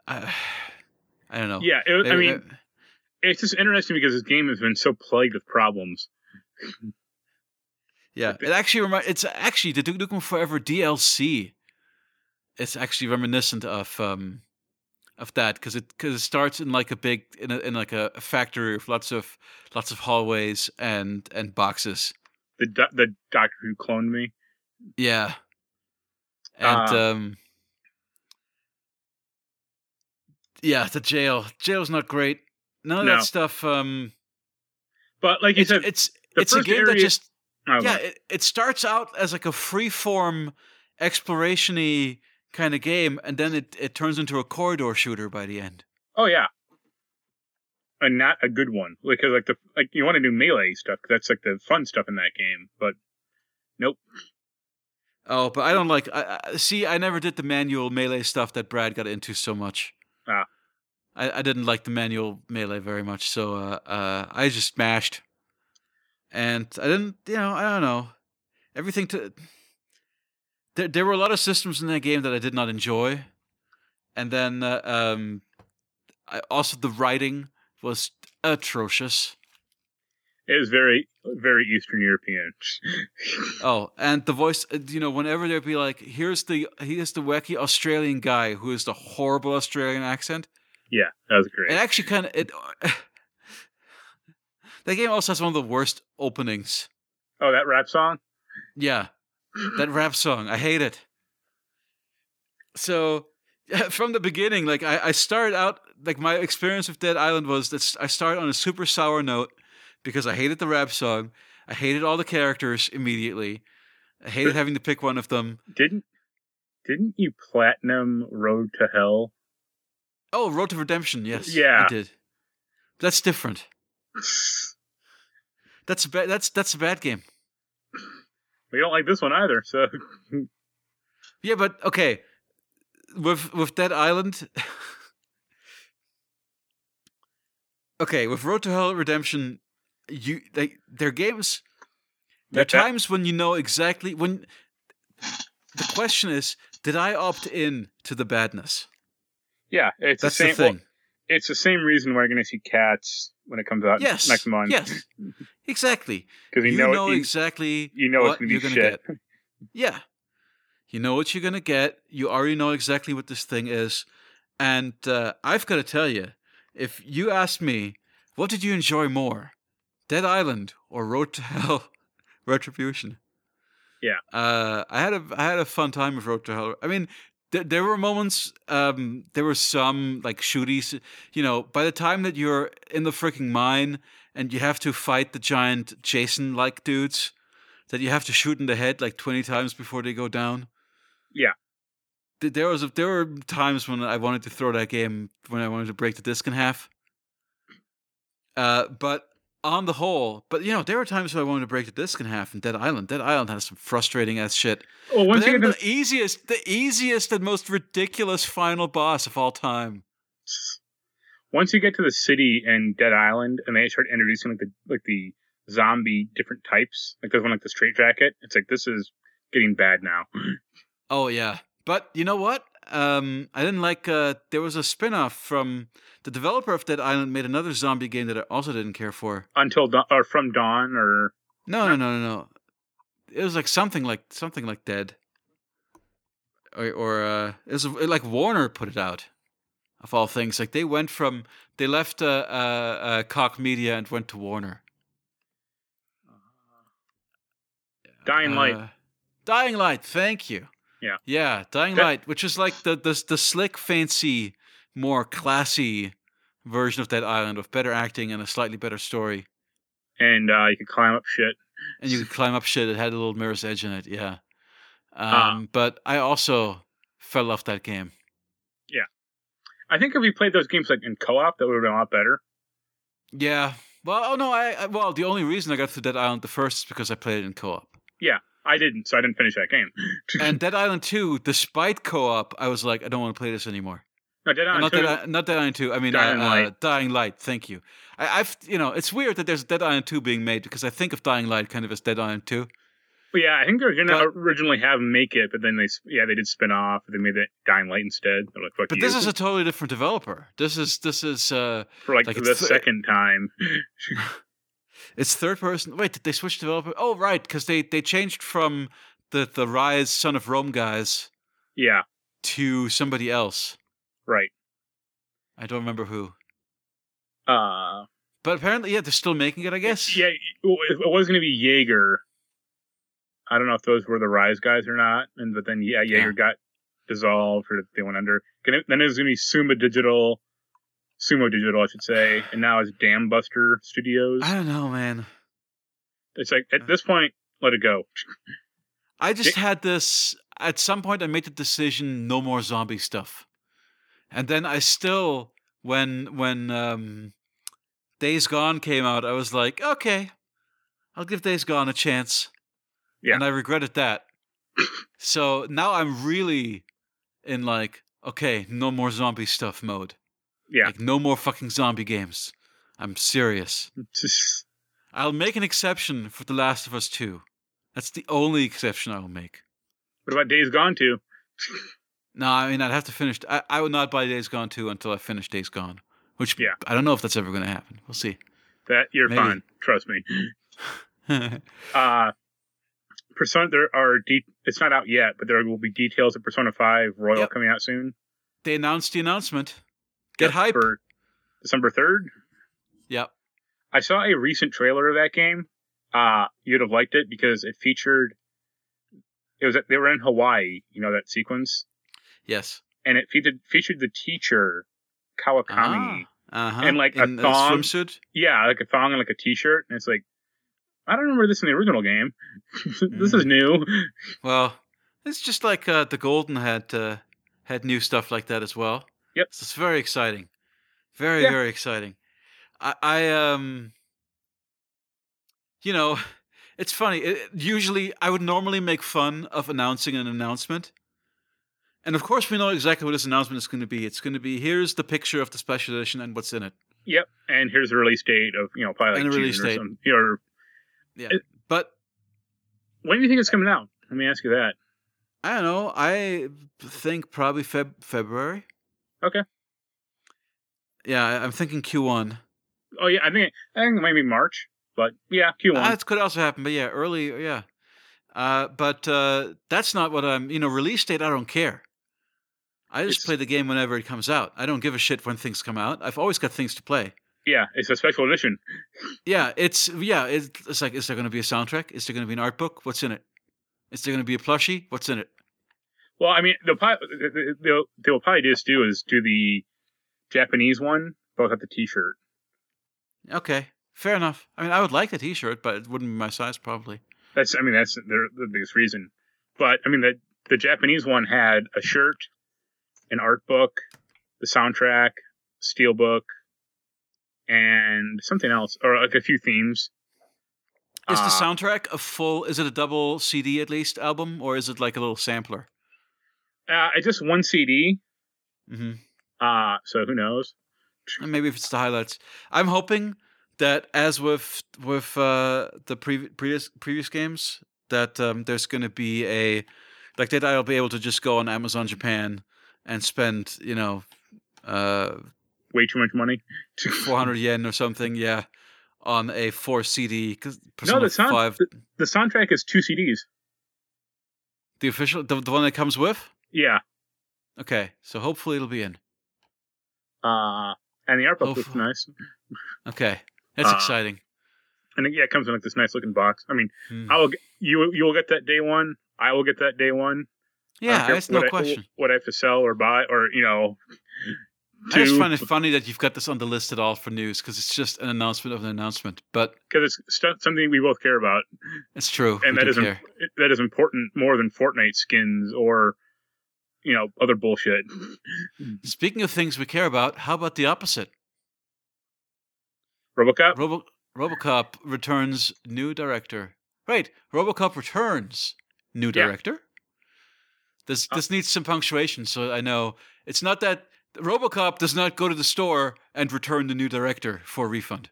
I I don't know. Yeah, it, I mean, it's just interesting because this game has been so plagued with problems. Yeah, it actually remi- It's actually the Duke Nukem Forever DLC. It's actually reminiscent of um of that because it because it starts in like a big in a, in like a factory with lots of lots of hallways and and boxes. The do- the doctor who cloned me. Yeah, and Uh, um yeah, the jail jail's not great. None of No. that stuff. Um, But like you it's said, it's it's a game that just oh, yeah, it, it starts out as like a free form exploration-y kind of game, and then it, it turns into a corridor shooter by the end. oh yeah, and not a good one because like the like you want to do melee stuff. That's like the fun stuff in that game. But nope. Oh, but I don't like. I, I, see, I never did the manual melee stuff that Brad got into so much. Ah. I, I didn't like the manual melee very much, so uh, uh, I just mashed, and I didn't. You know, I don't know. Everything to. There, there were a lot of systems in that game that I did not enjoy, and then uh, um, I, also the writing was atrocious. It was very very Eastern European. Oh, and the voice, uh, you know, whenever there'd be like, here's the here's the wacky Australian guy who is the horrible Australian accent. yeah, that was great. It actually kind of it. That game also has one of the worst openings. oh, that rap song. Yeah, that rap song, I hate it. So from the beginning, like I, I started out like my experience with Dead Island was that I started on a super sour note because I hated the rap song. I hated all the characters immediately. I hated having to pick one of them. Didn't didn't you platinum Road to Hell? Oh, Road to Redemption, yes. Yeah. I did. That's different. That's a bad that's that's a bad game. We don't like this one either. So Yeah, but okay. With with Dead Island Okay, with Road to Hell Redemption, you like they're games there are times when you know exactly when the question is, did I opt in to the badness? yeah, it's That's the the same. well, thing. It's the same reason why you're going to see Cats when it comes out yes. next month. Yes. Exactly. because you, you know, know, you, exactly you know what it's going to you're be gonna shit. get. Yeah. You know what you're going to get. You already know exactly what this thing is. And uh, I've got to tell you, if you ask me, what did you enjoy more, Dead Island or Road to Hell Retribution? Yeah. Uh, I had a I had a fun time with Road to Hell. I mean, there there were moments. Um, there were some like shooties. You know, by the time that you're in the freaking mine and you have to fight the giant Jason-like dudes that you have to shoot in the head like 20 times before they go down. Yeah. There was a, there were times when I wanted to throw that game when I wanted to break the disc in half. Uh, but on the whole, but you know, there were times where I wanted to break the disc in half in Dead Island. Dead Island has some frustrating ass shit. Well, once but you the easiest, the easiest and most ridiculous final boss of all time. once you get to the city and Dead Island, and they start introducing like the like the zombie different types, like there's one like the straight jacket. It's like this is getting bad now. Oh yeah, but you know what? Um, I didn't like. Uh, there was a spin-off from the developer of Dead Island made another zombie game that I also didn't care for. Until or from dawn, or No, no, no, no, no. It was like something like something like Dead, or or uh, it was like Warner put it out. Of all things, like they went from they left uh, uh, uh, Koch Media and went to Warner. Dying Light. Uh, Dying Light. Thank you. Yeah. Yeah, Dying Light, which is like the, the the slick, fancy, more classy version of Dead Island with better acting and a slightly better story. and uh, you can climb up shit. and you could climb up shit. It had a little mirror's edge in it. Yeah. Um, Ah. but I also fell off that game. Yeah. I think if we played those games like in co-op, that would have been a lot better. Yeah. Well, oh no, I, I well the only reason I got through Dead Island the first is because I played it in co-op. I didn't, so I didn't finish that game. And Dead Island 2, despite co-op, I was like, I don't want to play this anymore. no, Dead Island not, 2, Dead, I- not Dead Island 2. I mean, Dying uh, uh, Light. Dying Light. Thank you. I, I've, you know, it's weird that there's Dead Island 2 being made because I think of Dying Light kind of as Dead Island 2. Well, yeah, I think they were gonna But- originally have make it, but then they, yeah, they did spin off. They made it Dying Light instead. They're like, fuck But you. this is a totally different developer. This is this is uh for like, like the th- second time. it's third person. Wait, did they switch developer? Oh, right, because they they changed from the the Ryse Son of Rome guys yeah, to somebody else. right. I don't remember who. Uh, But apparently, yeah, they're still making it. I guess. yeah, it was gonna be Yager. I don't know if those were the Ryse guys or not, and but then yeah, Yager got dissolved or they went under. Then it was gonna be Suma Digital, Sumo Digital, I should say, and now it's Dambuster Studios. I don't know, man. It's like at this point, let it go. I just had this. At some point, I made the decision: no more zombie stuff. And then I still, when when um, Days Gone came out, I was like, okay, I'll give Days Gone a chance. Yeah. And I regretted that. so now I'm really in like, okay, no more zombie stuff mode. Yeah, Like no more fucking zombie games. I'm serious. I'll make an exception for The Last of Us 2. That's the only exception I will make. what about Days Gone too? No, I mean I'd have to finish. I, I would not buy Days Gone 2 until I finish Days Gone, which Yeah. I don't know if that's ever going to happen. We'll see. That you're Maybe. fine. Trust me. Uh Persona there are de- it's not out yet, but there will be details of Persona 5 Royal Yep. coming out soon. they announced the announcement. Get hype. for December 3rd. Yep. I saw a recent trailer of that game. Uh you'd have liked it because it featured it was they were in Hawaii, you know that sequence, Yes. and it featured featured the teacher Kawakami. Ah, uh-huh. And, like, a In thong. swimsuit. Yeah, like a thong and like a t-shirt, and it's like I don't remember this in the original game. this Mm. is new. Well, it's just like uh, the Golden had uh, had new stuff like that as well. Yep. So it's very exciting. Very Yeah. very exciting. I, I um, you know, it's funny. It, usually, I would normally make fun of announcing an announcement. And of course, we know exactly what this announcement is going to be. It's going to be here's the picture of the special edition and what's in it. Yep, and here's the release date of you know probably like June or date. something. Or Yeah. It- but when do you think it's coming out? Let me ask you that. I don't know. I think probably Feb- February. Okay. Yeah, I'm thinking Q1. Oh yeah, I think I think it might be March, but yeah, Q1. Uh, it could also happen, but yeah, early, yeah. Uh, but uh, that's not what I'm. You know, release date. I don't care. I just It's- play the game whenever it comes out. I don't give a shit when things come out. I've always got things to play. yeah, it's a special edition. Yeah, it's yeah. It's, it's like, is there going to be a soundtrack? Is there going to be an art book? What's in it? Is there going to be a plushie? What's in it? Well, I mean, they'll probably, they'll they'll probably just do is do the Japanese one, both have the T-shirt. Okay, fair enough. I mean, I would like the T-shirt, but it wouldn't be my size probably. That's I mean that's their the biggest reason. But I mean the the Japanese one had a shirt, an art book, the soundtrack, steel book, and something else, or like a few themes. Is the Uh, soundtrack a full? Is it a double CD at least album, or is it like a little sampler? Uh, it's just one CD, hmm uh, so who knows? And maybe if it's the highlights. I'm hoping that, as with with uh, the pre- previous previous games, that um, there's going to be a like that I'll be able to just go on Amazon Japan and spend you know uh, Way too much money. 400 yen or something, yeah, on a four CD because No, the sound five the, the soundtrack is two CDs. the official the, the one that comes with. Yeah, Okay, so hopefully it'll be in. uh, and the art book looks nice. Okay, that's Uh, exciting. And it, yeah, it comes in like this nice looking box. I mean, Hmm. I will. Get, you you will get that day one. I will get that day one. I Yeah, care that's no what I- question. what I have to sell or buy, or you know, I just find it funny that you've got this on the list at all for news because it's just an announcement of an announcement. But because it's something we both care about, it's true. and we that do is care. im- that is important more than Fortnite skins or you know other bullshit. Speaking of things we care about, how about the opposite? RoboCop. Robo- RoboCop returns new director. Right, RoboCop returns new Yeah. director. This Uh, this needs some punctuation, so I know it's not that RoboCop does not go to the store and return the new director for refund.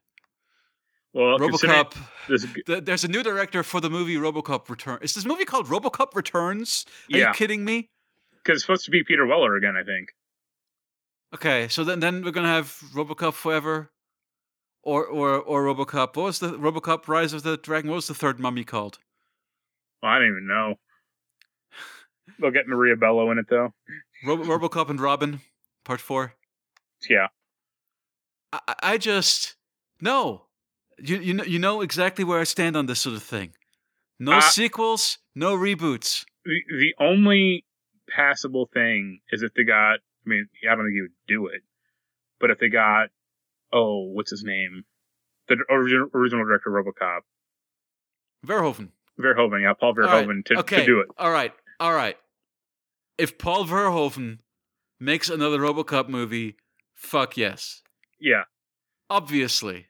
Well, RoboCop. This, th- There's a new director for the movie RoboCop Return. Is this movie called RoboCop Returns? Are Yeah. you kidding me? Because it's supposed to be Peter Weller again, I think. Okay, so then then we're gonna have RoboCop Forever, or or or RoboCop. What was the RoboCop Rise of the Dragon? What was the third mummy called? Well, I don't even know. They'll get Maria Bello in it though. Robo- RoboCop and Robin, Part Four. Yeah. I, I- I just no. You you know you know exactly where I stand on this sort of thing. No Uh, sequels, no reboots. The the only passable thing is if they got. I mean, I don't think he would do it, but if they got, oh, what's his name? The original original director of RoboCop, Verhoeven. Verhoeven. Yeah, Paul All right, Verhoeven to, okay. to do it. All right, all right. If Paul Verhoeven makes another RoboCop movie, fuck yes. Yeah, Obviously.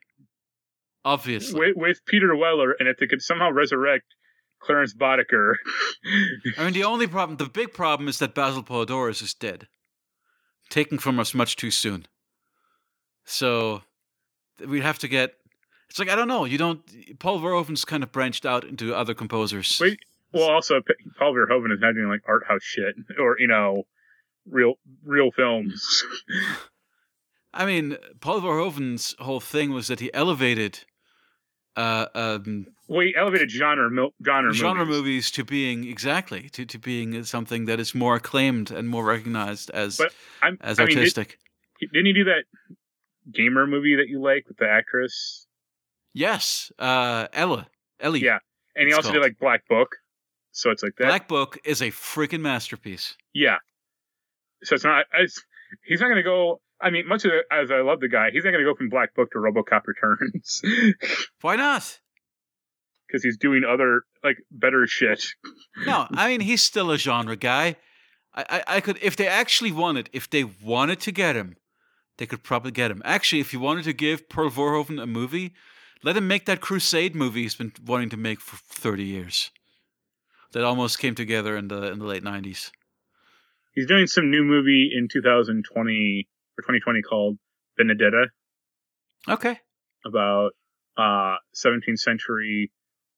Obviously. with, with Peter Weller, and if they could somehow resurrect Clarence Boddicker, I mean, the only problem, the big problem is that Basil Poledouris is dead, taken from us much too soon. So we'd have to get. It's like I don't know. You don't. Paul Verhoeven's kind of branched out into other composers. Wait, well, also Paul Verhoeven is now doing like art house shit, or you know, real real films. I mean, Paul Verhoeven's whole thing was that he elevated uh, um, well, he elevated genre mil- genre, genre movies. movies to being exactly to, to being something that is more acclaimed and more recognized as as I mean, did, artistic. didn't he do that gamer movie that you like with the actress? yes, uh, Ella, Ellie. Yeah, and he also did like Black Book. So it's like that. Black Book is a freaking masterpiece. Yeah. So it's not. It's, he's not going to go. I mean, much as I love the guy, he's not going to go from Black Book to RoboCop Returns Why not? because he's doing other like better shit. No, I mean he's still a genre guy. I, I, I could if they actually wanted, if they wanted to get him, they could probably get him. Actually, if you wanted to give Paul Verhoeven a movie, let him make that Crusade movie he's been wanting to make for thirty years. That almost came together in the in the late nineties. He's doing some new movie in 2020 or 2020 called Benedetta Okay. about uh 17th century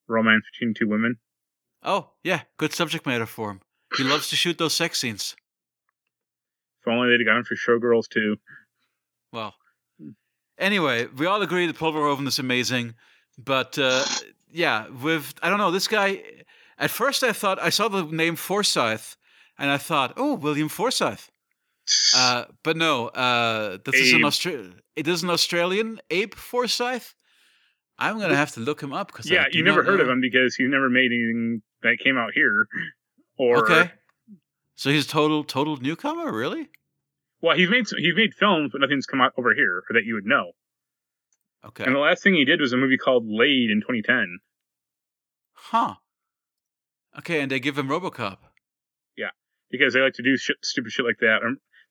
romance between two women. Oh yeah, good subject matter for him. He loves to shoot those sex scenes. If only they'd him for Showgirls too. Well, anyway, we all agree that Paul Verhoeven is amazing, but uh, yeah, with I don't know this guy. At first, I thought I saw the name Forsyth, and I thought, oh, William Forsyth. Uh, but no, uh, this is an Abe. Austra- It is an Australian, Abe Forsyth. I'm gonna have to look him up because yeah, you never heard of him because he never made anything that came out here. Or Okay, so he's a total total newcomer, really? well, he's made some, he's made films, but nothing's come out over here that you would know. Okay, And the last thing he did was a movie called Laid in 2010. huh? Okay, and they give him RoboCop. Yeah, because they like to do shit, stupid shit like that.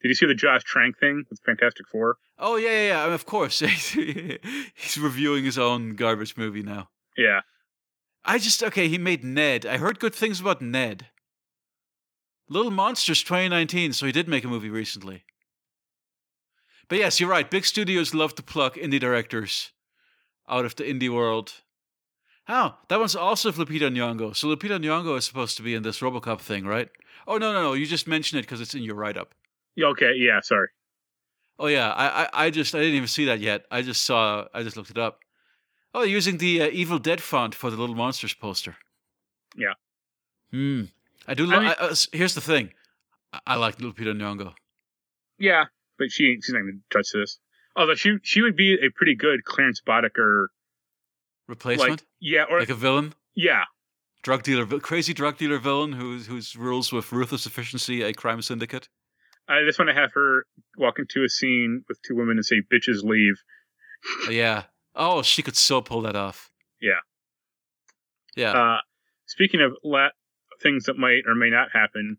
Did you see the Josh Trank thing with Fantastic Four? Oh yeah, yeah, yeah. Of course, he's reviewing his own garbage movie now. Yeah, I just okay. He made Ned. I heard good things about Ned. Little Monsters 2019. So he did make a movie recently. But yes, you're right. Big studios love to pluck indie directors out of the indie world. How? That one's also Lupita Nyong'o. So Lupita Nyong'o is supposed to be in this RoboCop thing, right? Oh no, no, no! You just mentioned it because it's in your write-up. Okay, yeah. Sorry. Oh yeah, I, I, I just I didn't even see that yet. I just saw I just looked it up. Oh, using the uh, Evil Dead font for the Little Monsters poster. Yeah. Hmm. I do. Lo- I I uh, here's the thing. I, I like Lupita Nyong'o. Yeah, but she she's not going to touch this. Although she she would be a pretty good Clarence Boddicker, Replacement, like yeah, or like a villain, yeah, drug dealer, crazy drug dealer villain who's whose rules with ruthless efficiency a crime syndicate. I just want to have her walk into a scene with two women and say, "Bitches leave." yeah. Oh, she could so pull that off. Yeah. Yeah. Uh, speaking of la- things that might or may not happen,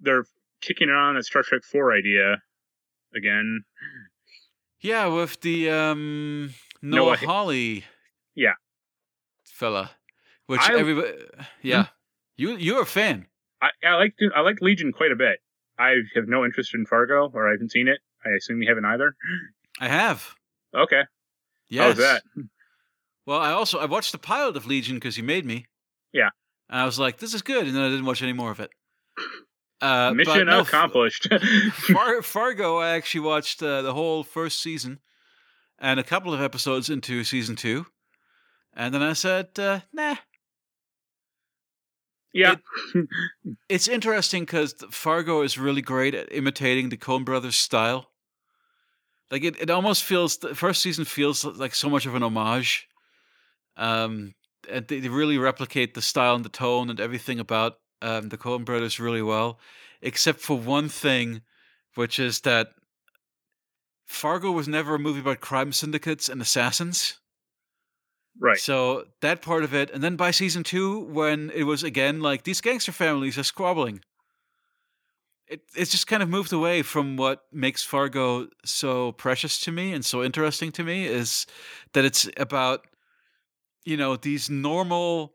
they're kicking it on a Star Trek Four idea again. yeah, with the um Noah Noah Hawley. Yeah. Fella. Which I- Hmm? everybody Yeah. You you're a fan. I, I like I like Legion quite a bit. I have no interest in Fargo, or I haven't seen it. I assume you haven't either. I have. Okay, Yes. how's that? Well, I also I watched the pilot of Legion because you made me. Yeah. And I was like, this is good, and then I didn't watch any more of it. Uh, Mission no, accomplished. Far- Fargo, I actually watched uh, the whole first season and a couple of episodes into season two, and then I said, uh, nah. Yeah, It's interesting because Fargo is really great at imitating the Coen Brothers style. Like it, it almost feels the first season feels like so much of an homage. Um, and they, they really replicate the style and the tone and everything about um, the Coen Brothers really well, except for one thing, which is that Fargo was never a movie about crime syndicates and assassins. Right. So that part of it, and then by season two, when it was again like these gangster families are squabbling, it it's just kind of moved away from what makes Fargo so precious to me and so interesting to me is that it's about you know these normal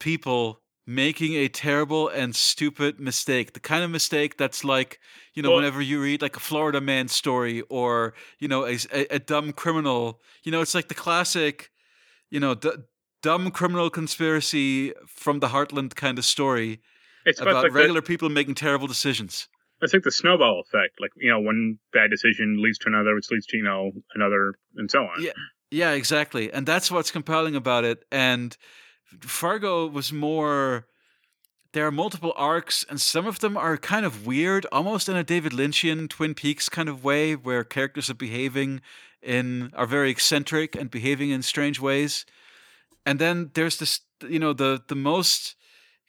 people making a terrible and stupid mistake the kind of mistake that's like you know Well- whenever you read like a florida man story or you know a, a, a dumb criminal you know it's like the classic you know d- dumb criminal conspiracy from the heartland kind of story It's about, about like regular people making terrible decisions the, it's like the snowball effect. Like you know, one bad decision leads to another, which leads to you know another, and so on. Yeah. Yeah, exactly. And that's what's compelling about it. And Fargo was more there are multiple arcs and some of them are kind of weird, almost in a David Lynchian Twin Peaks kind of way where characters are behaving in are very eccentric and behaving in strange ways. And then there's this you know the the most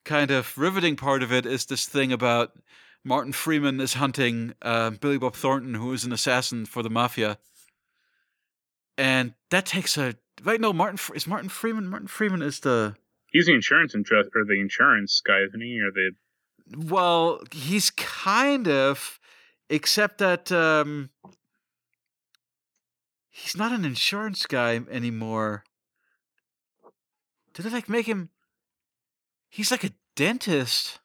kind of riveting part of it is this thing about Martin Freeman is hunting uh, Billy Bob Thornton, who is an assassin for the mafia, and that takes a right. No, Martin is Martin Freeman. Martin Freeman is the He's the insurance interest or the insurance guy, isn't he? Or the well, he's kind of, except that um, he's not an insurance guy anymore. Did they like make him? He's like a dentist.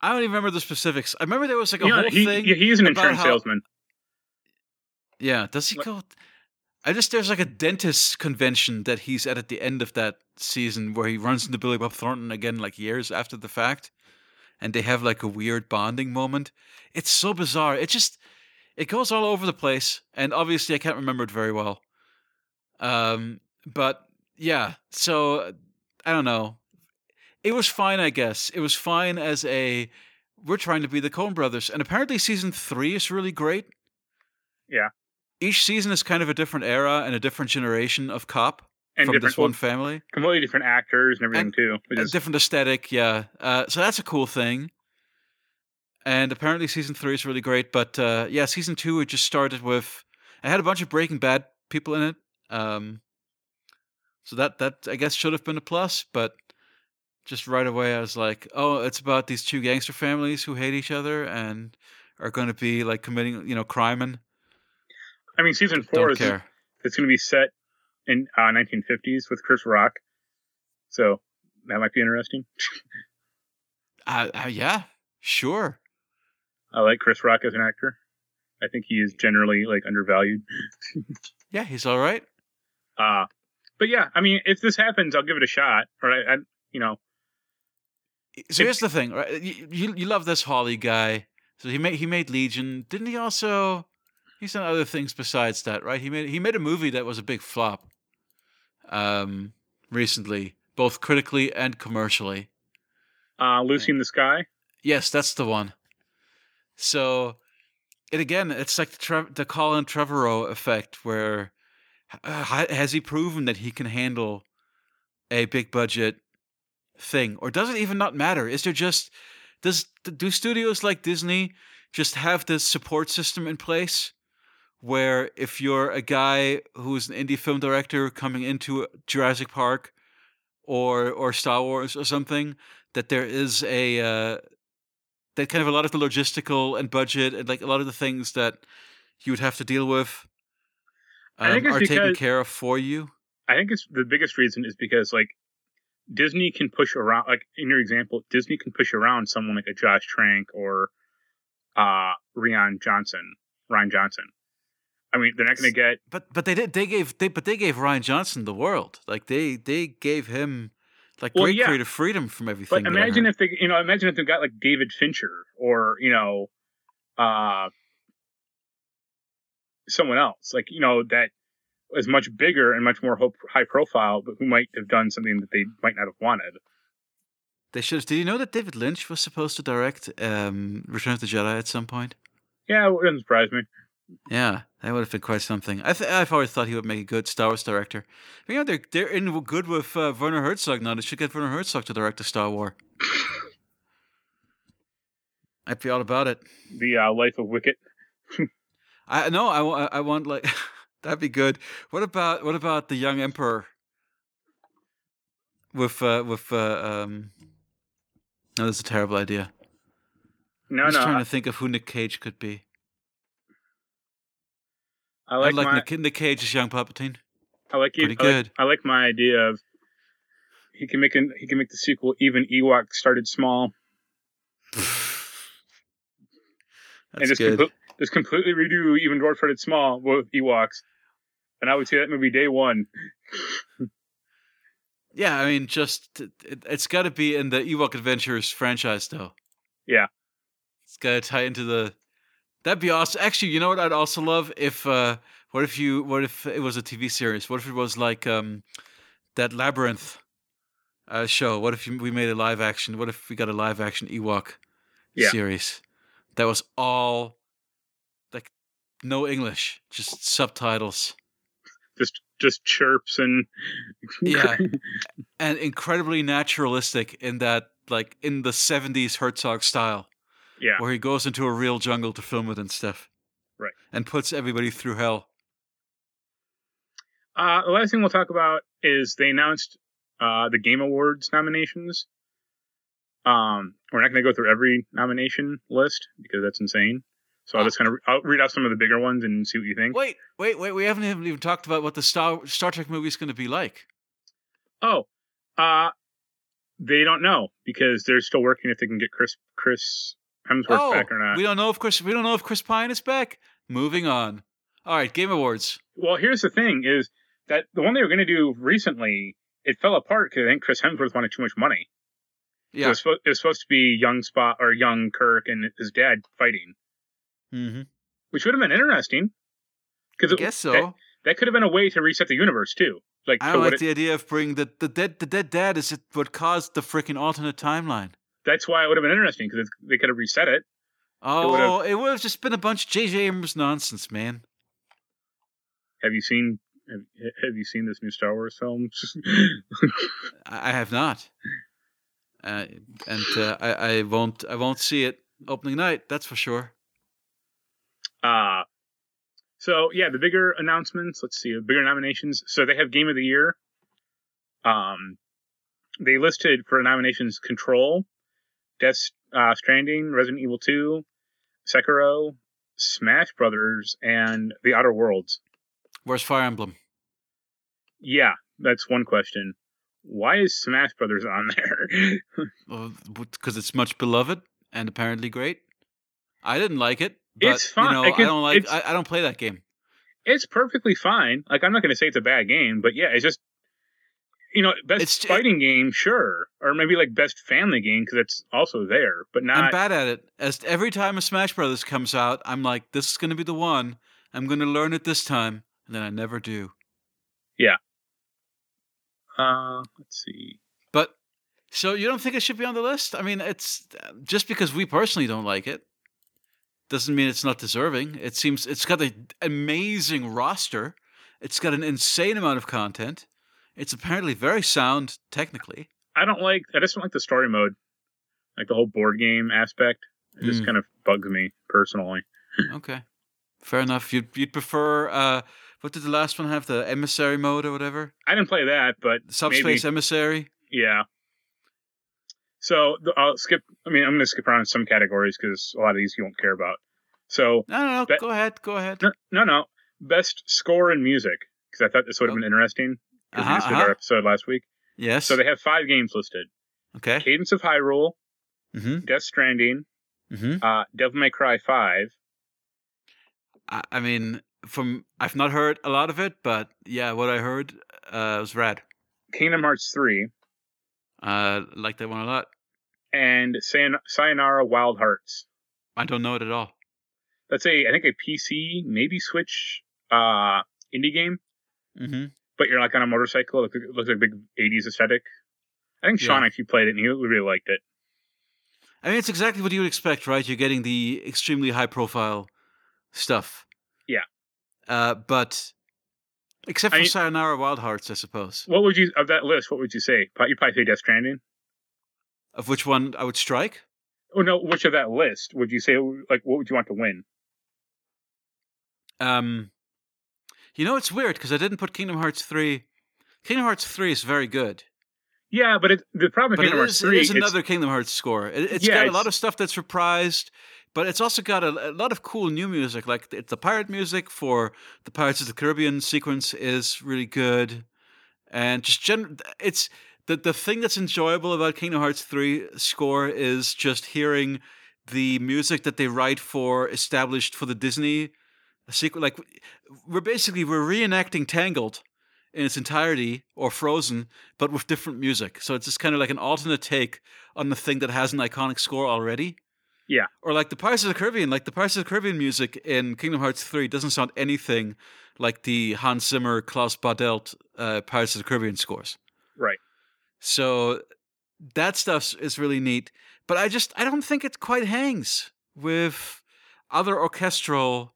I don't even remember the specifics. I remember there was like a yeah, whole he, thing. yeah, he is an insurance how- salesman. Yeah, does he Like- go? I just there's like a dentist convention that he's at at the end of that season where he runs into Billy Bob Thornton again, like years after the fact, and they have like a weird bonding moment. It's so bizarre. It just it goes all over the place, and obviously I can't remember it very well. Um, but yeah, so I don't know. It was fine, I guess. It was fine as a we're trying to be the Coen Brothers, and apparently season three is really great Yeah. each season is kind of a different era and a different generation of cop And from this one family. completely different actors and everything And- too. Which A is, different aesthetic, yeah. Uh, so that's a cool thing. And apparently season three is really great. But uh, yeah, season two it just started with. I had a bunch of Breaking Bad people in it. Um, so that that I guess should have been a plus, but just right away I was like, oh, it's about these two gangster families who hate each other and are going to be like committing, you know, crime and I mean, season four is care. it's going to be set in uh, 1950s with Chris Rock, so that might be interesting. Uh, uh, yeah, sure. I like Chris Rock as an actor. I think he is generally like undervalued. Yeah, he's all right. Uh but yeah, I mean, if this happens, I'll give it a shot. Or I, I you know, So If- here's the thing, right? You, you you love this Hawley guy. So he made he made Legion. Didn't he also? He's done other things besides that, right? He made he made a movie that was a big flop. Um, recently, both critically and commercially. uh, Lucy in the Sky. Yes, that's the one. So, it again, it's like the, the Colin Trevorrow effect, where uh, has he proven that he can handle a big budget thing, or does it even not matter? Is there just does do studios like Disney just have this support system in place where if you're a guy who's an indie film director coming into Jurassic Park or or Star Wars or something, that there is a uh, that kind of a lot of the logistical and budget and like a lot of the things that you would have to deal with um, are taken care of for you. I think it's the biggest reason is because like Disney can push around like in your example, Disney can push around someone like a Josh Trank or uh Rian Johnson, Rian Johnson. I mean, they're not going to get But but they did they gave they but they gave Rian Johnson the world. Like they they gave him like Well, great yeah. creative freedom from everything. But imagine if they, you know, imagine if they got like David Fincher or you know, uh, someone else, like you know that is much bigger and much more hope, high profile, but who might have done something that they might not have wanted. they should. Did you know that David Lynch was supposed to direct um, Return of the Jedi at some point? Yeah, it doesn't surprise me. Yeah, that would have been quite something. I th- I've always thought he would make a good Star Wars director. You know, they're they're in good with uh, Werner Herzog now. They should get Werner Herzog to direct a Star Wars. I'd be all about it. The uh, life of Wicket. I no, I, I want like that'd be good. What about what about the young emperor with uh, with uh, um? No, that's a terrible idea. No, no I'm just no, trying I, to think of who Nick Cage could be. I like, I like, like my, Nick, Nick Cage as young Palpatine. I like you. pretty I like- good. I like my idea of he can make an, he can make the sequel even Ewok started small and That's just good. just completely redo even Dwarf started small with Ewoks. And I would see that movie day one. Yeah, I mean, just it, it's got to be in the Ewok Adventures franchise, though. Yeah. it's got to tie into the. That'd be awesome. Actually, you know what? I'd also love if. uh What if you? What if it was a TV series? What if it was like um that Labyrinth uh, show? What if you, we made a live action? What if we got a live action Ewok Yeah. series that was all like no English, just subtitles. Just just chirps and Yeah. and incredibly naturalistic in that like in the 70s Herzog style yeah. where he goes into a real jungle to film it and stuff. Right. And puts everybody through hell. Uh, the last thing we'll talk about is they announced uh, the Game Awards nominations. Um, we're not going to go through every nomination list because that's insane. So I'll just kind of I'll read out some of the bigger ones and see what you think. Wait, wait, wait, we haven't even even talked about what the Star Star Trek movie is going to be like. Oh, uh, they don't know because they're still working if they can get Chris Chris Hemsworth oh, back or not. we don't know if Chris we don't know if Chris Pine is back. Moving on. All right, Game Awards. Well, here's the thing: is that the one they were going to do recently it fell apart because I think Chris Hemsworth wanted too much money. It, Yeah. was, it was supposed to be young Spock or young Kirk and his dad fighting, Mm-hmm. which would have been interesting. Because I guess so. That, that could have been a way to reset the universe too. Like, I don't like it- the idea of bringing the the dead the dead dad is what caused the freaking alternate timeline. That's why it would have been interesting because they could have reset it. Oh, it would have just been a bunch of J.J. Abrams nonsense, man. Have you seen? Have, have you seen this new Star Wars film? I, I have not, uh, and uh, I, I won't. I won't see it opening night. That's for sure. Uh so yeah, the bigger announcements. Let's see, the bigger nominations. So they have Game of the Year. Um, they listed for nominations: Control, Death uh, Stranding, Resident Evil Two, Sekiro, Smash Brothers, and The Outer Worlds. Where's Fire Emblem? Yeah, that's one question. Why is Smash Brothers on there? Because it's much beloved and apparently great. I didn't like it. But, It's fine. You know, Like, I don't like. I, I don't play that game. it's perfectly fine. Like I'm not going to say it's a bad game, but yeah, it's just you know best It's fighting game, sure, or maybe like best family game because it's also there, but not. I'm bad at it. As every time a Smash Brothers comes out, I'm like, this is going to be the one. I'm going to learn it this time, and then I never do. Yeah. Uh, let's see. But so you don't think it should be on the list? I mean, it's just because we personally don't like it doesn't mean it's not deserving. It seems it's got an amazing roster. It's got an insane amount of content. It's apparently very sound technically. I don't like. I just don't like the story mode, like the whole board game aspect. It just Mm. kind of bugs me personally. Okay, fair enough. You'd you'd prefer uh, what did the last one have? The emissary mode or whatever? I didn't play that, but Subspace maybe, emissary. yeah. So I'll skip. I mean, I'm going to skip around some categories because a lot of these you won't care about. So No, no, no. That- go ahead. Go ahead. no, no, no. Best score in music because I thought this would have Oh. been interesting because Uh-huh, we just did uh-huh. our episode last week. Yes. So they have five games listed: okay. Cadence of Hyrule, Mm-hmm. Death Stranding, Mm-hmm. uh, Devil May Cry Five, I, I mean, from I've not heard a lot of it, but yeah, what I heard uh, was rad. Kingdom Hearts Three, Uh, like that one a lot. and Sayon- Sayonara Wild Hearts. I don't know it at all. That's a I think a PC, maybe Switch, uh, indie game. Mm-hmm. But you're like on a motorcycle. It looks, it looks like a big 80s aesthetic. I think Sean Yeah. actually played it and he really liked it. I mean, it's exactly what you would expect, right? You're getting the extremely high-profile stuff. Yeah. Uh, but except I for mean- Sayonara Wild Hearts, I suppose. What would you, of that list, what would you say? You'd probably say Death Stranding? Of which one I would strike? Oh, no, which of that list would you say, like, what would you want to win? Um, you know, it's weird because I didn't put Kingdom Hearts three. Kingdom Hearts three is very good, Yeah, but it, the problem with but Kingdom Hearts is, 3 it is another Kingdom Hearts score. It, it's Yeah, got a lot of stuff that's reprised, but it's also got a, a lot of cool new music. Like it's the pirate music for the Pirates of the Caribbean sequence is really good, and just gen- it's the the thing that's enjoyable about Kingdom Hearts three score is just hearing the music that they write for established for the Disney sequel. Like we're basically we're reenacting Tangled in its entirety or Frozen, but with different music. So it's just kind of like an alternate take on the thing that has an iconic score already. Yeah. Or like the Pirates of the Caribbean, like the Pirates of the Caribbean music in Kingdom Hearts 3 doesn't sound anything like the Hans Zimmer, Klaus Badelt uh, Pirates of the Caribbean scores. Right. So that stuff is really neat. But I just, I don't think it quite hangs with other orchestral.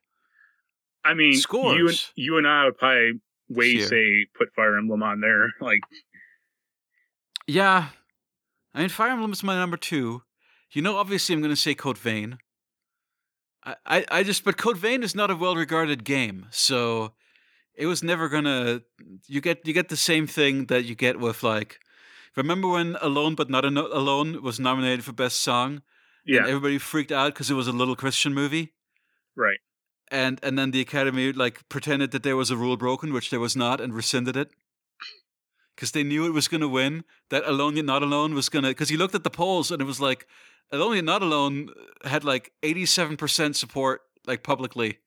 I mean, you and, you and I would probably way say put Fire Emblem on there. Like, Yeah. I mean, Fire Emblem is my number two. You know, obviously, I'm going to say Code Vein. I, I, I just, but Code Vein is not a well-regarded game, so it was never gonna. You get, you get the same thing that you get with like. Remember when Alone but Not Alone was nominated for Best Song? yeah, And everybody freaked out because it was a little Christian movie, right. And and then the Academy like pretended that there was a rule broken, which there was not, and rescinded it. Because they knew it was going to win. That Alone Yet Not Alone was going to. Because he looked at the polls and it was like, Alone Yet Not Alone had like 87% support, like publicly,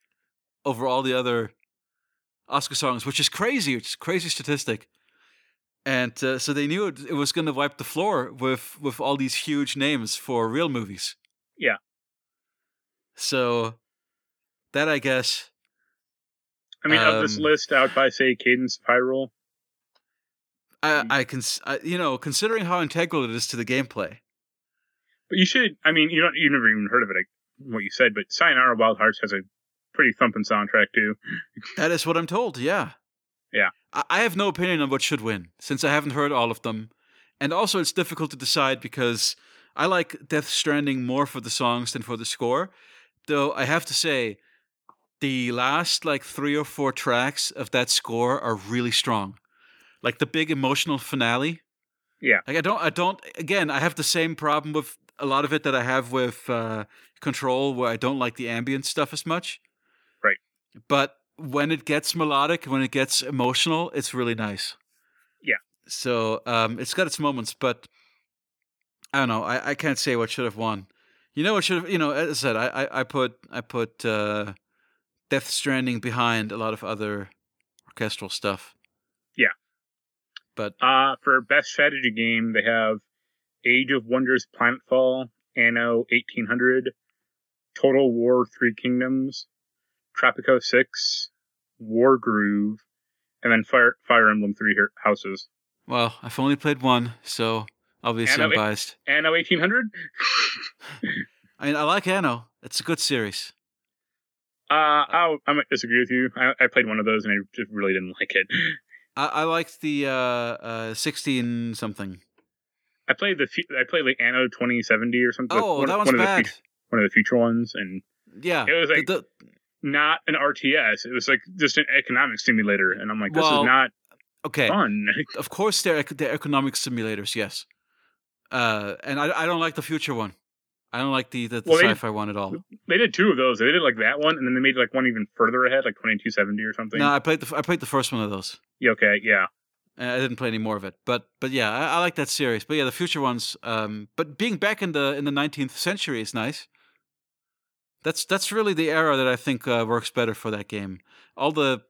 over all the other Oscar songs, which is crazy. It's a crazy statistic. And uh, so they knew it, it was going to wipe the floor with with all these huge names for real movies. Yeah. So that I guess I mean, of this Um, list, would probably say Cadence Hyrule. I I can you know considering how integral it is to the gameplay. But you should, I mean, you don't, you never even heard of it, like, what you said, but Sayonara Wild Hearts has a pretty thumping soundtrack, too. That is what I'm told. Yeah. Yeah. I, I have no opinion on what should win since I haven't heard all of them, and also it's difficult to decide because I like Death Stranding more for the songs than for the score. Though I have to say, the last like three or four tracks of that score are really strong. Like the big emotional finale. Yeah. Like I don't I don't again, I have the same problem with a lot of it that I have with uh control where I don't like the ambient stuff as much. Right. But when it gets melodic, when it gets emotional, it's really nice. Yeah. So um it's got its moments, but I don't know. I, I can't say what should have won. You know what should have you know, as I said, I, I, I put I put uh Death Stranding behind a lot of other orchestral stuff. Yeah. But Uh, for best strategy game, they have Age of Wonders Planetfall, Anno 1800, Total War Three Kingdoms, Tropico 6, Wargroove, and then Fire, Fire Emblem Three Houses. well, I've only played one, so obviously And I'm biased. Anno 1800? I mean, I like Anno. It's a good series. Uh, I'll, I might disagree with you. I, I played one of those and I just really didn't like it. I, I liked the uh, uh, 16 something. I played the I played like Anno 2070 or something. Oh, one, that one's one of the bad. one of the future ones, and Yeah, It was like- the, not an RTS. It was like just an economic simulator, and I'm like, this Well, is not okay. fun. Of course, they're they're economic simulators. Yes, uh, and I I don't like the future one. I don't like the the, the Well, sci-fi one at all. they did two of those. They did like that one, and then they made like one even further ahead, like 2270 or something. No, I played the I played the first one of those. Yeah, okay, yeah. I didn't play any more of it, but but yeah, I, I like that series. But yeah, the future ones. Um, but being back in the in the nineteenth century is nice. That's that's really the era that I think uh, works better for that game. All the,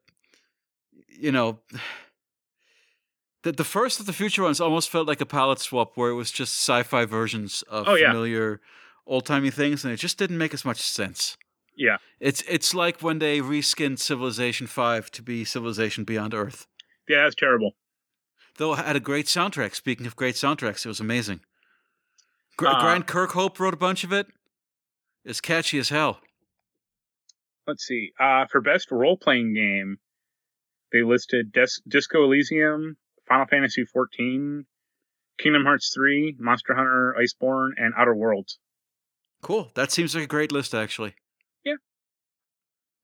you know, the the first of the future ones almost felt like a palette swap, where it was just sci-fi versions of Oh, yeah. familiar old timey things, and it just didn't make as much sense. Yeah. It's it's like when they reskinned Civilization Five to be Civilization Beyond Earth. Yeah, that's terrible. Though it had a great soundtrack. Speaking of great soundtracks, it was amazing. Gr- Uh, Grant Kirkhope wrote a bunch of it. It's catchy as hell. Let's see. Uh, for best role playing game, they listed Dis- Disco Elysium, Final Fantasy XIV, Kingdom Hearts 3, Monster Hunter Iceborne, and Outer Worlds. Cool. That seems like a great list, actually. Yeah.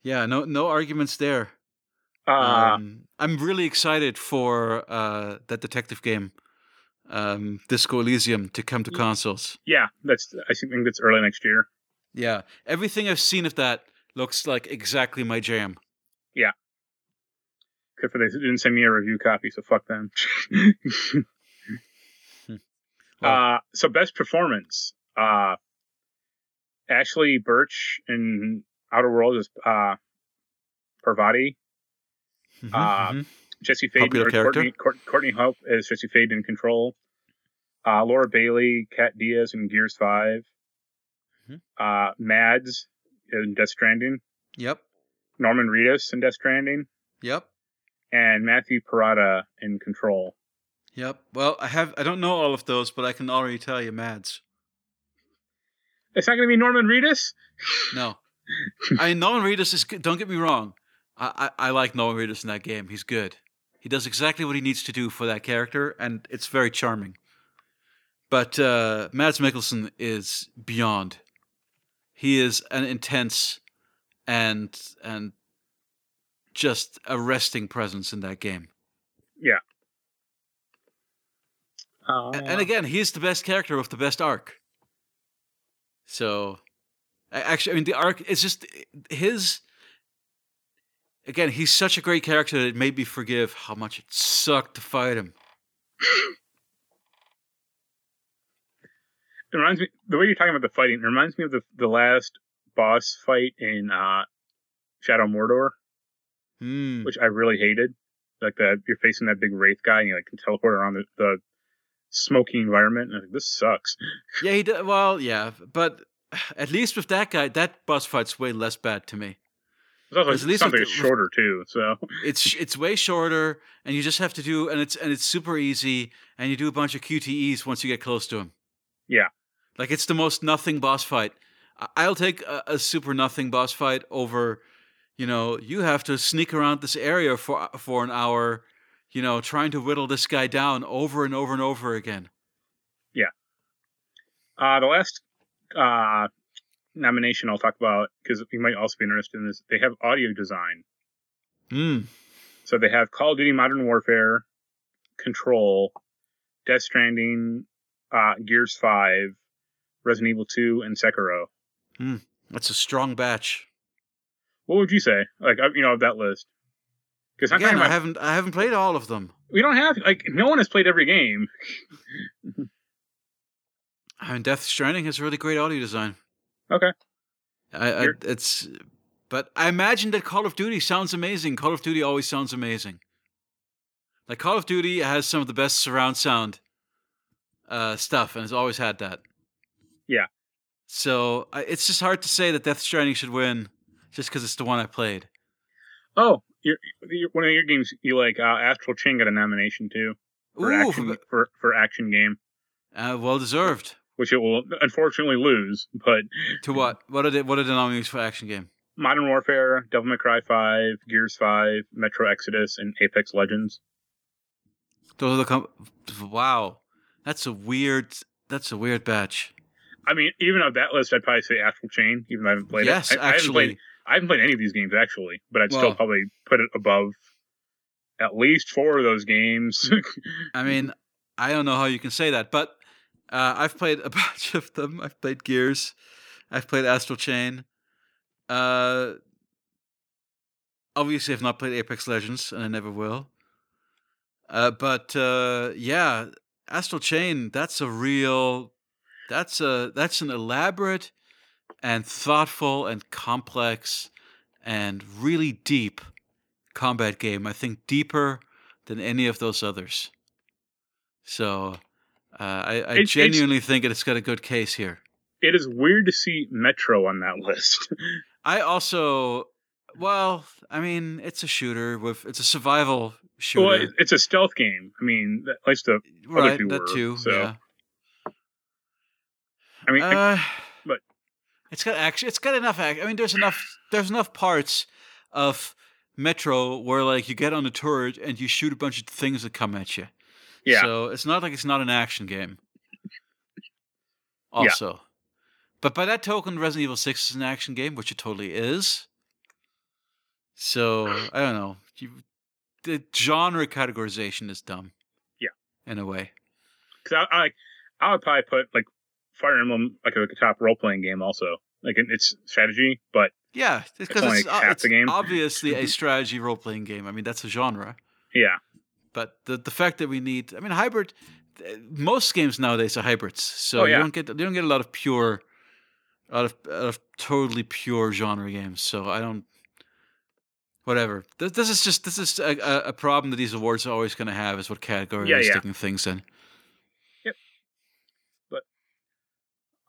Yeah. No. No arguments there. Uh, um, I'm really excited for uh, that detective game, um, Disco Elysium, to come to consoles. yeah, that's. I think that's early next year. Yeah. Everything I've seen of that looks like exactly my jam. Yeah. Except for they didn't send me a review copy, so fuck them. Well- uh, so best performance. Uh, Ashly Burch in Outer Worlds is uh, Parvati. Mhm, Uh, mhm. Jesse Faden Popular or character. Courtney, Courtney Hope is Jesse Faden in Control. Uh, Laura Bailey, Kat Diaz in Gears 5. Mhm. Uh, Mads in Death Stranding. Yep. Norman Reedus in Death Stranding. Yep. And Matthew Porretta in Control. Yep. Well, I have I don't know all of those, but I can already tell you Mads. It's not going to be Norman Reedus? No. I mean, Nolan Reedus is good. Don't get me wrong. I, I, I like Norman Reedus in that game. He's good. He does exactly what he needs to do for that character, and it's very charming. But uh, Mads Mikkelsen is beyond. He is an intense and and just arresting presence in that game. Uh, A- and again, he's the best character with the best arc. So, actually, I mean, the arc is just his. Again, he's such a great character that it made me forgive how much it sucked to fight him. It reminds me, the way you're talking about the fighting, it reminds me of the, the last boss fight in uh, Shadow Mordor, Hmm. which I really hated. Like that, you're facing that big wraith guy, and you like can teleport around the, the smoky environment. And like, this sucks. Yeah, he did. Well, yeah, but at least with that guy, that boss fight's way less bad to me. It's also At least like with shorter too. So It's it's way shorter, and you just have to do, and it's and it's super easy, and you do a bunch of QTEs once you get close to him. Yeah. like it's the most nothing boss fight. I- I'll take a, a super nothing boss fight over, you know, you have to sneak around this area for for an hour, you know, trying to whittle this guy down over and over and over again. Yeah. Uh, the last uh, nomination I'll talk about because you might also be interested in this. They have audio design. Hmm. So they have Call of Duty Modern Warfare, Control, Death Stranding, uh, Gears 5, Resident Evil 2, and Sekiro. That's a strong batch. What would you say? Like, uh, you know, of that list? Because Again, talking I about, haven't I haven't played all of them. we don't have, like, no one has played every game. I mean, Death Stranding has really great audio design. Okay. I, I it's, but I imagine that Call of Duty sounds amazing. Call of Duty always sounds amazing. Like Call of Duty has some of the best surround sound uh, stuff, and has always had that. Yeah. So I, it's just hard to say that Death Stranding should win, just because it's the one I played. Oh, one of your games, you like, uh, Astral Chain got a nomination too for, Ooh, action, for, for action game, uh, well deserved. which it will unfortunately lose, but To what? What are the what are the nominees for action game? Modern Warfare, Devil May Cry 5, Gears 5, Metro Exodus, and Apex Legends. Those are the com- wow. That's a weird. That's a weird batch. I mean, even on that list, I'd probably say Astral Chain, even though I haven't played yes, it. I, I haven't actually. played. I haven't played any of these games actually, but I'd Well- still probably put it above at least four of those games. I mean, I don't know how you can say that, but uh, I've played a bunch of them. I've played Gears. I've played Astral Chain. Uh, obviously, I've not played Apex Legends, and I never will. Uh, but uh, yeah, Astral Chain. That's a real. That's a that's an elaborate and thoughtful and complex and really deep combat game. I think deeper than any of those others. So uh, I, I It's- genuinely think it's got a good case here. it is weird to see Metro on that list. I also, well, I mean, it's a shooter with it's a survival shooter, well, it's a stealth game. I mean, at least the right? two That were, too. so- Yeah. I mean, Uh, but- it's got action. It's got enough action. I mean, there's enough. There's enough parts of Metro where like you get on a turret and you shoot a bunch of things that come at you. yeah, So it's not like it's not an action game. Also, Yeah. But by that token, Resident Evil 6 is an action game, which it totally is. So, I don't know. You, the genre categorization is dumb. Yeah. In a way. because I, I I would probably put like Fire Emblem like a, like a top role playing game also. Like its strategy, but Yeah, because it's, uh, it's game. obviously a strategy role playing game. I mean, that's a genre. yeah, But the the fact that we need, I mean, hybrid. uh, Most games nowadays are hybrids, so Oh, you don't get you don't get a lot of pure, out of out of totally pure genre games. So I don't. Whatever. This, this is just this is a, a, a problem that these awards are always going to have is what category Yeah, they're yeah. sticking things in.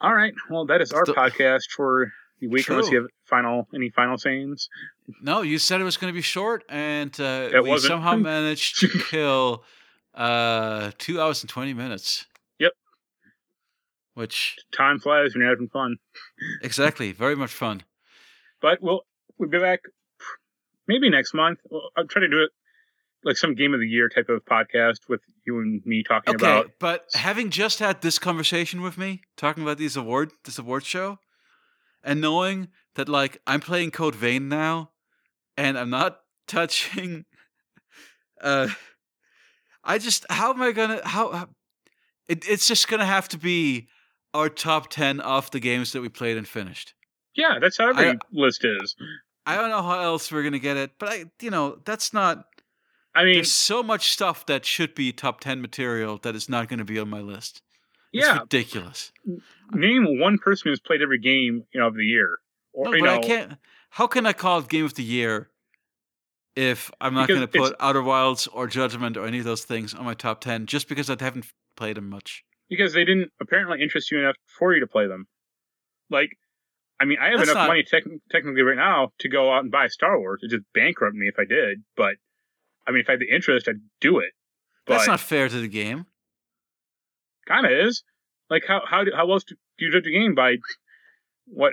All right. Well, that is our Still- podcast for the week. Unless you have final any final sayings. No, you said it was going to be short, and uh, It we wasn't. somehow managed to kill uh, two hours and twenty minutes. Yep. Which Time flies when you're having fun. exactly very much fun. But we'll we'll be back maybe next month. I'll try to do it like some game of the year type of podcast with you and me talking Okay, about. but having just had this conversation with me, talking about these award this award show, and knowing that like I'm playing Code Vein now, and I'm not touching, uh, I just how am I gonna how, how it, it's just gonna have to be our top ten of the games that we played and finished. Yeah, that's how every I- list is. I don't know how else we're gonna get it, but I you know that's not. I mean, There's so much stuff that should be top ten material that is not going to be on my list. It's yeah, ridiculous. name one person who's played every game you know of the year. Or No, but know, I can't. How can I call it Game of the Year if I'm not going to put Outer Wilds or Judgment or any of those things on my top ten just because I haven't played them much? because they didn't apparently interest you enough for you to play them. Like, I mean, I have That's enough not- money tec- technically right now to go out and buy Star Wars. It just bankrupt me if I did. But I mean, if I had the interest, I'd do it. But That's not fair to the game. kind of is. Like, how how do, how else do you judge a game by what?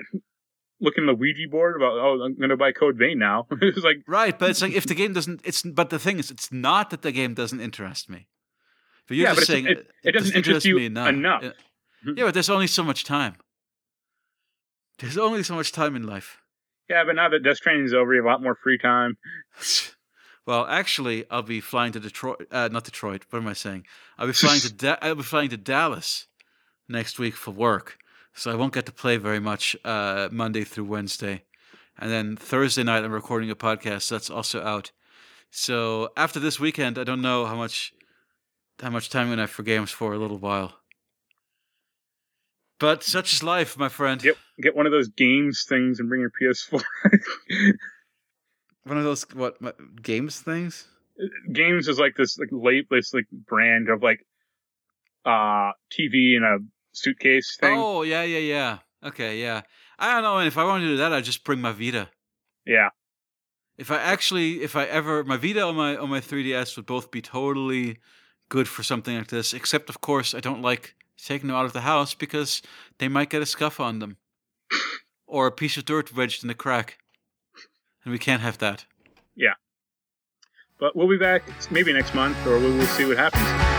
Looking at the Ouija board about oh I'm gonna buy Code Vein now. it's like Right, but it's like if the game doesn't, it's but the thing is, it's not that the game doesn't interest me. But you're Yeah, just it's- saying it- it doesn't interest you enough. Yeah. Mm-hmm. yeah, but there's only so much time. There's only so much time in life. yeah, but now that Death Stranding's over, you have a lot more free time. Well, actually, I'll be flying to Detroit. Uh, not Detroit. What am I saying? I'll be flying to. Da- I'll be flying to Dallas next week for work, so I won't get to play very much uh, Monday through Wednesday, and then Thursday night I'm recording a podcast that's also out. So after this weekend, I don't know how much how much time I'm gonna have for games for a little while. But such is life, my friend. Get get one of those games things and bring your PS4. One of those what, what games things. games is like this like late this like brand of like uh TV in a suitcase thing. Oh yeah, yeah, yeah. Okay, yeah. I don't know. And if I wanted to do that, I'd just bring my Vita. Yeah. If I actually, if I ever, my Vita on my on my 3DS would both be totally good for something like this. Except, of course, I don't like taking them out of the house because they might get a scuff on them, or a piece of dirt wedged in the crack, and we can't have that. Yeah. But we'll be back maybe next month or we'll, we'll see what happens.